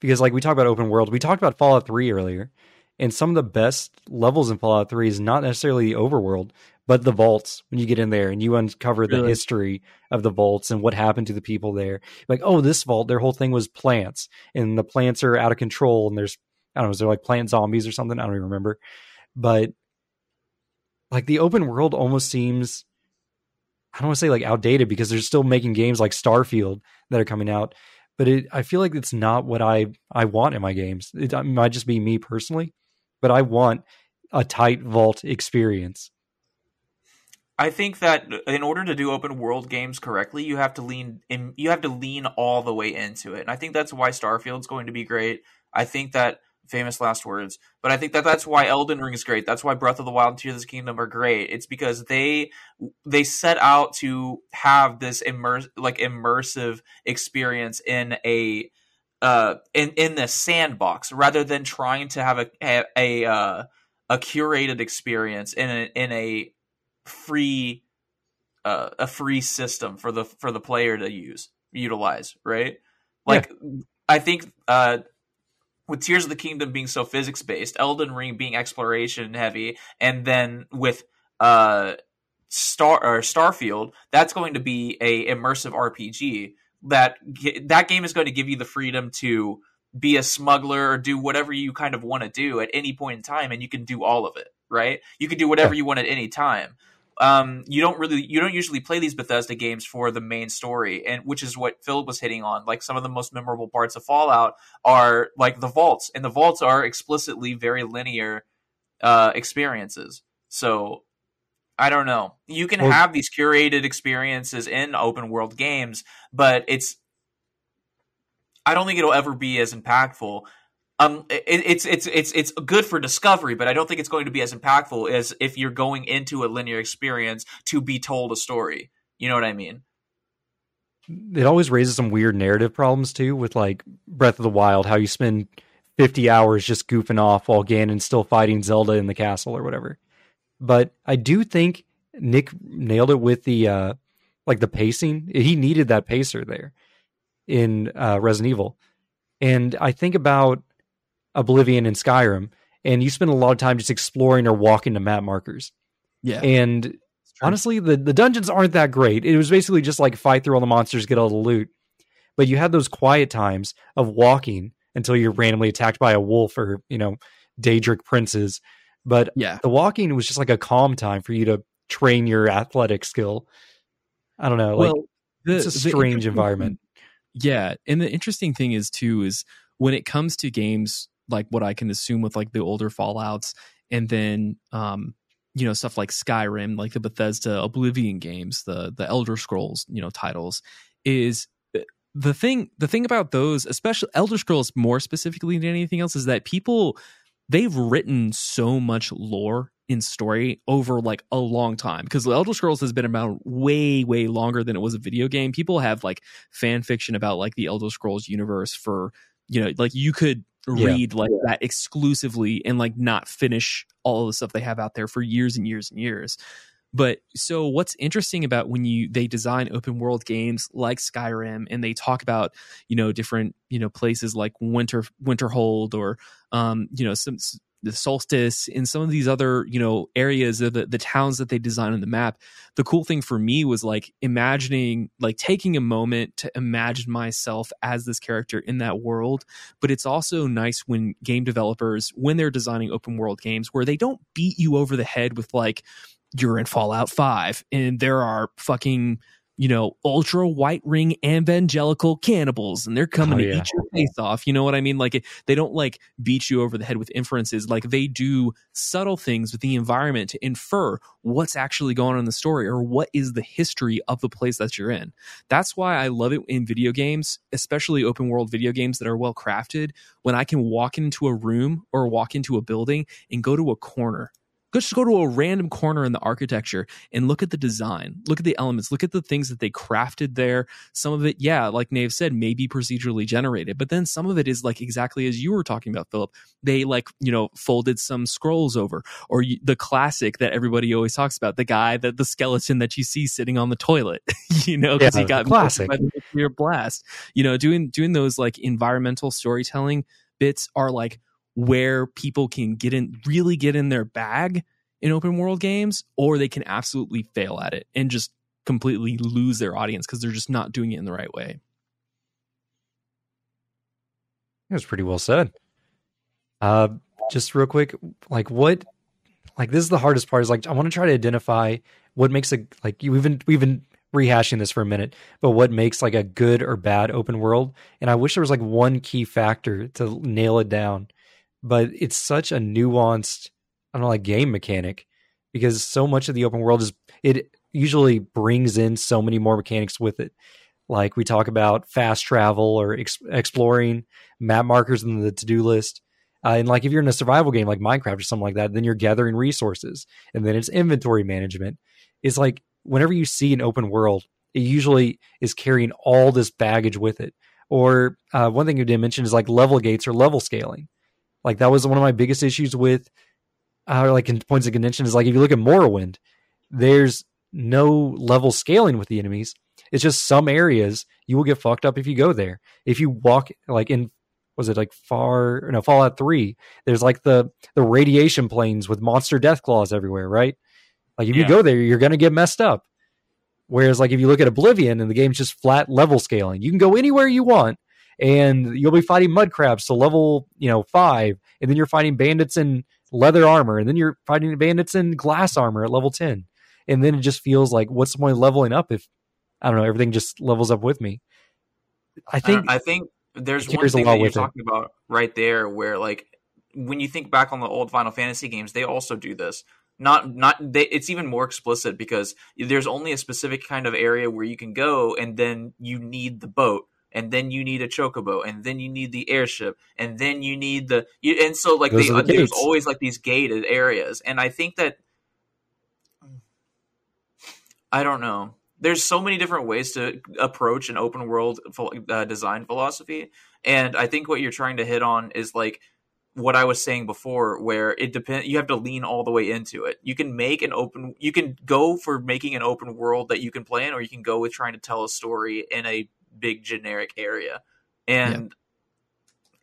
because like we talked about open world, we talked about Fallout 3 earlier. And some of the best levels in Fallout 3 is not necessarily the overworld, but the vaults when you get in there and you uncover the really? history of the vaults and what happened to the people there. Like oh this vault their whole thing was plants and the plants are out of control and there's i don't know is there like plant zombies or something? I don't even remember. But like the open world almost seems i don't want to say like outdated because they're still making games like starfield that are coming out but it i feel like it's not what i i want in my games. It, it might just be me personally but i want a tight vault experience I think that in order to do open world games correctly, you have to lean in, you have to lean all the way into it. And I think that's why Starfield's going to be great. I think that famous last words, but I think that that's why Elden Ring is great. That's why Breath of the Wild and Tears of the Kingdom are great. It's because they they set out to have this immerse like immersive experience in a uh in in the sandbox rather than trying to have a a, a uh a curated experience in a, in a free uh, a free system for the for the player to use utilize right like yeah. i think uh with tears of the kingdom being so physics based elden ring being exploration heavy and then with uh star or starfield that's going to be a immersive rpg that that game is going to give you the freedom to be a smuggler or do whatever you kind of want to do at any point in time and you can do all of it right you can do whatever you want at any time um, you don't really you don't usually play these Bethesda games for the main story, and which is what Phil was hitting on. Like some of the most memorable parts of Fallout are like the vaults, and the vaults are explicitly very linear uh, experiences. So I don't know. You can well, have these curated experiences in open world games, but it's I don't think it'll ever be as impactful um, it, it's it's it's it's good for discovery, but I don't think it's going to be as impactful as if you're going into a linear experience to be told a story. You know what I mean? It always raises some weird narrative problems too, with like Breath of the Wild, how you spend 50 hours just goofing off while Ganon's still fighting Zelda in the castle or whatever. But I do think Nick nailed it with the uh like the pacing. He needed that pacer there in uh Resident Evil. And I think about Oblivion and Skyrim and you spend a lot of time just exploring or walking to map markers. Yeah. And honestly, the, the dungeons aren't that great. It was basically just like fight through all the monsters, get all the loot. But you had those quiet times of walking until you're randomly attacked by a wolf or, you know, Daedric princes. But yeah. the walking was just like a calm time for you to train your athletic skill. I don't know. Like well, the, it's a strange environment. yeah, and the interesting thing is too is when it comes to games like what I can assume with like the older Fallout's, and then um, you know stuff like Skyrim, like the Bethesda Oblivion games, the the Elder Scrolls, you know titles, is uh, the thing. The thing about those, especially Elder Scrolls, more specifically than anything else, is that people they've written so much lore in story over like a long time because Elder Scrolls has been about way way longer than it was a video game. People have like fan fiction about like the Elder Scrolls universe for you know like you could Yeah. read like that exclusively and like not finish all the stuff they have out there for years and years and years. But so what's interesting about when you they design open world games like Skyrim and they talk about, you know, different, you know, places like Winter Winterhold or um, you know, some the solstice in some of these other you know areas of the, the towns that they design on the map. The cool thing for me was like imagining like taking a moment to imagine myself as this character in that world. But it's also nice when game developers when they're designing open world games where they don't beat you over the head with like you're in fallout 5 and there are fucking you know ultra white ring evangelical cannibals and they're coming Oh, to yeah. eat your face off you know what i mean? Like they don't like beat you over the head with inferences. Like they do subtle things with the environment to infer what's actually going on in the story or what is the history of the place that you're in. That's why i love it in video games especially open world video games that are well crafted when i can walk into a room or walk into a building and go to a corner just go to a random corner in the architecture and look at the design. Look at the elements. Look at the things that they crafted there. Some of it yeah like nave said maybe procedurally generated but then some of it is like exactly as you were talking about philip. They like you know folded some scrolls over or you, the classic that everybody always talks about the guy that the skeleton that you see sitting on the toilet you know because Yeah, he got classic. by the nuclear blast. You know doing doing those like environmental storytelling bits are like where people can get in really get in their bag in open world games or they can absolutely fail at it and just completely lose their audience because they're just not doing it in the right way It was pretty well said. Uh, just real quick, like what, like this is the hardest part. Is like I want to try to identify what makes a like you we've been we've been rehashing this for a minute, but what makes like a good or bad open world? And I wish there was like one key factor to nail it down, but it's such a nuanced, I don't know, like game mechanic because so much of the open world is it usually brings in so many more mechanics with it. Like we talk about fast travel or ex- exploring map markers in the to-do list. Uh, and like if you're in a survival game like Minecraft or something like that, then you're gathering resources and then it's inventory management. It's like whenever you see an open world, it usually is carrying all this baggage with it. Or uh, one thing you didn't mention is like level gates or level scaling. Like that was one of my biggest issues with, uh, like in points of contention is like if you look at Morrowind, there's no level scaling with the enemies. It's just some areas you will get fucked up if you go there. If you walk like in was it like far no Fallout 3, there's like the the radiation plains with monster death claws everywhere, right? Like if you go there, you're gonna get messed up. Whereas like if you look at Oblivion and the game's just flat level scaling, you can go anywhere you want and you'll be fighting mud crabs to level, you know, five, and then you're fighting bandits in leather armor, and then you're fighting bandits in glass armor at level 10. And then it just feels like what's the point of leveling up if I don't know, everything just levels up with me. I I, think don't- I think there's one thing that you're it. talking about right there where like when you think back on the old Final Fantasy games, they also do this. Not not they it's even more explicit because there's only a specific kind of area where you can go and then you need the boat and then you need a chocobo and then you need the airship and then you need the you, and so like they, the there's gates. always like these gated areas and I think that I don't know. there's so many different ways to approach an open world uh, design philosophy, and I think what you're trying to hit on is like what I was saying before, where it depends. You have to lean all the way into it. You can make an open. You can go for making an open world that you can play in, or you can go with trying to tell a story in a big generic area. And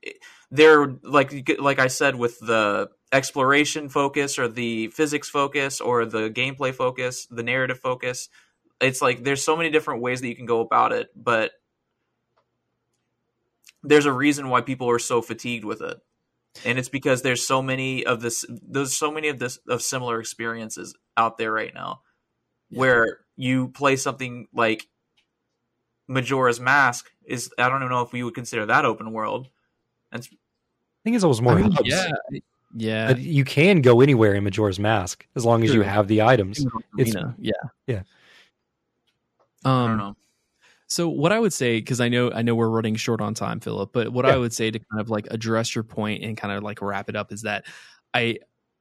yeah. they're like like I said with the exploration focus or the physics focus or the gameplay focus, the narrative focus. It's like there's so many different ways that you can go about it, but there's a reason why people are so fatigued with it and it's because there's so many of this there's so many of this of similar experiences out there right now yeah. where you play something like majora's mask is i don't even know if we would consider that open world That's, i think it's almost more I mean, yeah yeah but you can go anywhere in majora's mask as long as you have the items it's, yeah yeah um, I don't know. So what I would say, because I know I know we're running short on time, Philip, but what yeah. I would say to kind of like address your point and kind of like wrap it up is that I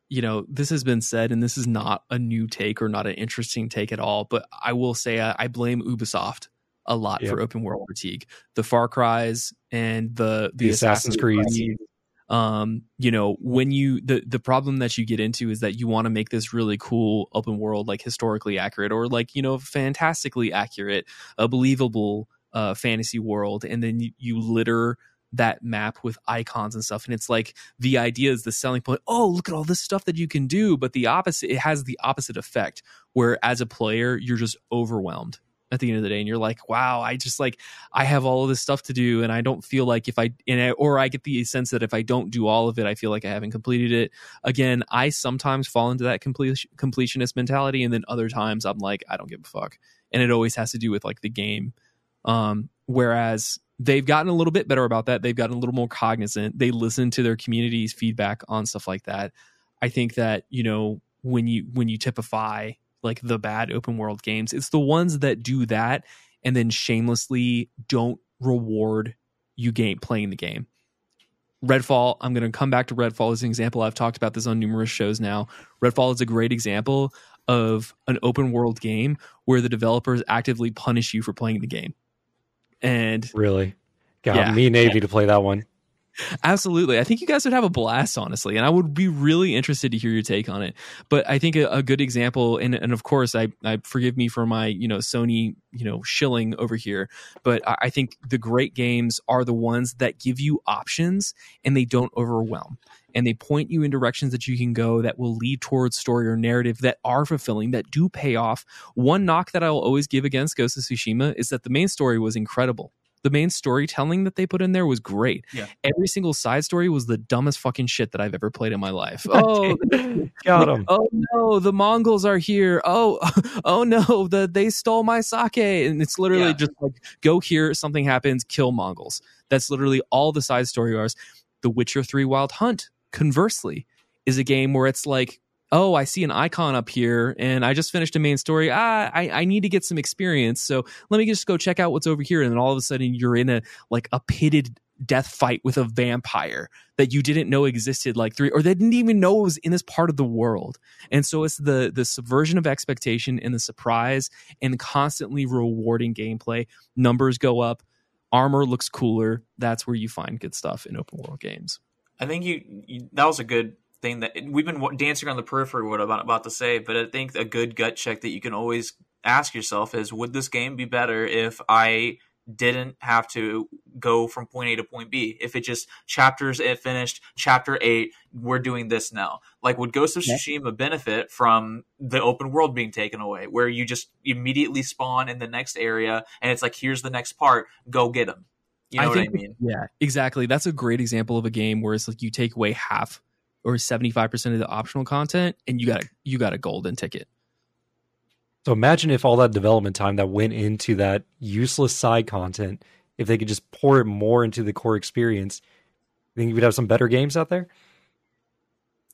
you know, this has been said, and this is not a new take or not an interesting take at all. But I will say I, I blame Ubisoft a lot for open world fatigue. The Far Cries and the the, the Assassin's, Creed, um you know when you the the problem that you get into is that you want to make this really cool open world like historically accurate or like you know fantastically accurate a believable uh fantasy world and then you, you litter that map with icons and stuff and it's like the idea is the selling point oh look at all this stuff that you can do but the opposite it has the opposite effect where as a player you're just overwhelmed at the end of the day and you're like wow i just like i have all of this stuff to do and i don't feel like if i and I, or i get the sense that if i don't do all of it i feel like i haven't completed it. Again i sometimes fall into that complete, completionist mentality and then other times i'm like i don't give a fuck and it always has to do with like the game. Um whereas they've gotten a little bit better about that. They've gotten a little more cognizant. They listen to their community's feedback on stuff like that. I think that you know when you when you typify like the bad open world games. It's the ones that do that and then shamelessly don't reward you game playing the game. Redfall, I'm going to come back to Redfall as an example. I've talked about this on numerous shows now. Redfall is a great example of an open world game where the developers actively punish you for playing the game. And really, got yeah, me Navy to play that one. Absolutely. I think you guys would have a blast, honestly. And I would be really interested to hear your take on it. But I think a, a good example, and, and of course, I, I forgive me for my, you know, Sony, you know, shilling over here. But I, I think the great games are the ones that give you options and they don't overwhelm. And they point you in directions that you can go that will lead towards story or narrative that are fulfilling, that do pay off. One knock that I will always give against Ghost of Tsushima is that the main story was incredible the main storytelling that they put in there was great. Yeah. Every single side story was the dumbest fucking shit that I've ever played in my life. Oh, got them. Oh no, the Mongols are here. Oh, oh no, the they stole my sake, and it's literally yeah. just like go here, something happens, kill Mongols. That's literally all the side story are. The Witcher Three Wild Hunt, conversely, is a game where it's like oh, I see an icon up here and I just finished a main story. Ah, I, I need to get some experience. So let me just go check out what's over here. And then all of a sudden you're in a like a pitted death fight with a vampire that you didn't know existed like three or they didn't even know it was in this part of the world and so it's the the subversion of expectation and the surprise and constantly rewarding gameplay numbers go up armor looks cooler that's where you find good stuff in open world games i think you, you that was a good thing that we've been dancing on the periphery what I'm about to say, but I think a good gut check that you can always ask yourself is would this game be better if I didn't have to go from point A to point B. If it just chapters it finished, chapter eight, we're doing this now. Like would Ghost of Tsushima benefit from the open world being taken away, where you just immediately spawn in the next area and it's like here's the next part, go get them. You know I think, what I mean? Yeah, exactly. That's a great example of a game where it's like you take away half or 75% of the optional content and you got a you got a golden ticket. So imagine if all that development time that went into that useless side content, if they could just pour it more into the core experience, think we'd have some better games out there?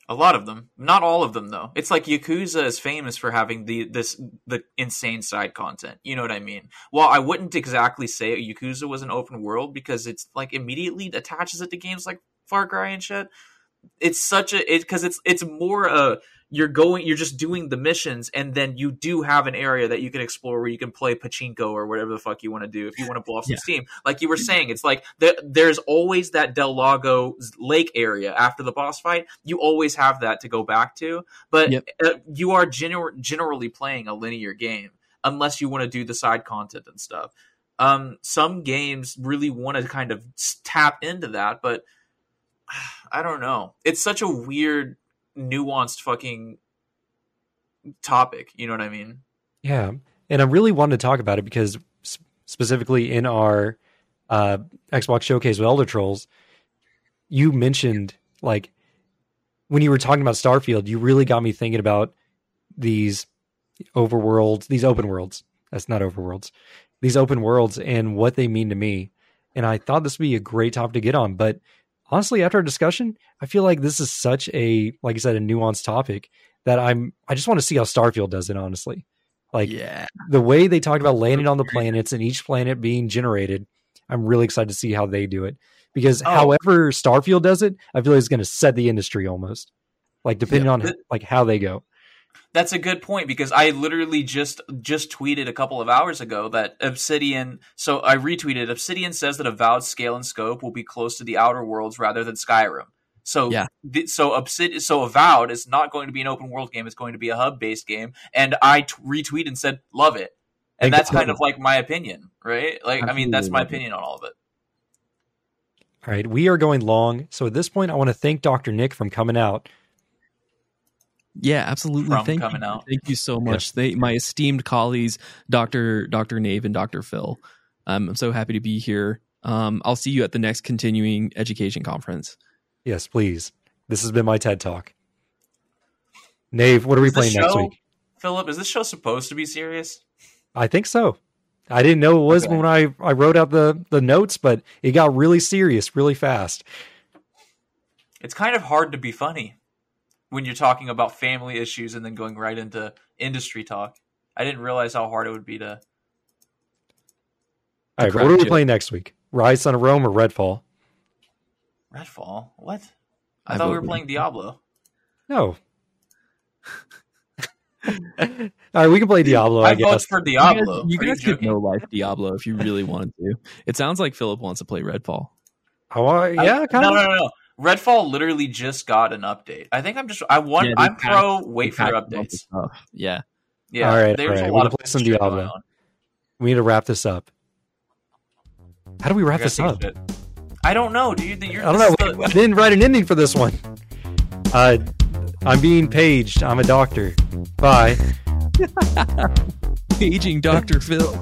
A lot of them, not all of them though. It's like Yakuza is famous for having the this the insane side content. You know what I mean? Well, I wouldn't exactly say Yakuza was an open world because it's like immediately attaches it to games like Far Cry and shit it's such a it because it's it's more uh you're going you're just doing the missions and then you do have an area that you can explore where you can play pachinko or whatever the fuck you want to do if you want to blow off some Yeah. steam like you were saying it's like the, there's always that del lago lake area after the boss fight you always have that to go back to but Yep. uh, you are gener- generally playing a linear game unless you want to do the side content and stuff um some games really want to kind of tap into that but i don't know it's such a weird nuanced fucking topic you know what i mean Yeah, and I really wanted to talk about it because specifically in our uh, Xbox showcase with Elder Trolls, you mentioned like when you were talking about Starfield, you really got me thinking about these overworlds, these open worlds. That's not overworlds. These open worlds and what they mean to me. And I thought this would be a great topic to get on, but honestly, after our discussion, I feel like this is such a, like I said, a nuanced topic that I'm. I just want to see how Starfield does it. Honestly, like yeah. the way they talked about landing on the planets and each planet being generated, I'm really excited to see how they do it. Because Oh. however Starfield does it, I feel like it's going to set the industry almost. Like depending Yeah. on like how they go. That's a good point because I literally just just tweeted a couple of hours ago that Obsidian. So I retweeted. Obsidian says that Avowed scale and scope will be close to the Outer Worlds rather than Skyrim. So Yeah. th- so Obsidian. So Avowed is not going to be an open world game. It's going to be a hub based game. And I t- retweeted and said, "Love it." And that's kind of like my opinion, right? Like I mean, that's my opinion on all of it. All right, we are going long. So at this point, I want to thank Dr. Nick from coming out. Yeah, absolutely. From Thank coming you. out. Thank you so much. They, my esteemed colleagues, Doctor Doctor Nave and Doctor Phil. Um, I'm so happy to be here. Um, I'll see you at the next continuing education conference. Yes, please. This has been my TED Talk. Nave, what are we Is this playing next week? Philip, is this show supposed to be serious? I think so. I didn't know it was Okay. when I, I wrote out the, the notes, but it got really serious really fast. it's kind of hard to be funny when you're talking about family issues and then going right into industry talk. I didn't realize how hard it would be to. All right, crack what are we joke. playing next week? Ryse, Son of Rome, or Redfall? Redfall? What? I, I thought we vote were playing Diablo. No. All right, we can play Diablo, I, I vote guess. for You guys, Diablo. you guys could no life Diablo if you really wanted to. It sounds like Philip wants to play Redfall. Oh, I- yeah, I- kind no, of. no, no, no. Redfall literally just got an update. I think I'm just. I want. Yeah, I'm pro. Wait for packed a bunch of updates. Yeah. Yeah. All right, there's all right. a We'll lot of play some Diablo. We need to wrap this up. How do we wrap this up? take. I don't know. Do you? You're, I don't know. this is I didn't write an ending for this one. Uh, I'm being paged. I'm a doctor. Bye. Paging Dr. Phil.